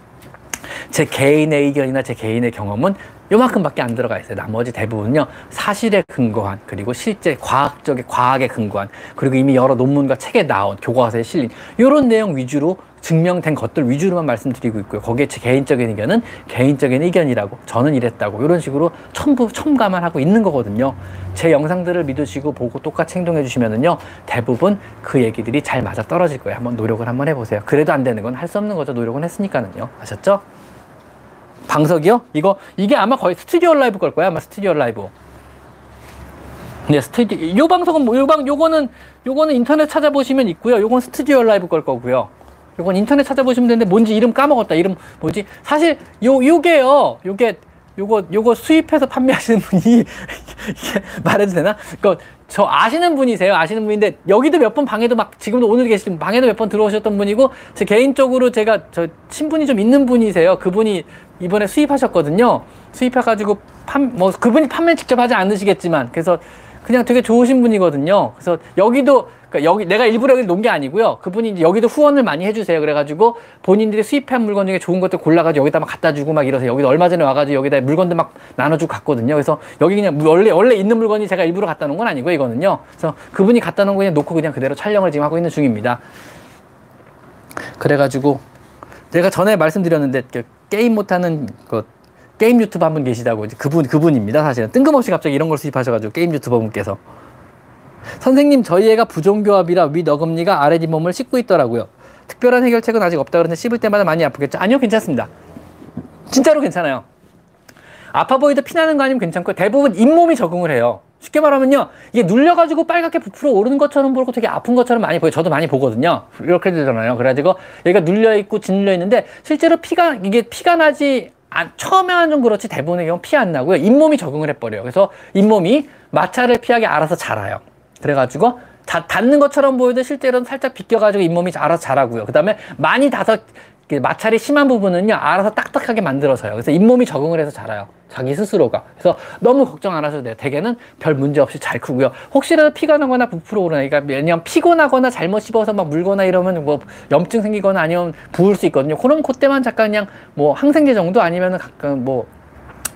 제 개인의 의견이나 제 개인의 경험은 요만큼밖에 안 들어가 있어요. 나머지 대부분요 사실에 근거한 그리고 실제 과학적인 과학에 근거한 그리고 이미 여러 논문과 책에 나온 교과서에 실린 이런 내용 위주로 증명된 것들 위주로만 말씀드리고 있고요. 거기에 제 개인적인 의견은 개인적인 의견이라고 저는 이랬다고 이런 식으로 첨부 첨가만 하고 있는 거거든요. 제 영상들을 믿으시고 보고 똑같이 행동해 주시면은요 대부분 그 얘기들이 잘 맞아 떨어질 거예요. 한번 노력을 한번 해보세요. 그래도 안 되는 건 할 수 없는 거죠. 노력은 했으니까는요. 아셨죠? 방석이요? 이거 이게 아마 거의 스튜디오 라이브 걸 거야. 아마 스튜디오 라이브. 네, 스튜디오. 요 방송은 뭐, 요 방, 요거는, 요거는 인터넷 찾아보시면 있고요. 요건 스튜디오 라이브 걸 거고요. 요건 인터넷 찾아보시면 되는데 뭔지 이름 까먹었다. 이름 뭐지? 사실 요 요게요. 요게 요거 요거 수입해서 판매하시는 [laughs] 분이 이게 말해도 되나? 그러니까 저 아시는 분이세요. 아시는 분인데 여기도 몇 번 방에도 막 지금도 오늘 계신 방에도 몇 번 들어오셨던 분이고 제 개인적으로 제가 저 친분이 좀 있는 분이세요. 그분이 이번에 수입하셨거든요. 수입해가지고 판 뭐 그분이 판매 직접 하지 않으시겠지만 그래서 그냥 되게 좋으신 분이거든요. 그래서 여기도 그러니까 여기 내가 일부러 여기 놓은 게 아니고요. 그분이 여기도 후원을 많이 해주세요. 그래가지고 본인들이 수입한 물건 중에 좋은 것들 골라가지고 여기다 막 갖다 주고 막 이러세요. 여기도 얼마 전에 와가지고 여기다 물건들 막 나눠주고 갔거든요. 그래서 여기 그냥 원래 원래 있는 물건이 제가 일부러 갖다 놓은 건 아니고 이거는요. 그래서 그분이 갖다 놓은 거 그냥 놓고 그냥 그대로 촬영을 지금 하고 있는 중입니다. 그래가지고 제가 전에 말씀드렸는데 그 게임 못하는 그 게임 유튜버 한 분 계시다고 그분 그분입니다 사실은 뜬금없이 갑자기 이런 걸 수입하셔가지고 게임 유튜버 분께서 선생님 저희 애가 부정교합이라 윗 어금니가 아래 잇몸을 씹고 있더라고요. 특별한 해결책은 아직 없다 그러는데 씹을 때마다 많이 아프겠죠? 아니요 괜찮습니다. 진짜로 괜찮아요. 아파 보이도 피나는 거 아니면 괜찮고 대부분 잇몸이 적응을 해요. 쉽게 말하면요 이게 눌려가지고 빨갛게 부풀어 오르는 것처럼 보고 되게 아픈 것처럼 많이 보여요. 저도 많이 보거든요. 이렇게 되잖아요. 그래가지고 여기가 눌려있고 짓눌려 있는데 실제로 피가 이게 피가 나지 안, 처음에는 좀 그렇지 대부분의 경우 피 안 나고요. 잇몸이 적응을 해버려요. 그래서 잇몸이 마찰을 피하게 알아서 자라요 그래가지고 다, 닿는 것처럼 보여도 실제로는 살짝 비껴가지고 잇몸이 알아서 자라고요. 그 다음에 많이 닿아서 마찰이 심한 부분은요 알아서 딱딱하게 만들어서요. 그래서 잇몸이 적응을 해서 자라요. 자기 스스로가. 그래서 너무 걱정 안 하셔도 돼요. 대개는 별 문제 없이 잘 크고요. 혹시라도 피가 나거나 부풀어 오르나 그러니까 왜냐면 피곤하거나 잘못 씹어서 막 물거나 이러면 뭐 염증 생기거나 아니면 부을 수 있거든요. 그럼 그때만 잠깐 그냥 뭐 항생제 정도 아니면은 가끔 뭐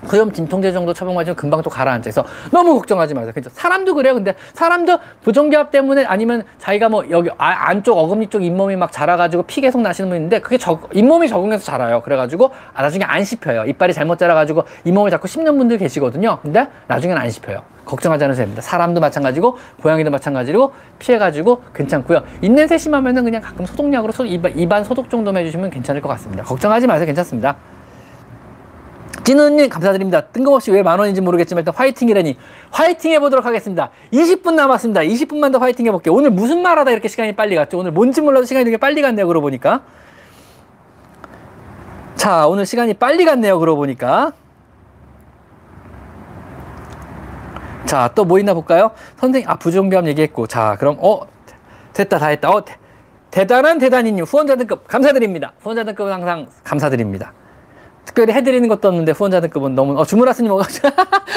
그럼 진통제 정도 처방받으면 금방 또 가라앉아. 그래서 너무 걱정하지 마세요. 그죠? 사람도 그래요. 근데 사람도 부종기압 때문에 아니면 자기가 뭐 여기 아, 안쪽 어금니 쪽 잇몸이 막 자라가지고 피 계속 나시는 분 있는데 그게 적, 잇몸이 적응해서 자라요. 그래가지고 아, 나중에 안 씹혀요. 이빨이 잘못 자라가지고 잇몸을 자꾸 씹는 분들 계시거든요. 근데 나중에는 안 씹혀요. 걱정하지 않으셔도 됩니다. 사람도 마찬가지고 고양이도 마찬가지로 피해가지고 괜찮고요. 입냄새 심하면은 그냥 가끔 소독약으로 소, 입안, 입안 소독 정도만 해주시면 괜찮을 것 같습니다. 걱정하지 마세요. 괜찮습니다. 진우님 감사드립니다. 뜬금없이 왜 만 원인지 모르겠지만 일단 화이팅이라니 화이팅 해보도록 하겠습니다. 20분 남았습니다. 20분만 더 화이팅 해볼게요. 오늘 무슨 말하다 이렇게 시간이 빨리 갔죠? 오늘 뭔지 몰라도 시간이 되게 빨리 갔네요. 그러고 보니까 자 오늘 시간이 빨리 갔네요. 그러고 보니까 자 또 뭐 있나 볼까요? 선생님 아 부정비암 얘기했고 자 그럼 어 됐다 다 했다 어 대, 대단한 대단히님 후원자 등급 감사드립니다. 후원자 등급은 항상 감사드립니다. 특별히 해드리는 것도 없는데 후원자 등급은 너무 어 주무라스님 [laughs]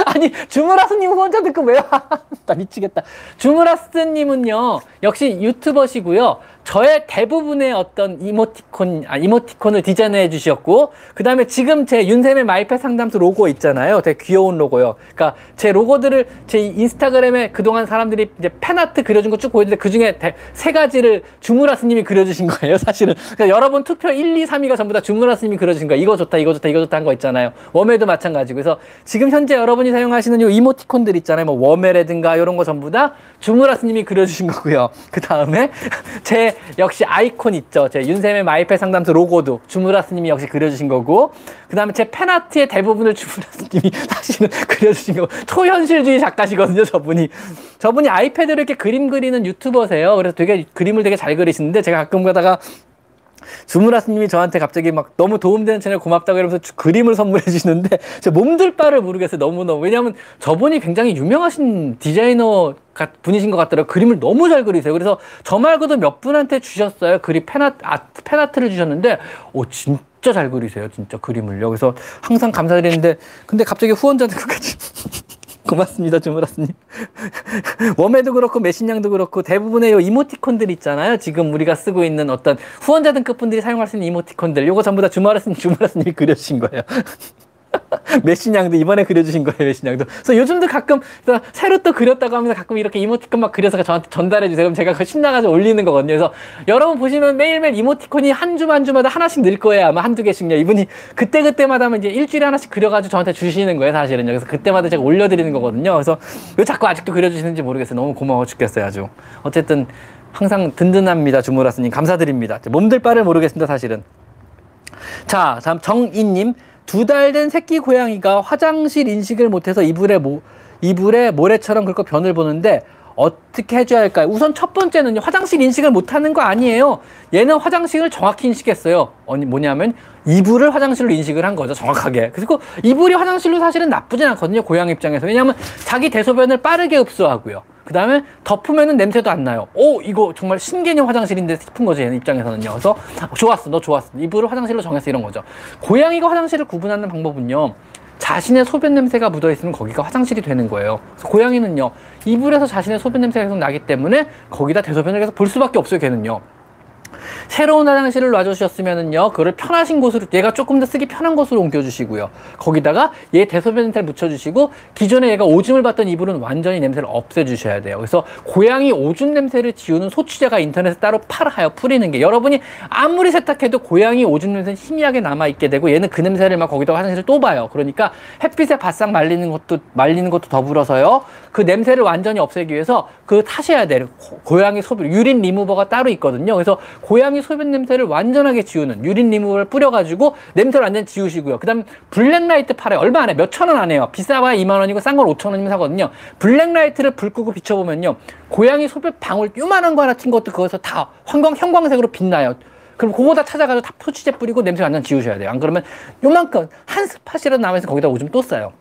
아니 주무라스님 후원자 등급 왜요? [laughs] 나 미치겠다. 주무라스님은요 역시 유튜버시고요. 저의 대부분의 어떤 이모티콘, 아, 이모티콘을 디자인해 주셨고, 그 다음에 지금 제 윤샘의 마이펫 상담소 로고 있잖아요. 되게 귀여운 로고요. 그러니까 제 로고들을 제 인스타그램에 그동안 사람들이 이제 팬아트 그려준 거 쭉 보여주는데 그 중에 세 가지를 주무라스님이 그려주신 거예요. [laughs] 사실은. 그러니까 여러분 투표 1, 2, 3위가 전부 다 주무라스님이 그려주신 거예요. 이거 좋다, 이거 좋다, 이거 좋다 한 거 있잖아요. 웜에도 마찬가지고. 그래서 지금 현재 여러분이 사용하시는 이 이모티콘들 있잖아요. 뭐 웜에라든가 이런 거 전부 다 주무라스님이 그려주신 거고요. 그 다음에 [laughs] 제 역시 아이콘 있죠. 제 윤샘의 마이펫 상담소 로고도 주무라 스님이 역시 그려주신 거고, 그 다음에 제 팬아트의 대부분을 주무라 스님이 [laughs] 사실은 그려주신 거고, 초현실주의 작가시거든요, 저분이. 저분이 아이패드로 이렇게 그림 그리는 유튜버세요. 그래서 되게 그림을 되게 잘 그리시는데, 제가 가끔 가다가 주무라스님이 저한테 갑자기 막 너무 도움되는 채널 고맙다고 이러면서 그림을 선물해 주시는데 제 [laughs] 몸둘 바를 모르겠어요 너무너무. 왜냐하면 저분이 굉장히 유명하신 디자이너 분이신 것 같더라고요. 그림을 너무 잘 그리세요. 그래서 저 말고도 몇 분한테 주셨어요. 그림 팬아트, 아, 팬아트를 주셨는데 오 진짜 잘 그리세요 진짜 그림을요. 그래서 항상 감사드리는데 근데 갑자기 후원자들 [laughs] 끝까지 고맙습니다, 주무라스님. [laughs] 웜에도 그렇고 메신냥도 그렇고 대부분의 이모티콘들 있잖아요. 지금 우리가 쓰고 있는 어떤 후원자 등급 분들이 사용할 수 있는 이모티콘들. 요거 전부 다 주무라스님, 주무라스님이 그려주신 거예요. [laughs] [laughs] 메신냥도 이번에 그려주신 거예요, 메신냥도. 그래서 요즘도 가끔 새로 또 그렸다고 하면서 가끔 이렇게 이모티콘 막 그려서 저한테 전달해 주세요. 그럼 제가 그 신나가지고 올리는 거거든요. 그래서 여러분 보시면 매일매일 이모티콘이 한주한 주마다 하나씩 늘 거예요. 아마 한두 개씩요. 이분이 그때 그때마다 하면 이제 일주일에 하나씩 그려가지고 저한테 주시는 거예요, 사실은요. 그래서 그때마다 제가 올려드리는 거거든요. 그래서 왜 자꾸 아직도 그려주시는지 모르겠어요. 너무 고마워 죽겠어요, 아주. 어쨌든 항상 든든합니다, 주무라스님. 감사드립니다. 몸들 바를 모르겠습니다, 사실은. 자, 다음 정인님. 두 달 된 새끼 고양이가 화장실 인식을 못해서 이불에 모, 이불에 모래처럼 긁고 변을 보는데 어떻게 해줘야 할까요? 우선 첫 번째는 화장실 인식을 못하는 거 아니에요. 얘는 화장실을 정확히 인식했어요. 뭐냐면 이불을 화장실로 인식을 한 거죠. 정확하게. 그리고 이불이 화장실로 사실은 나쁘진 않거든요. 고양 입장에서. 왜냐하면 자기 대소변을 빠르게 흡수하고요. 그 다음에 덮으면은 냄새도 안 나요. 오, 이거 정말 신개념 화장실인데 싶은 거죠. 얘는 입장에서는요. 그래서 좋았어. 너 좋았어. 이불을 화장실로 정했어. 이런 거죠. 고양이가 화장실을 구분하는 방법은요. 자신의 소변 냄새가 묻어 있으면 거기가 화장실이 되는 거예요. 고양이는요 이불에서 자신의 소변 냄새가 계속 나기 때문에 거기다 대소변을 계속 볼 수밖에 없어요. 걔는요. 새로운 화장실을 놔주셨으면은요, 그거를 편하신 곳으로, 얘가 조금 더 쓰기 편한 곳으로 옮겨주시고요. 거기다가 얘 대소변 냄새를 묻혀주시고, 기존에 얘가 오줌을 봤던 이불은 완전히 냄새를 없애주셔야 돼요. 그래서 고양이 오줌 냄새를 지우는 소취제가 인터넷에 따로 팔아요. 뿌리는 게. 여러분이 아무리 세탁해도 고양이 오줌 냄새는 희미하게 남아있게 되고, 얘는 그 냄새를 막 거기다가 화장실을 또 봐요. 그러니까 햇빛에 바싹 말리는 것도, 말리는 것도 더불어서요. 그 냄새를 완전히 없애기 위해서 그 타셔야 돼요. 고양이 소변, 유린 리무버가 따로 있거든요. 그래서 고양이 소변 냄새를 완전하게 지우는 유린 리무버를 뿌려가지고 냄새를 완전 지우시고요. 그 다음 black light 팔아요. 얼마 안 해? 몇천 원 안 해요. 비싸봐야 2만 원이고 싼건 5천 원이면 사거든요. black light를 불 끄고 비춰보면요. 고양이 소변 방울 요만한 거 하나 튄 것도 그거서 다 황광, 형광색으로 빛나요. 그럼 그거 다 찾아가서 다 탈취제 뿌리고 냄새 완전 지우셔야 돼요. 안 그러면 요만큼 한 spot이라도 남아서 거기다 오줌 또 싸요.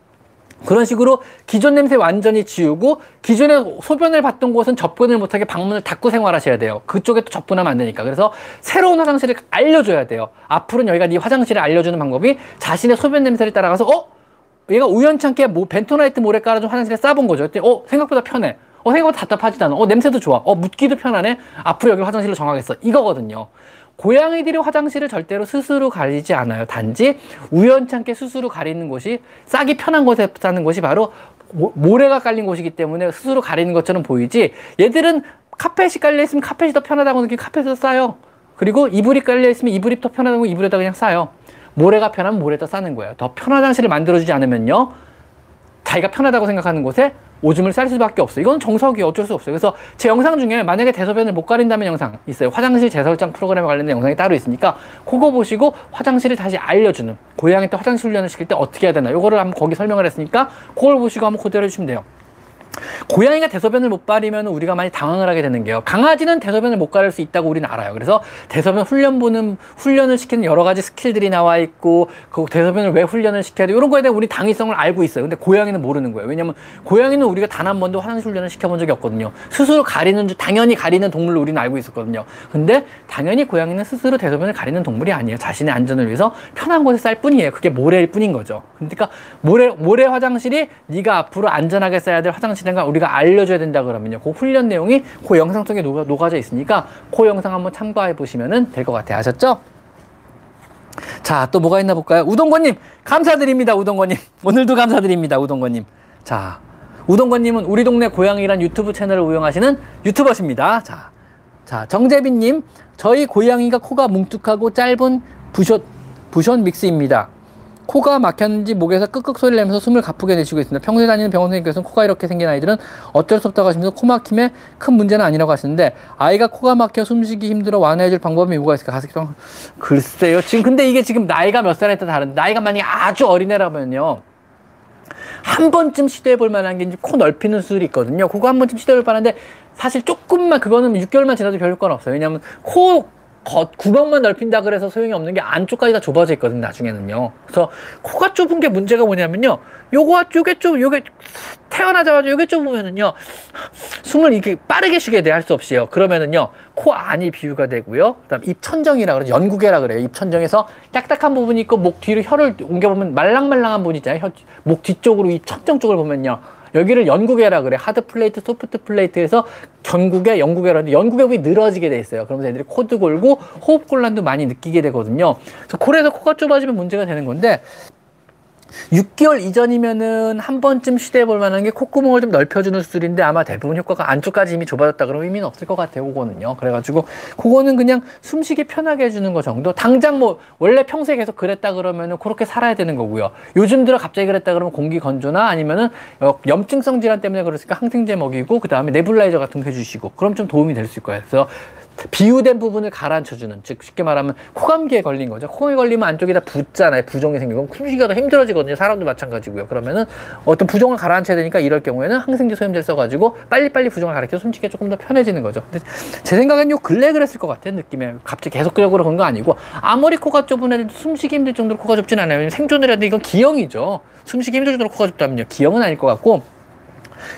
그런 식으로 기존 냄새 완전히 지우고 기존에 소변을 봤던 곳은 접근을 못하게 방문을 닫고 생활하셔야 돼요. 그쪽에 또 접근하면 안 되니까. 그래서 새로운 화장실을 알려줘야 돼요. 앞으로는 여기가 네 화장실을 알려주는 방법이 자신의 소변 냄새를 따라가서 어? 얘가 우연찮게 뭐 벤토나이트 모래 깔아준 화장실에 싸본 거죠. 그랬더니 어? 생각보다 편해. 어? 생각보다 답답하지도 않아. 어? 냄새도 좋아. 어? 묻기도 편하네. 앞으로 여기 화장실로 정하겠어. 이거거든요. 고양이들이 화장실을 절대로 스스로 가리지 않아요. 단지 우연찮게 스스로 가리는 곳이 싸기 편한 곳에 싸는 곳이 바로 모래가 깔린 곳이기 때문에 스스로 가리는 것처럼 보이지 얘들은 카펫이 깔려 있으면 카펫이 더 편하다고 느끼면 카펫에서 싸요. 그리고 이불이 깔려 있으면 이불이 더 편하다고 이불에다 그냥 싸요. 모래가 편하면 모래에다 싸는 거예요. 더 편한 화장실을 만들어주지 않으면요. 자기가 편하다고 생각하는 곳에 오줌을 쌀 수밖에 없어요. 이건 정석이 어쩔 수 없어요. 그래서 제 영상 중에 만약에 대소변을 못 가린다면 영상 있어요. 화장실 재설정 프로그램에 관련된 영상이 따로 있으니까 그거 보시고 화장실을 다시 알려주는 고양이 때 화장실 훈련을 시킬 때 어떻게 해야 되나 요거를 한번 거기 설명을 했으니까 그걸 보시고 한번 그대로 해주시면 돼요. 고양이가 대소변을 못 가리면 우리가 많이 당황을 하게 되는 게요. 강아지는 대소변을 못 가릴 수 있다고 우리는 알아요. 그래서 대소변 훈련 보는 훈련을 시키는 여러 가지 스킬들이 나와 있고 그 대소변을 왜 훈련을 시켜야 돼 이런 거에 대한 우리 당위성을 알고 있어요. 근데 고양이는 모르는 거예요. 왜냐면 고양이는 우리가 단 한 번도 화장실 훈련을 시켜본 적이 없거든요. 스스로 가리는 당연히 가리는 동물로 우리는 알고 있었거든요. 근데 당연히 고양이는 스스로 대소변을 가리는 동물이 아니에요. 자신의 안전을 위해서 편한 곳에 쌀 뿐이에요. 그게 모래일 뿐인 거죠. 그러니까 모래 모래 화장실이 네가 앞으로 안전하게 써야 될 화장실 무엇인가 우리가 알려줘야 된다 그러면요. 그 훈련 내용이 그 영상 속에 녹아, 녹아져 있으니까 그 영상 한번 참고해 보시면 될 것 같아요. 아셨죠? 자, 또 뭐가 있나 볼까요? 우동건님, 감사드립니다. 우동건님. [laughs] 오늘도 감사드립니다. 우동건님. 자, 우동건님은 우리 동네 고양이란 유튜브 채널을 운영하시는 유튜버십니다. 자, 자, 정재빈님, 저희 고양이가 코가 뭉툭하고 짧은 부숏, 부션 믹스입니다. 코가 막혔는지 목에서 끄끄 소리를 내면서 숨을 가쁘게 내쉬고 있습니다. 평소에 다니는 병원 선생님께서는 코가 이렇게 생긴 아이들은 어쩔 수 없다고 하시면서 코 막힘에 큰 문제는 아니라고 하시는데 아이가 코가 막혀 숨쉬기 힘들어 완화해줄 방법이 뭐가 있을까? 가습기방 글쎄요. 지금 근데 이게 지금 나이가 몇 살에 따라 다른데 나이가 만약에 아주 어린애라면요. 한 번쯤 시도해 볼 만한 게 이제 코 넓히는 수술이 있거든요. 그거 한 번쯤 시도해 볼 만한데 사실 조금만 그거는 6개월만 지나도 별 효과는 없어요. 왜냐하면 코 겉 구멍만 넓힌다 그래서 소용이 없는 게 안쪽까지 다 좁아져 있거든요 나중에는요. 그래서 코가 좁은 게 문제가 뭐냐면요. 요거 요게 좀 요게 태어나자마자 요게 좁으면은요. 숨을 이렇게 빠르게 쉬게 돼 할 수 없이요. 그러면은요 코 안이 비후가 되고요. 그다음 입 천정이라 그래요 연구개라 그래요. 입 천정에서 딱딱한 부분이 있고 목 뒤로 혀를 옮겨보면 말랑말랑한 부분 있잖아요. 혀, 목 뒤쪽으로 입 천정 쪽을 보면요 여기를 연구개라 그래. hard palate, soft palate에서 결국에 연구개라는데 연구개 부위 늘어지게 돼 있어요. 그러면서 애들이 코도 골고 호흡 곤란도 많이 느끼게 되거든요. 그래서 그래서 코가 좁아지면 문제가 되는 건데 6개월 이전이면은 한 번쯤 시도해 볼 만한 게 콧구멍을 좀 넓혀주는 수술인데 아마 대부분 효과가 안쪽까지 이미 좁아졌다 그러면 의미는 없을 것 같아요. 그거는요. 그래가지고 그거는 그냥 숨쉬기 편하게 해주는 거 정도. 당장 뭐 원래 평소에 계속 그랬다 그러면은 그렇게 살아야 되는 거고요. 요즘 들어 갑자기 그랬다 그러면 공기 건조나 아니면은 어, 염증성 질환 때문에 그랬으니까 항생제 먹이고 그 다음에 네블라이저 같은 거 해주시고 그럼 좀 도움이 될 수 있을 거예요. 그래서 비유된 부분을 가라앉혀주는 즉 쉽게 말하면 코감기에 걸린 거죠. 코감기 걸리면 안쪽에다 붓잖아요. 부종이 생기고. 숨쉬기가 더 힘들어지거든요. 사람도 마찬가지고요. 그러면은 어떤 부종을 가라앉혀야 되니까 이럴 경우에는 항생제 소염제를 써가지고 빨리빨리 부종을 가라앉혀 숨쉬기가 조금 더 편해지는 거죠. 근데 제 생각엔 요 근래 그랬을 것 같아요 느낌에. 갑자기 계속적으로 그런 거 아니고 아무리 코가 좁은 애들도 숨쉬기 힘들 정도로 코가 좁진 않아요. 생존을 돼 이건 기형이죠. 숨쉬기 힘들 정도로 코가 좁다면요. 기형은 아닐 것 같고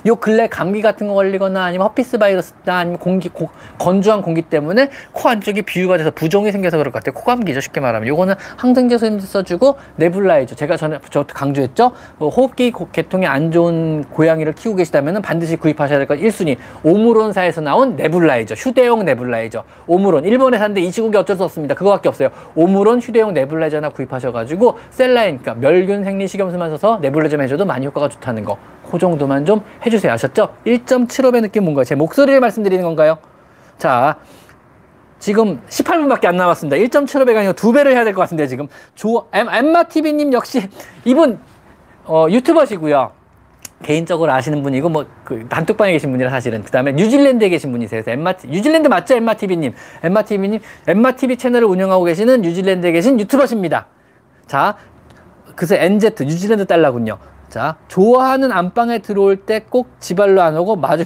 요 근래 감기 같은 거 걸리거나 아니면 herpes 바이러스나 아니면 공기 고, 건조한 공기 때문에 코 안쪽이 비후가 돼서 부종이 생겨서 그럴 것 같아요. 코감기죠 쉽게 말하면. 요거는 항생제 소염제도 써주고 nebulizer 제가 전에 저 강조했죠. 뭐 호흡기 계통이 안 좋은 고양이를 키우고 계시다면 반드시 구입하셔야 될것 1순위 오므론사에서 나온 네블라이저 휴대용 네블라이저 오므론 일본에 사는데 이 시국에 어쩔 수 없습니다. 그거밖에 없어요. 오므론 휴대용 네블라이저나 구입하셔가지고 셀라인 그러니까 멸균 생리식염수만 써서 네블라이저 해줘도 많이 효과가 좋다는 거. 그 정도만 좀 해주세요. 아셨죠? 1.75배 느낌 뭔가요? 제 목소리를 말씀드리는 건가요? 자, 지금 18분밖에 안 남았습니다. 1.75배가 아니고 2배를 해야 될 것 같은데 지금 조 엠마TV님 역시 이분 어, 유튜버시고요. 개인적으로 아시는 분이고 뭐그 단톡방에 계신 분이라 사실은 그다음에 뉴질랜드에 계신 분이세요. 그래서 엠마 뉴질랜드 맞죠? 엠마TV님. 엠마TV님 엠마TV 채널을 운영하고 계시는 뉴질랜드에 계신 유튜버십니다. 자, 그래서 NZ 뉴질랜드 달러군요. 자, 좋아하는 안방에 들어올 때 꼭 지발로 안 오고 [laughs] 마중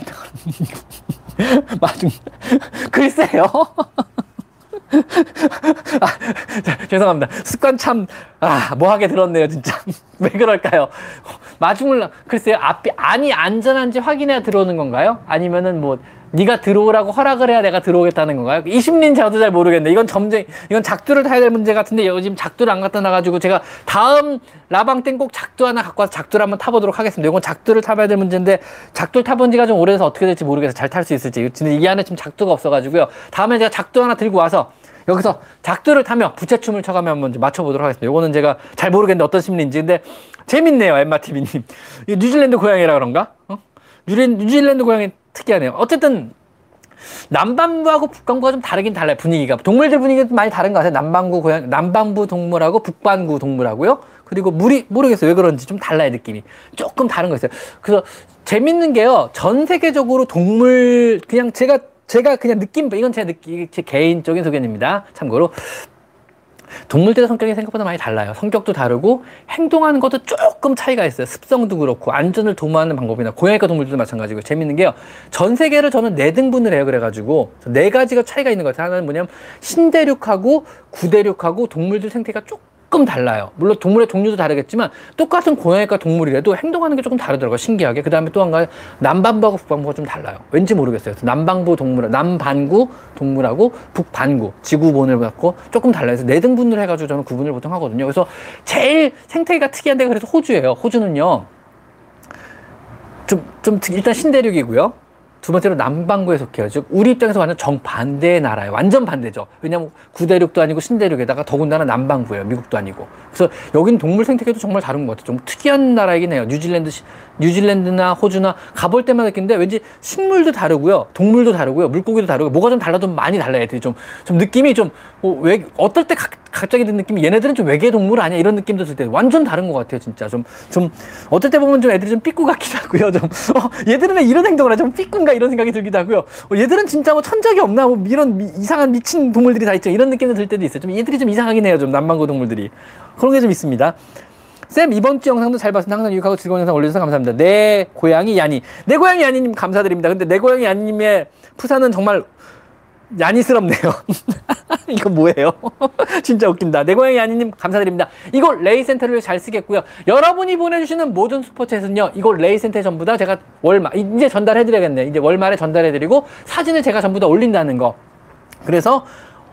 마중 [laughs] 글쎄요. [laughs] 아, 죄송합니다. 습관 참, 아, 뭐하게 들었네요, 진짜. 왜 그럴까요? 마중을, 글쎄요, 앞이, 안이 안전한지 확인해야 들어오는 건가요? 아니면은 뭐, 네가 들어오라고 허락을 해야 내가 들어오겠다는 건가요? 이 심리는 저도 잘 모르겠네. 이건 점쟁, 이건 작두를 타야 될 문제 같은데 요즘 작두를 안 갖다 놔가지고 제가 다음 라방 땐 꼭 작두 하나 갖고 와서 작두를 한번 타보도록 하겠습니다. 이건 작두를 타봐야 될 문제인데 작두를 타본 지가 좀 오래돼서 어떻게 될지 모르겠어서 잘탈 수 있을지. 근데 이 안에 지금 작두가 없어가지고요. 다음에 제가 작두 하나 들고 와서 여기서 작두를 타며 부채춤을 쳐가며 한번 좀 맞춰보도록 하겠습니다. 이거는 제가 잘 모르겠는데 어떤 심리인지. 근데 재밌네요, 엠마TV님. 뉴질랜드 고양이라 그런가? 어? 뉴질랜드 고양이 특이하네요. 어쨌든 남반부하고 북반구가 좀 다르긴 달라요 분위기가. 동물들 분위기가 많이 다른 것 같아요. 남반구 고양 남반부 동물하고 북반구 동물하고요. 그리고 물이 모르겠어요. 왜 그런지 좀 달라요 느낌이. 조금 다른 거 있어요. 그래서 재밌는 게요. 전 세계적으로 동물 그냥 제가 제가 그냥 느낌 이건 제 느낌 제 개인적인 소견입니다. 참고로 동물들의 성격이 생각보다 많이 달라요. 성격도 다르고 행동하는 것도 조금 차이가 있어요. 습성도 그렇고 안전을 도모하는 방법이나 고양이과 동물들도 마찬가지고 재밌는 게요. 전 세계를 저는 네 등분을 해요. 그래가지고 네 가지가 차이가 있는 것 같아요. 하나는 뭐냐면 신대륙하고 구대륙하고 동물들 생태가 조금 조금 달라요. 물론 동물의 종류도 다르겠지만 똑같은 고양이과 동물이라도 행동하는 게 조금 다르더라고요. 신기하게. 그 다음에 또 한 가지 남반부하고 북반부가 좀 달라요. 왠지 모르겠어요. 남반부 동물, 남반구 동물하고 북반구 지구본을 갖고 조금 달라요. 그래서 네 등분을 해가지고 저는 구분을 보통 하거든요. 그래서 제일 생태계가 특이한 데가 그래서 호주예요. 호주는요. 좀, 좀 일단 신대륙이고요. 두 번째로 남반구에 속해요. 즉 우리 입장에서 완전 정반대의 나라예요. 완전 반대죠. 왜냐하면 구대륙도 아니고 신대륙에다가 더군다나 남반구예요. 미국도 아니고. 그래서 여긴 동물 생태계도 정말 다른 것 같아요. 좀 특이한 나라이긴 해요. 뉴질랜드 뉴질랜드나 호주나 가볼 때마다 느끼는데 왠지 식물도 다르고요. 동물도 다르고요. 물고기도 다르고 뭐가 좀 달라도 많이 달라요. 애들이 좀, 좀 느낌이 좀, 뭐, 왜, 어떨 때 가, 갑자기 드는 느낌이 얘네들은 좀 외계 동물 아니야? 이런 느낌도 들 때 완전 다른 것 같아요. 진짜 좀, 좀, 어떨 때 보면 좀 애들이 좀 삐꾸 같기도 하고요. 좀, 어, 얘들은 왜 이런 행동을 하죠? 좀 삐꾼가? 이런 생각이 들기도 하고요. 어, 얘들은 진짜 뭐 천적이 없나? 뭐 이런 미, 이상한 미친 동물들이 다 있죠. 이런 느낌도 들 때도 있어요. 좀 얘들이 좀 이상하긴 해요. 좀 남반구 동물들이. 그런 게 좀 있습니다. 쌤 이번 주 영상도 잘 봤습니다. 항상 유익하고 즐거운 영상 올려주셔서 감사합니다. 내 고양이 야니. 내 고양이 야니님 감사드립니다. 근데 내 고양이 야니님의 프사는 정말 야니스럽네요. [laughs] [laughs] 이거 뭐예요? [laughs] 진짜 웃긴다. 내 고양이 야니님 감사드립니다. 이거 레이센터를 잘 쓰겠고요. 여러분이 보내주시는 모든 super chat은요. 이거 레이센터 전부 다 제가 월말 이제 전달해드려야겠네. 이제 월말에 전달해드리고 사진을 제가 전부 다 올린다는 거. 그래서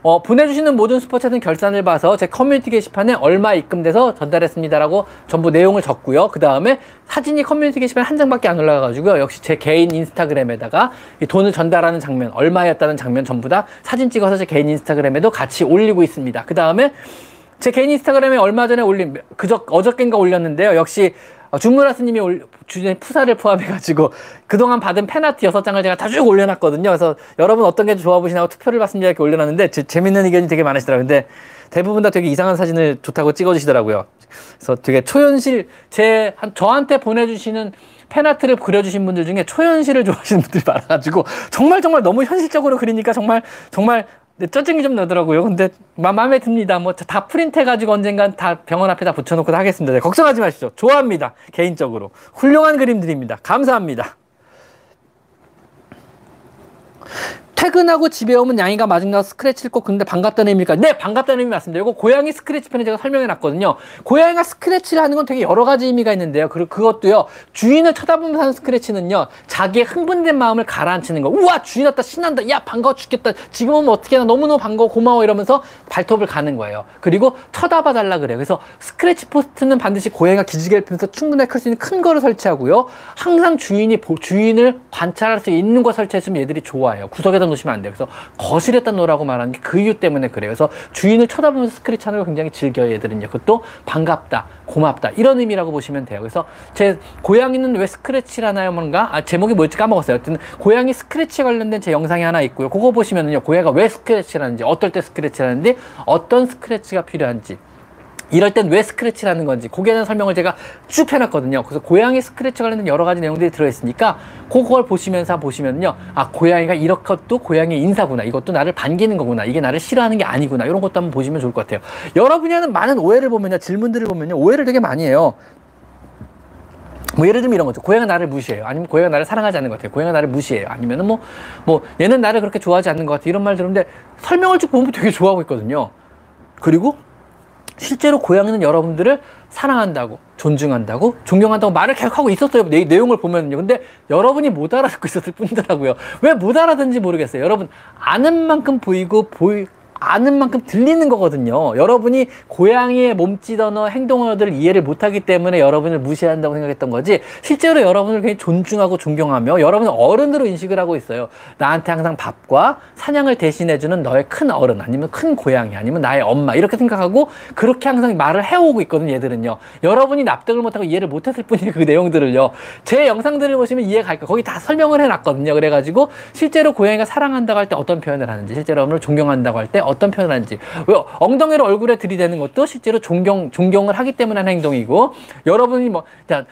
어, 보내주시는 모든 super chat은 결산을 봐서 제 커뮤니티 게시판에 얼마 입금돼서 전달했습니다라고 전부 내용을 적고요. 그 다음에 사진이 커뮤니티 게시판에 한 장밖에 안 올라가가지고요. 역시 제 개인 인스타그램에다가 이 돈을 전달하는 장면, 얼마였다는 장면 전부 다 사진 찍어서 제 개인 인스타그램에도 같이 올리고 있습니다. 그 다음에 제 개인 인스타그램에 얼마 전에 올린, 그저, 어저께인가 올렸는데요. 역시 어, 준무라스님이 주제 프사를 포함해가지고 그동안 받은 팬아트 여섯 장을 제가 다 쭉 올려놨거든요. 그래서 여러분 어떤 게 좋아 보시나고 투표를 받습니다 이렇게 올려놨는데 제, 재밌는 의견이 되게 많으시더라고요. 근데 대부분 다 되게 이상한 사진을 좋다고 찍어주시더라고요. 그래서 되게 초현실 제 한, 저한테 보내주시는 팬아트를 그려주신 분들 중에 초현실을 좋아하시는 분들이 많아가지고 정말 정말 너무 현실적으로 그리니까 정말 정말 네, 짜증이 좀 나더라고요. 근데 마음에 듭니다. 뭐 다 프린트해가지고 언젠간 다 병원 앞에다 붙여놓고 하겠습니다. 네, 걱정하지 마시죠. 좋아합니다. 개인적으로. 훌륭한 그림들입니다. 감사합니다. 퇴근하고 집에 오면 양이가 마중나서 스크래치를 꼭 긁는데 반갑다는 의미입니까? 네, 반갑다는 의미 맞습니다. 이거 고양이 스크래치 편에 제가 설명해 놨거든요. 고양이가 스크래치를 하는 건 되게 여러 가지 의미가 있는데요. 그리고 그것도요, 주인을 쳐다보면서 하는 스크래치는요, 자기의 흥분된 마음을 가라앉히는 거. 우와, 주인 왔다, 신난다. 야, 반가워 죽겠다. 지금 오면 어떻게 하나 너무너무 반가워, 고마워. 이러면서 발톱을 가는 거예요. 그리고 쳐다봐 달라 그래요. 그래서 scratch post는 반드시 고양이가 기지개를 펴면서 충분히 긁을 수 있는 큰 거를 설치하고요. 항상 주인이, 주인을 관찰할 수 있는 거 설치했으면 얘들이 좋아해요. 구석에다 놓으시면 안 돼요. 그래서 거실에다 놓으라고 말하는 게 그 이유 때문에 그래요. 그래서 주인을 쳐다보면서 스크래치 하는 걸 굉장히 즐겨요. 얘들은요. 그것도 반갑다, 고맙다 이런 의미라고 보시면 돼요. 그래서 제 고양이는 왜 스크래치를 하나요? 뭔가 아, 제목이 뭐였지 까먹었어요. 어쨌든 고양이 스크래치 관련된 제 영상이 하나 있고요. 그거 보시면은요. 고양이가 왜 스크래치를 하는지, 어떨 때 스크래치를 하는지, 어떤 스크래치가 필요한지 이럴 땐 왜 스크래치라는 건지 거기에 대한 설명을 제가 쭉 해놨거든요. 그래서 고양이 스크래치 관련된 여러 가지 내용들이 들어있으니까 그걸 보시면서 보시면요. 아 고양이가 이렇게도 고양이 인사구나. 이것도 나를 반기는 거구나. 이게 나를 싫어하는 게 아니구나. 이런 것도 한번 보시면 좋을 것 같아요. 여러분이 하는 많은 오해를 보면요. 질문들을 보면요. 오해를 되게 많이 해요. 뭐 예를 들면 이런 거죠. 고양이가 나를 무시해요. 아니면 고양이가 나를 사랑하지 않는 것 같아요. 고양이가 나를 무시해요. 아니면은 뭐, 뭐, 얘는 나를 그렇게 좋아하지 않는 것 같아. 이런 말 들었는데 설명을 쭉 보면 되게 좋아하고 있거든요. 그리고 실제로 고양이는 여러분들을 사랑한다고, 존중한다고, 존경한다고 말을 계속 하고 있었어요. 내, 내용을 보면요. 근데 여러분이 못 알아듣고 있었을 뿐이더라고요. 왜 못 알아듣는지 모르겠어요. 여러분, 아는 만큼 보이고, 보이, 아는 만큼 들리는 거거든요. 여러분이 고양이의 몸짓 언어, 행동 언어들을 이해를 못하기 때문에 여러분을 무시한다고 생각했던 거지. 실제로 여러분을 굉장히 존중하고 존경하며 여러분은 어른으로 인식을 하고 있어요. 나한테 항상 밥과 사냥을 대신해주는 너의 큰 어른, 아니면 큰 고양이, 아니면 나의 엄마 이렇게 생각하고 그렇게 항상 말을 해오고 있거든요. 얘들은요. 여러분이 납득을 못하고 이해를 못했을 뿐이에요. 그 내용들을요. 제 영상들을 보시면 이해가 갈 거예요. 거기 다 설명을 해놨거든요. 그래가지고 실제로 고양이가 사랑한다고 할 때 어떤 표현을 하는지, 실제로 여러분을 존경한다고 할때 어떤 표현을 하는지. 왜 엉덩이를 얼굴에 들이대는 것도 실제로 존경 존경을 하기 때문에 하는 행동이고 여러분이 뭐 자,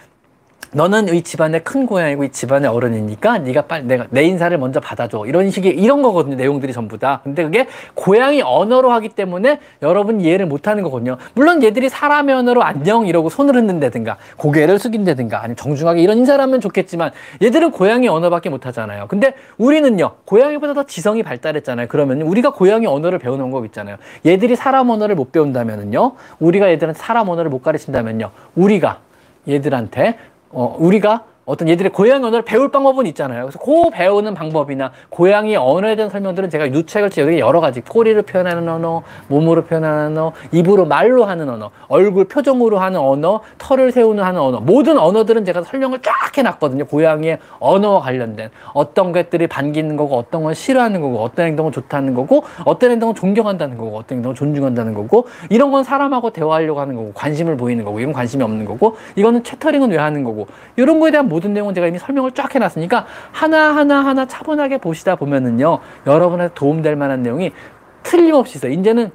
너는 이 집안의 큰 고양이고 이 집안의 어른이니까 네가 빨리 내가 내 인사를 먼저 받아줘. 이런 식의 이런 거거든요 내용들이 전부 다. 근데 그게 고양이 언어로 하기 때문에 여러분 이해를 못하는 거거든요. 물론 얘들이 사람의 언어로 안녕 이러고 손을 흔든다든가 고개를 숙인다든가 아니면 정중하게 이런 인사를 하면 좋겠지만 얘들은 고양이 언어밖에 못하잖아요. 근데 우리는요 고양이보다 더 지성이 발달했잖아요. 그러면 우리가 고양이 언어를 배우는 거 있잖아요. 얘들이 사람 언어를 못 배운다면은요 우리가 얘들은 사람 언어를 못 가르친다면요 우리가 얘들한테 어, 우리가 어떤 얘들의 고양이 언어를 배울 방법은 있잖아요. 그래서 그 배우는 방법이나 고양이 언어에 대한 설명들은 제가 유책을 여기 여러 가지 꼬리를 표현하는 언어, 몸으로 표현하는 언어, 입으로 말로 하는 언어, 얼굴 표정으로 하는 언어, 털을 세우는 하는 언어 모든 언어들은 제가 설명을 쫙 해놨거든요. 고양이의 언어와 관련된 어떤 것들이 반기는 거고 어떤 건 싫어하는 거고 어떤 행동은 좋다는 거고 어떤 행동은 존경한다는 거고 어떤 행동은 존중한다는 거고 이런 건 사람하고 대화하려고 하는 거고 관심을 보이는 거고 이건 관심이 없는 거고 이거는 채터링은 왜 하는 거고 이런 거에 대한 모든 내용은 제가 이미 설명을 쫙 해놨으니까 하나하나 하나 차분하게 보시다 보면은요 여러분한테 도움될 만한 내용이 틀림없이 있어요 이제는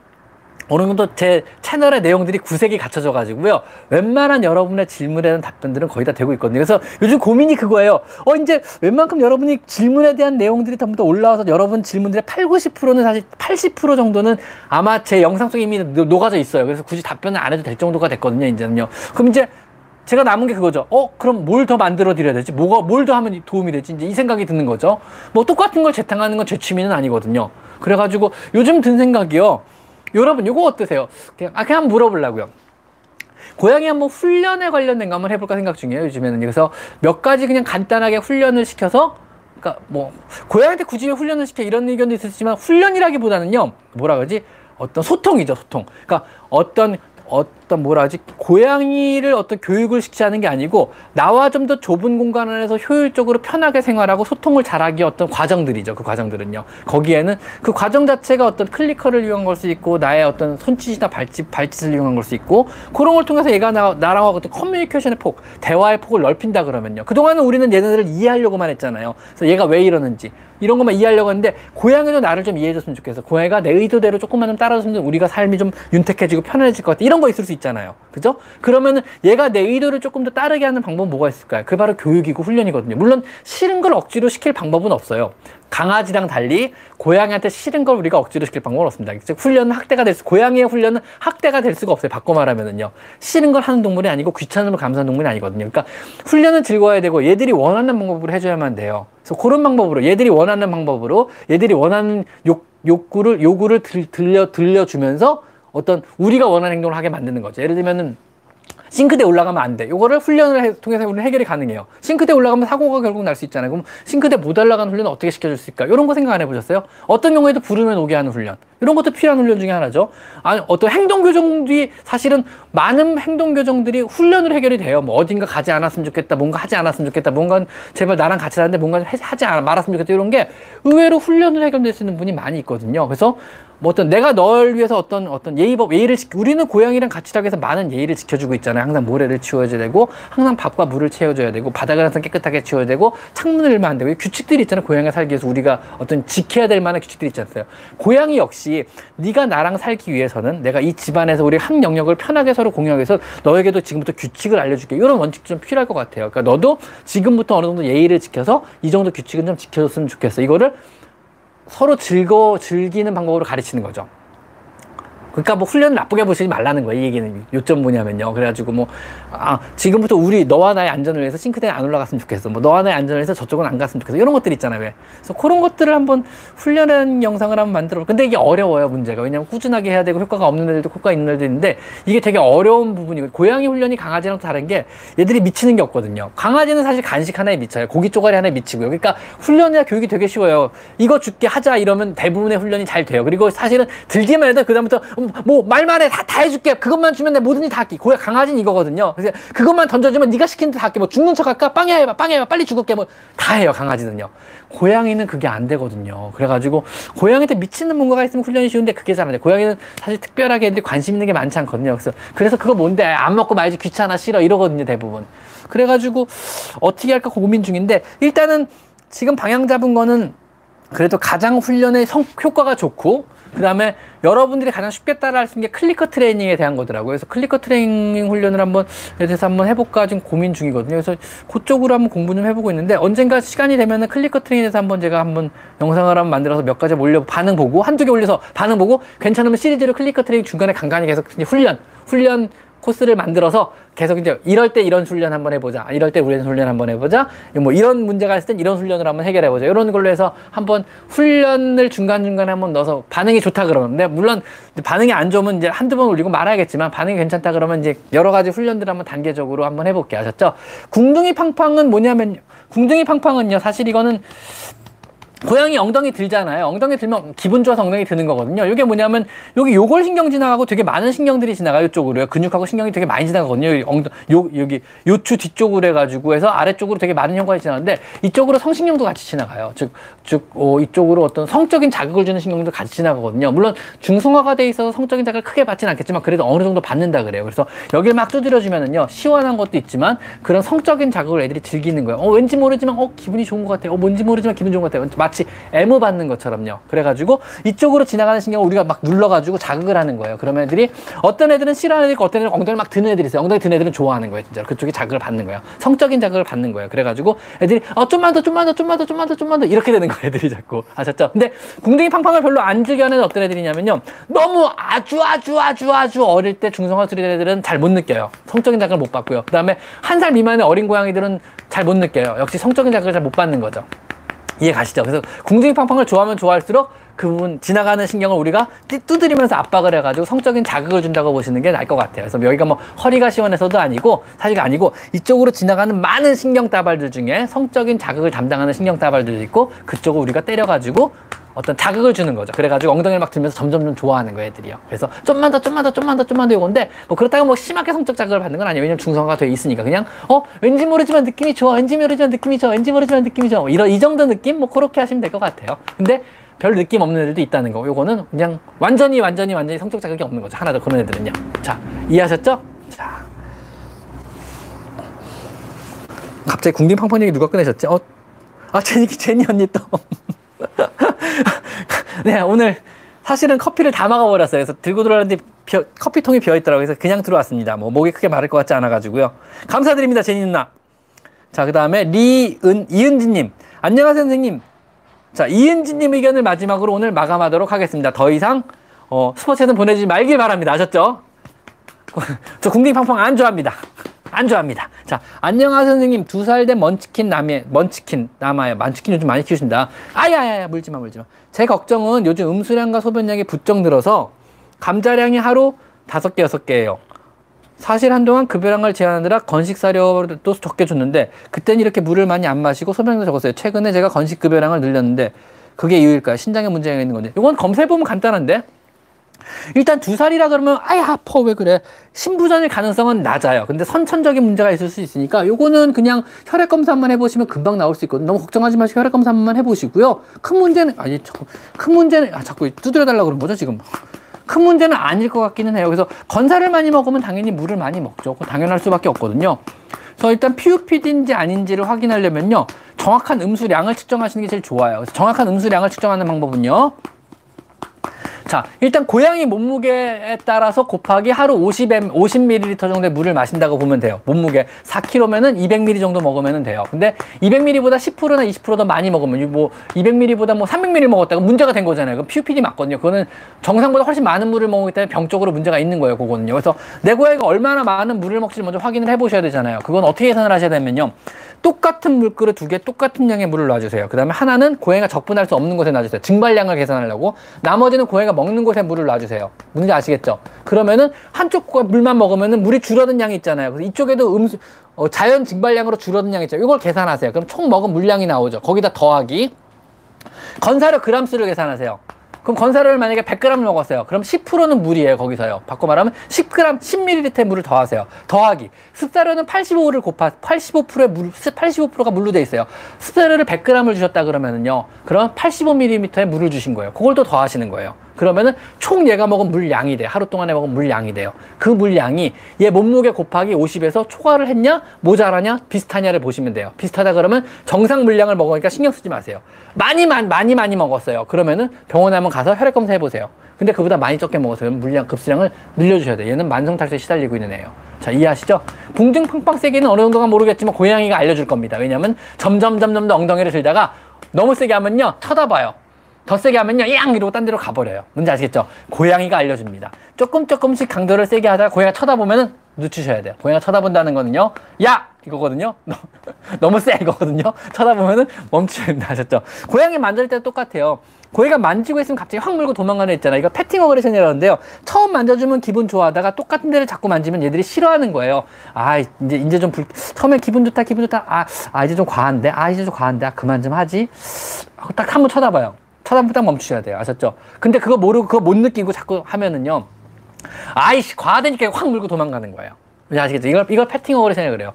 어느 정도 제 채널의 내용들이 구색이 갖춰져 가지고요. 웬만한 여러분의 질문에 대한 답변들은 거의 다 되고 있거든요. 그래서 요즘 고민이 그거예요. 어, 이제 웬만큼 여러분이 질문에 대한 내용들이 전부 다 올라와서 여러분 질문들의 8, 90%는 사실 80% 정도는 아마 제 영상 속에 이미 녹아져 있어요. 그래서 굳이 답변을 안 해도 될 정도가 됐거든요. 이제는요. 그럼 이제 제가 남은 게 그거죠. 어, 그럼 뭘 더 만들어 드려야 되지? 뭐가, 뭘 더 하면 도움이 되지? 이제 이 생각이 드는 거죠. 뭐 똑같은 걸 재탕하는 건 제 취미는 아니거든요. 그래가지고 요즘 든 생각이요. 여러분, 이거 어떠세요? 그냥, 아, 그냥 물어보려고요. 고양이 한번 훈련에 관련된 거 한번 해볼까 생각 중이에요, 요즘에는. 그래서 몇 가지 그냥 간단하게 훈련을 시켜서, 그러니까 뭐, 고양이한테 굳이 훈련을 시켜 이런 의견도 있었지만, 훈련이라기보다는요, 뭐라 그러지? 어떤 소통이죠, 소통. 그러니까 어떤 어떤 뭐라 하지 고양이를 어떤 교육을 시키자는 게 아니고 나와 좀 더 좁은 공간 안에서 효율적으로 편하게 생활하고 소통을 잘하기 어떤 과정들이죠 그 과정들은요 거기에는 그 과정 자체가 어떤 clicker를 이용한 걸 수 있고 나의 어떤 손짓이나 발짓 발짓을 이용한 걸 수 있고 그런 걸 통해서 얘가 나, 나랑 어떤 커뮤니케이션의 폭 대화의 폭을 넓힌다 그러면요 그동안은 우리는 얘네들을 이해하려고만 했잖아요 그래서 얘가 왜 이러는지 이런 것만 이해하려고 했는데 고양이도 나를 좀 이해해줬으면 좋겠어. 고양이가 내 의도대로 조금만 좀 따라줬으면 우리가 삶이 좀 윤택해지고 편안해질 것 같아. 이런 거 있을 수 있잖아요. 그죠? 그러면은 얘가 내 의도를 조금 더 따르게 하는 방법은 뭐가 있을까요? 그게 바로 교육이고 훈련이거든요. 물론 싫은 걸 억지로 시킬 방법은 없어요. 강아지랑 달리 고양이한테 싫은 걸 우리가 억지로 시킬 방법은 없습니다. 즉 훈련은 학대가 될 수, 고양이의 훈련은 학대가 될 수가 없어요. 바꿔 말하면은요. 싫은 걸 하는 동물이 아니고 귀찮은 걸 감수하는 동물이 아니거든요. 그러니까 훈련은 즐거워야 되고 얘들이 원하는 방법으로 해줘야만 돼요. 그래서 그런 방법으로 얘들이 원하는 방법으로 얘들이 원하는 욕, 욕구를 요구를 들, 들려 들려주면서 어떤 우리가 원하는 행동을 하게 만드는 거죠. 예를 들면은 싱크대 올라가면 안 돼. 요거를 훈련을 해, 통해서 우리는 해결이 가능해요. 싱크대 올라가면 사고가 결국 날 수 있잖아요. 그럼 싱크대 못 올라가는 훈련은 어떻게 시켜줄 수 있을까? 이런 거 생각 안 해보셨어요? 어떤 경우에도 부르면 오게 하는 훈련. 이런 것도 필요한 훈련 중에 하나죠. 아니, 어떤 행동 교정들이 사실은 많은 행동 교정들이 훈련으로 해결이 돼요. 뭐 어딘가 가지 않았으면 좋겠다. 뭔가 하지 않았으면 좋겠다. 뭔가 제발 나랑 같이 사는데 뭔가 하지 말았으면 좋겠다. 이런 게 의외로 훈련으로 해결될 수 있는 분이 많이 있거든요. 그래서 뭐 어떤 내가 널 위해서 어떤 어떤 예의법 예의를 지, 우리는 고양이랑 같이 위해서 많은 예의를 지켜주고 있잖아요. 항상 모래를 치워줘야 되고 항상 밥과 물을 채워줘야 되고 바닥을 항상 깨끗하게 치워야 되고 창문을 열면 안 되고 규칙들이 있잖아요. 고양이가 살기 위해서 우리가 어떤 지켜야 될 만한 규칙들이 있지 않어요. 고양이 역시 네가 나랑 살기 위해서는 내가 이 집안에서 우리 한 영역을 편하게 서로 공유하기 위해서 너에게도 지금부터 규칙을 알려줄게. 이런 원칙 좀 필요할 것 같아요. 그러니까 너도 지금부터 어느 정도 예의를 지켜서 이 정도 규칙은 좀 지켜줬으면 좋겠어. 이거를 서로 즐거 즐기는 방법으로 가르치는 거죠. 그러니까 뭐 훈련 나쁘게 보시지 말라는 거예요. 이 얘기는 요점 뭐냐면요. 그래가지고 뭐, 아, 지금부터 우리 너와 나의 안전을 위해서 싱크대에 안 올라갔으면 좋겠어. 뭐 너와 나의 안전을 위해서 저쪽은 안 갔으면 좋겠어. 이런 것들 있잖아요. 왜. 그래서 그런 것들을 한번 훈련하는 영상을 한번 만들어. 근데 이게 어려워요. 문제가. 왜냐면 꾸준하게 해야 되고 효과가 없는 애들도 효과 있는 애들도 있는데 이게 되게 어려운 부분이고 고양이 훈련이 강아지랑 다른 게 얘들이 미치는 게 없거든요. 강아지는 사실 간식 하나에 미쳐요. 고기 쪼가리 하나에 미치고요. 그러니까 훈련이나 교육이 되게 쉬워요. 이거 죽게 하자 이러면 대부분의 훈련이 잘 돼요. 그리고 사실은 들기만 해도 그다음부터 뭐 말만 해. 다, 다 해줄게. 그것만 주면 내 뭐든지 다 할게. 고양 강아지는 이거거든요. 그래서 그것만 던져주면 네가 시키는 대로 할게. 뭐 죽는 척 할까? 빵야 해봐. 빵야 해봐. 빨리 죽을게. 뭐 다 해요. 강아지는요. 고양이는 그게 안 되거든요. 그래가지고 고양이한테 미치는 뭔가가 있으면 훈련이 쉬운데 그게 잘 안 돼. 고양이는 사실 특별하게 애들이 관심 있는 게 많지 않거든요. 그래서 그래서 그거 뭔데? 안 먹고 말지 귀찮아 싫어 이러거든요. 대부분. 그래가지고 어떻게 할까 고민 중인데 일단은 지금 방향 잡은 거는 그래도 가장 훈련의 성, 효과가 좋고 그 다음에 여러분들이 가장 쉽게 따라할 수 있는 게 clicker training에 대한 거더라고요. 그래서 clicker training 훈련을 한번 대해서 한번 해볼까 지금 고민 중이거든요. 그래서 그쪽으로 한번 공부 좀 해보고 있는데 언젠가 시간이 되면은 clicker training에서 한번 제가 한번 영상을 한번 만들어서 몇 가지 올려 반응 보고 한두 개 올려서 반응 보고 괜찮으면 시리즈로 clicker training 중간에 간간히 계속 훈련 훈련 코스를 만들어서 계속 이제 이럴 때 이런 훈련 한번 해보자. 이럴 때 우리 훈련 한번 해보자. 뭐 이런 문제가 있을 땐 이런 훈련을 한번 해결해보자. 이런 걸로 해서 한번 훈련을 중간중간에 한번 넣어서 반응이 좋다 그러는데 물론 반응이 안 좋으면 이제 한두 번 올리고 말아야겠지만 반응이 괜찮다 그러면 이제 여러 가지 훈련들 한번 단계적으로 한번 해볼게요. 아셨죠? 궁둥이 팡팡은 뭐냐면 궁둥이 팡팡은요. 사실 이거는 고양이 엉덩이 들잖아요. 엉덩이 들면 기분 좋아서 엉덩이 드는 거거든요. 이게 뭐냐면 여기 요골 신경 지나가고 되게 많은 신경들이 지나가요. 이쪽으로요. 근육하고 신경이 되게 많이 지나가거든요. 여기 엉덩 요 여기 요추 뒤쪽으로 해가지고 해서 아래쪽으로 되게 많은 혈관이 지나가는데 이쪽으로 성신경도 같이 지나가요. 즉 즉 어, 이쪽으로 어떤 성적인 자극을 주는 신경도 같이 지나가거든요. 물론 중성화가 돼 있어서 성적인 자극을 크게 받지는 않겠지만 그래도 어느 정도 받는다 그래요. 그래서 여기를 막 두드려주면은요 시원한 것도 있지만 그런 성적인 자극을 애들이 즐기는 거예요. 어 왠지 모르지만 어 기분이 좋은 것 같아요. 어 뭔지 모르지만 기분 좋은 것 같아요. 마치 애무 받는 것처럼요. 그래가지고 이쪽으로 지나가는 신경을 우리가 막 눌러가지고 자극을 하는 거예요. 그러면 애들이 어떤 애들은 싫어하는 애들 있고 어떤 애들은 엉덩이를 막 드는 애들이 있어요. 엉덩이 드는 애들은 좋아하는 거예요. 진짜 그쪽이 자극을 받는 거예요. 성적인 자극을 받는 거예요. 그래가지고 애들이 어 좀만 더 좀만 더 좀만 더 좀만 더 좀만 더 이렇게 되는 거예요. 애들이 자꾸 아셨죠? 근데 궁둥이 팡팡을 별로 안 즐겨하는 어떤 애들이냐면요. 너무 아주 아주 아주 아주 어릴 때 중성화 수리 애들은 잘 못 느껴요. 성적인 자극을 못 받고요. 그 다음에 한 살 미만의 어린 고양이들은 잘 못 느껴요. 역시 성적인 자극을 잘 못 받는 거죠. 이해 가시죠? 그래서 궁둥이 팡팡을 좋아하면 좋아할수록 그 부분 지나가는 신경을 우리가 두드리면서 압박을 해가지고 성적인 자극을 준다고 보시는 게 나을 것 같아요. 그래서 여기가 뭐 허리가 시원해서도 아니고 사실 아니고 이쪽으로 지나가는 많은 신경 따발들 중에 성적인 자극을 담당하는 신경 따발들도 있고 그쪽을 우리가 때려가지고 어떤 자극을 주는 거죠. 그래가지고 엉덩이를 막 들면서 점점 좀 좋아하는 거예요, 애들이요. 그래서 좀만 더, 좀만 더, 좀만 더, 좀만 더 이건데, 뭐 그렇다고 뭐 심하게 성적 자극을 받는 건 아니에요. 왜냐면 중성화가 돼 있으니까. 그냥, 어, 왠지 모르지만 느낌이 좋아. 왠지 모르지만 느낌이 좋아. 왠지 모르지만 느낌이 좋아. 뭐 이런, 이 정도 느낌? 뭐 그렇게 하시면 될 것 같아요. 근데 별 느낌 없는 애들도 있다는 거. 요거는 그냥 완전히, 완전히, 완전히 성적 자극이 없는 거죠. 하나 더 그런 애들은요. 자, 이해하셨죠? 자. 갑자기 궁딩 팡팡 얘기 누가 꺼내셨지? 어, 아, 제니, 제니 언니 또. [laughs] [laughs] 네, 오늘 사실은 커피를 다 막아버렸어요. 그래서 들고 들어왔는데 비어, 커피통이 비어 있더라고요. 그래서 그냥 들어왔습니다. 뭐 목이 크게 마를 것 같지 않아 가지고요. 감사드립니다, 제니 누나. 자, 그 다음에 리은 이은지 님. 안녕하세요, 선생님. 자, 이은지 님 의견을 마지막으로 오늘 마감하도록 하겠습니다. 더 이상 어, 스포츠는 보내지 말길 바랍니다. 아셨죠? [laughs] 저 궁딩팡팡 안 좋아합니다. 안 좋아합니다. 자, 안녕하세요, 선생님. 두 살 된 먼치킨 남에, 먼치킨 남아요. 먼치킨 요즘 많이 키우신다. 아야야야, 물지 마, 물지 마. 제 걱정은 요즘 음수량과 소변량이 부쩍 늘어서 감자량이 하루 다섯 개, 여섯 개예요. 사실 한동안 급여량을 제한하느라 건식 사료도 적게 줬는데 그땐 이렇게 물을 많이 안 마시고 소변도 적었어요. 최근에 제가 건식 급여량을 늘렸는데 그게 이유일까요? 신장에 문제가 있는 건데. 이건 검사해 보면 간단한데 일단 두 살이라 그러면 아야 아파. 왜 그래? 신부전일 가능성은 낮아요. 근데 선천적인 문제가 있을 수 있으니까 요거는 그냥 혈액 검사 한번 해보시면 금방 나올 수 있거든요 너무 걱정하지 마시고 혈액 검사 한번 해보시고요. 큰 문제는 아니 큰 문제는 아 자꾸 두드려 달라고 그런 거죠 지금? 큰 문제는 아닐 것 같기는 해요. 그래서 건사를 많이 먹으면 당연히 물을 많이 먹죠. 당연할 수밖에 없거든요. 그래서 일단 PUPD인지 아닌지를 확인하려면요. 정확한 음수량을 측정하시는 게 제일 좋아요. 그래서 정확한 음수량을 측정하는 방법은요 자, 일단 고양이 몸무게에 따라서 곱하기 하루 50m, 50ml 정도의 물을 마신다고 보면 돼요. 몸무게 4kg면은 200ml 정도 먹으면 돼요. 근데 200ml보다 10%나 20%더 많이 먹으면 뭐 200ml보다 뭐 300ml 먹었다가 문제가 된 거잖아요. 그 PUPD 맞거든요. 그거는 정상보다 훨씬 많은 물을 먹기 때문에 병적으로 문제가 있는 거예요. 그거는요. 그래서 내 고양이가 얼마나 많은 물을 먹지 먼저 확인을 해 보셔야 되잖아요. 그건 어떻게 계산을 하셔야 되면요. 똑같은 물그릇 두 개 똑같은 양의 물을 놔주세요. 그 다음에 하나는 고양이가 적분할 수 없는 곳에 놔주세요. 증발량을 계산하려고. 나머지는 고양이가 먹는 곳에 물을 놔주세요. 뭔지 아시겠죠? 그러면은 한쪽 물만 먹으면은 물이 줄어든 양이 있잖아요. 그래서 이쪽에도 음수, 어, 자연 증발량으로 줄어든 양이 있죠. 이걸 계산하세요. 그럼 총 먹은 물량이 나오죠. 거기다 더하기. 건사료 그람수를 계산하세요. 그럼 건사료를 만약에 100g 먹었어요. 그럼 10%는 물이에요. 거기서요. 바꿔 말하면 10g, 10ml의 물을 더하세요. 더하기. 습사료는 85를 곱하, 85%의 물, 85%가 물로 돼 있어요. 습사료를 100g을 주셨다 그러면은요. 그럼 85ml의 물을 주신 거예요. 그걸 또 더하시는 거예요. 그러면은 총 얘가 먹은 물량이 돼. 하루 동안에 먹은 물량이 돼요. 그 물량이 얘 몸무게 곱하기 50에서 초과를 했냐, 모자라냐, 비슷하냐를 보시면 돼요. 비슷하다 그러면 정상 물량을 먹으니까 신경 쓰지 마세요. 많이, 많이, 많이, 많이 먹었어요. 그러면은 병원에 한번 가서 혈액 검사 해보세요. 근데 그보다 많이 적게 먹었어요. 물량, 급수량을 늘려주셔야 돼요. 얘는 만성탈수에 시달리고 있는 애예요. 자, 이해하시죠? 붕증 팡팡 세기는 어느 정도가 모르겠지만 고양이가 알려줄 겁니다. 왜냐면 점점, 점점 더 엉덩이를 들다가 너무 세게 하면요, 쳐다봐요. 더 세게 하면요, 양! 이러고 딴 데로 가버려요. 뭔지 아시겠죠? 고양이가 알려줍니다. 조금 조금씩 강도를 세게 하다가 고양이가 쳐다보면은 늦추셔야 돼요. 고양이가 쳐다본다는 거는요, 야! 이거거든요. [laughs] 너무 세 이거거든요. 쳐다보면은 멈추셔야 된다. [laughs] 아셨죠? 고양이 만질 때 똑같아요. 고양이가 만지고 있으면 갑자기 확 물고 도망가는 애 있잖아요. 이거 패팅 어그레션이라는데요. 처음 만져주면 기분 좋아하다가 똑같은 데를 자꾸 만지면 얘들이 싫어하는 거예요. 아, 이제, 이제 좀 불, 처음에 기분 좋다, 기분 좋다. 아, 아, 이제 좀 과한데? 아, 이제 좀 과한데? 아, 그만 좀 하지? 딱 한 번 쳐다봐요. 딱 멈추셔야 돼요. 아셨죠? 근데 그거 모르고 그거 못 느끼고 자꾸 하면은요. 아이씨, 과하다니까 확 물고 도망가는 거예요. 아시겠죠? 이걸, 이걸 패팅 어그레션이 그래요.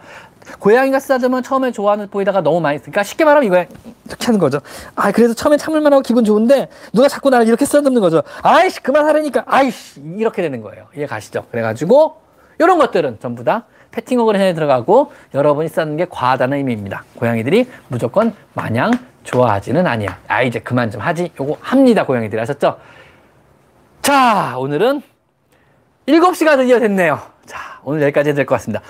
고양이가 쓰다듬으면 처음에 좋아하는 보이다가 너무 많이 쓰니까 쉽게 말하면 이거야. 이렇게 하는 거죠. 아, 그래서 처음에 참을만 하고 기분 좋은데 누가 자꾸 나를 이렇게 쓰다듬는 거죠. 아이씨, 그만하라니까. 아이씨, 이렇게 되는 거예요. 이해 가시죠? 그래가지고 이런 것들은 전부 다 패팅 어그레션에 들어가고 여러분이 쓰는 게 과하다는 의미입니다. 고양이들이 무조건 마냥 좋아하지는 아니야. 아, 이제 그만 좀 하지. 요거 합니다. 고양이들이 하셨죠? 자, 오늘은 7시가 드디어 됐네요. 자, 오늘 여기까지 해야 될 것 같습니다.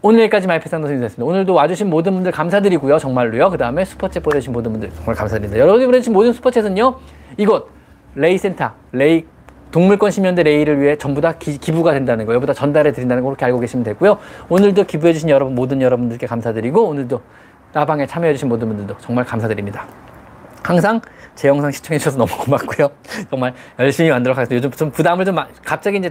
오늘 여기까지 마이페상 선생님이었습니다. 오늘도 와주신 모든 분들 감사드리고요. 정말로요. 그 다음에 슈퍼챗 보내주신 모든 분들 정말 감사드립니다. 여러분이 보내주신 모든 슈퍼챗은요. 이곳 레이센터, 레이 동물권 시민연대 레이를 위해 전부 다 기, 부가 된다는 거, 여기다 전달해 드린다는 거 그렇게 알고 계시면 되고요. 오늘도 기부해 주신 여러분, 모든 여러분들께 감사드리고, 오늘도 라방에 참여해주신 모든 분들도 정말 감사드립니다. 항상 제 영상 시청해주셔서 너무 [laughs] 고맙고요. 정말 열심히 만들어 가겠습니다. 요즘 좀 부담을 좀, 갑자기 이제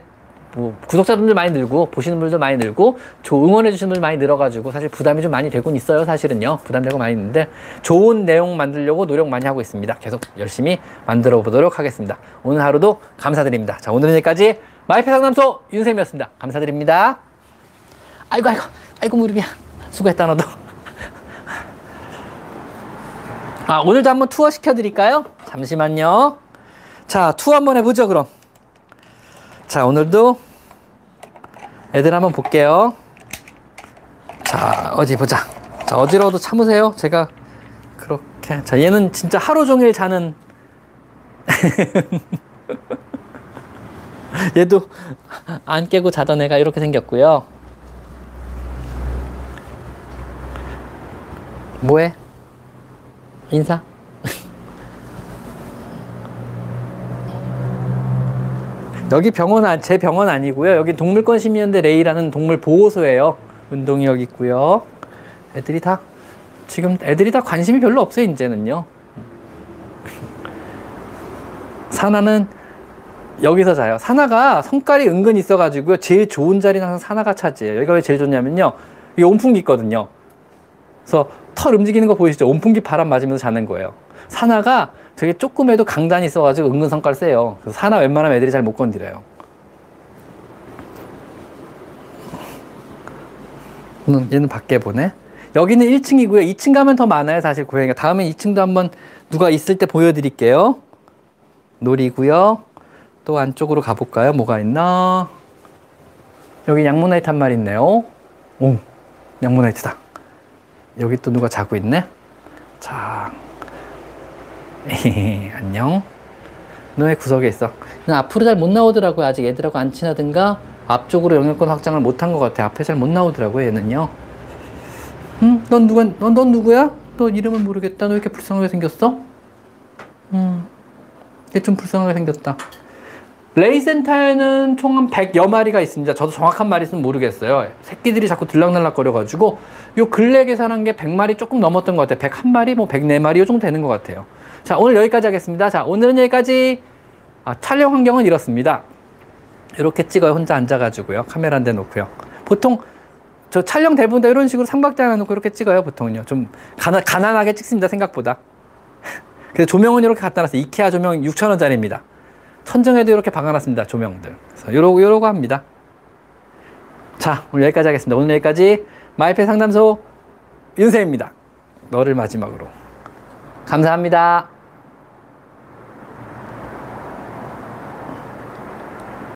뭐 구독자분들 많이 늘고 보시는 분들 많이 늘고 조 응원해 주시는 분들 많이 늘어가지고 사실 부담이 좀 많이 되곤 있어요 사실은요. 부담되고 많이 있는데 좋은 내용 만들려고 노력 많이 하고 있습니다. 계속 열심히 만들어 보도록 하겠습니다. 오늘 하루도 감사드립니다. 자 오늘은 여기까지 마이페 상담소 윤쌤이었습니다. 감사드립니다. 아이고 아이고 아이고 무릎이야. 수고했다 너도 아 오늘도 한번 투어 시켜드릴까요 잠시만요 자 투어 한번 해보죠 그럼 자, 오늘도 애들 한번 볼게요. 자, 어디 보자. 자, 어디로도 참으세요. 제가 그렇게. 자, 얘는 진짜 하루 종일 자는. [laughs] 얘도 안 깨고 자던 애가 이렇게 생겼고요. 뭐해? 인사? 여기 병원, 아- 제 병원 아니고요. 여기 동물권 시민연대 레이라는 동물 보호소예요. 여기 있고요. 애들이 다, 지금 애들이 다 관심이 별로 없어요, 이제는요. 사나는 여기서 자요. 사나가 성깔이 은근 있어가지고요. 제일 좋은 자리는 항상 사나가 차지해요. 여기가 왜 제일 좋냐면요. 이게 온풍기 있거든요. 그래서 털 움직이는 거 보이시죠? 온풍기 바람 맞으면서 자는 거예요. 사나가 되게 조금에도 강단이 있어가지고 은근 성깔 세요. 그래서 사나 웬만하면 애들이 잘 못 건드려요. 음, 얘는 밖에 보네. 여기는 1층이고요. 2층 가면 더 많아요. 사실 고양이가. 다음에 2층도 한번 누가 있을 때 보여드릴게요. 놀이고요. 또 안쪽으로 가볼까요? 뭐가 있나? 여기 양모나이트 한 마리 있네요. 오, 양모나이트다. 여기 또 누가 자고 있네? 자, [laughs] 안녕. 너의 구석에 있어. 앞으로 잘 못 나오더라고요. 아직 애들하고 안 친하든가 앞쪽으로 영역권 확장을 못 한 것 같아. 앞에 잘 못 나오더라고요. 얘는요. 응? 넌 누가, 넌, 넌 누구야? 너 이름은 모르겠다. 너왜 이렇게 불쌍하게 생겼어? 음, 얘좀 불쌍하게 생겼다. 레이센터에는 총 한 100여 마리가 있습니다. 저도 정확한 마리수는 모르겠어요. 새끼들이 자꾸 들락날락거려가지고 요 근래 계산한 게 100마리 조금 넘었던 것 같아요. 101마리, 뭐 104마리 요 정도 되는 것 같아요. 자, 오늘 여기까지 하겠습니다. 자, 오늘은 여기까지. 아, 촬영 환경은 이렇습니다. 이렇게 찍어요. 혼자 앉아가지고요. 카메라 한 대 놓고요. 보통 저 촬영 대본 다 이런 식으로 삼각대 하나 놓고 이렇게 찍어요. 보통은요. 좀 가난, 가난하게 찍습니다. 생각보다. [laughs] 그래서 조명은 이렇게 갖다 놨어요. 이케아 조명 6,000원짜리입니다. 천정에도 이렇게 박아놨습니다. 조명들. 그래서 요러고 요러고 합니다. 자, 오늘 여기까지 하겠습니다. 오늘 여기까지 마이페 상담소 윤세입니다. 너를 마지막으로. 감사합니다.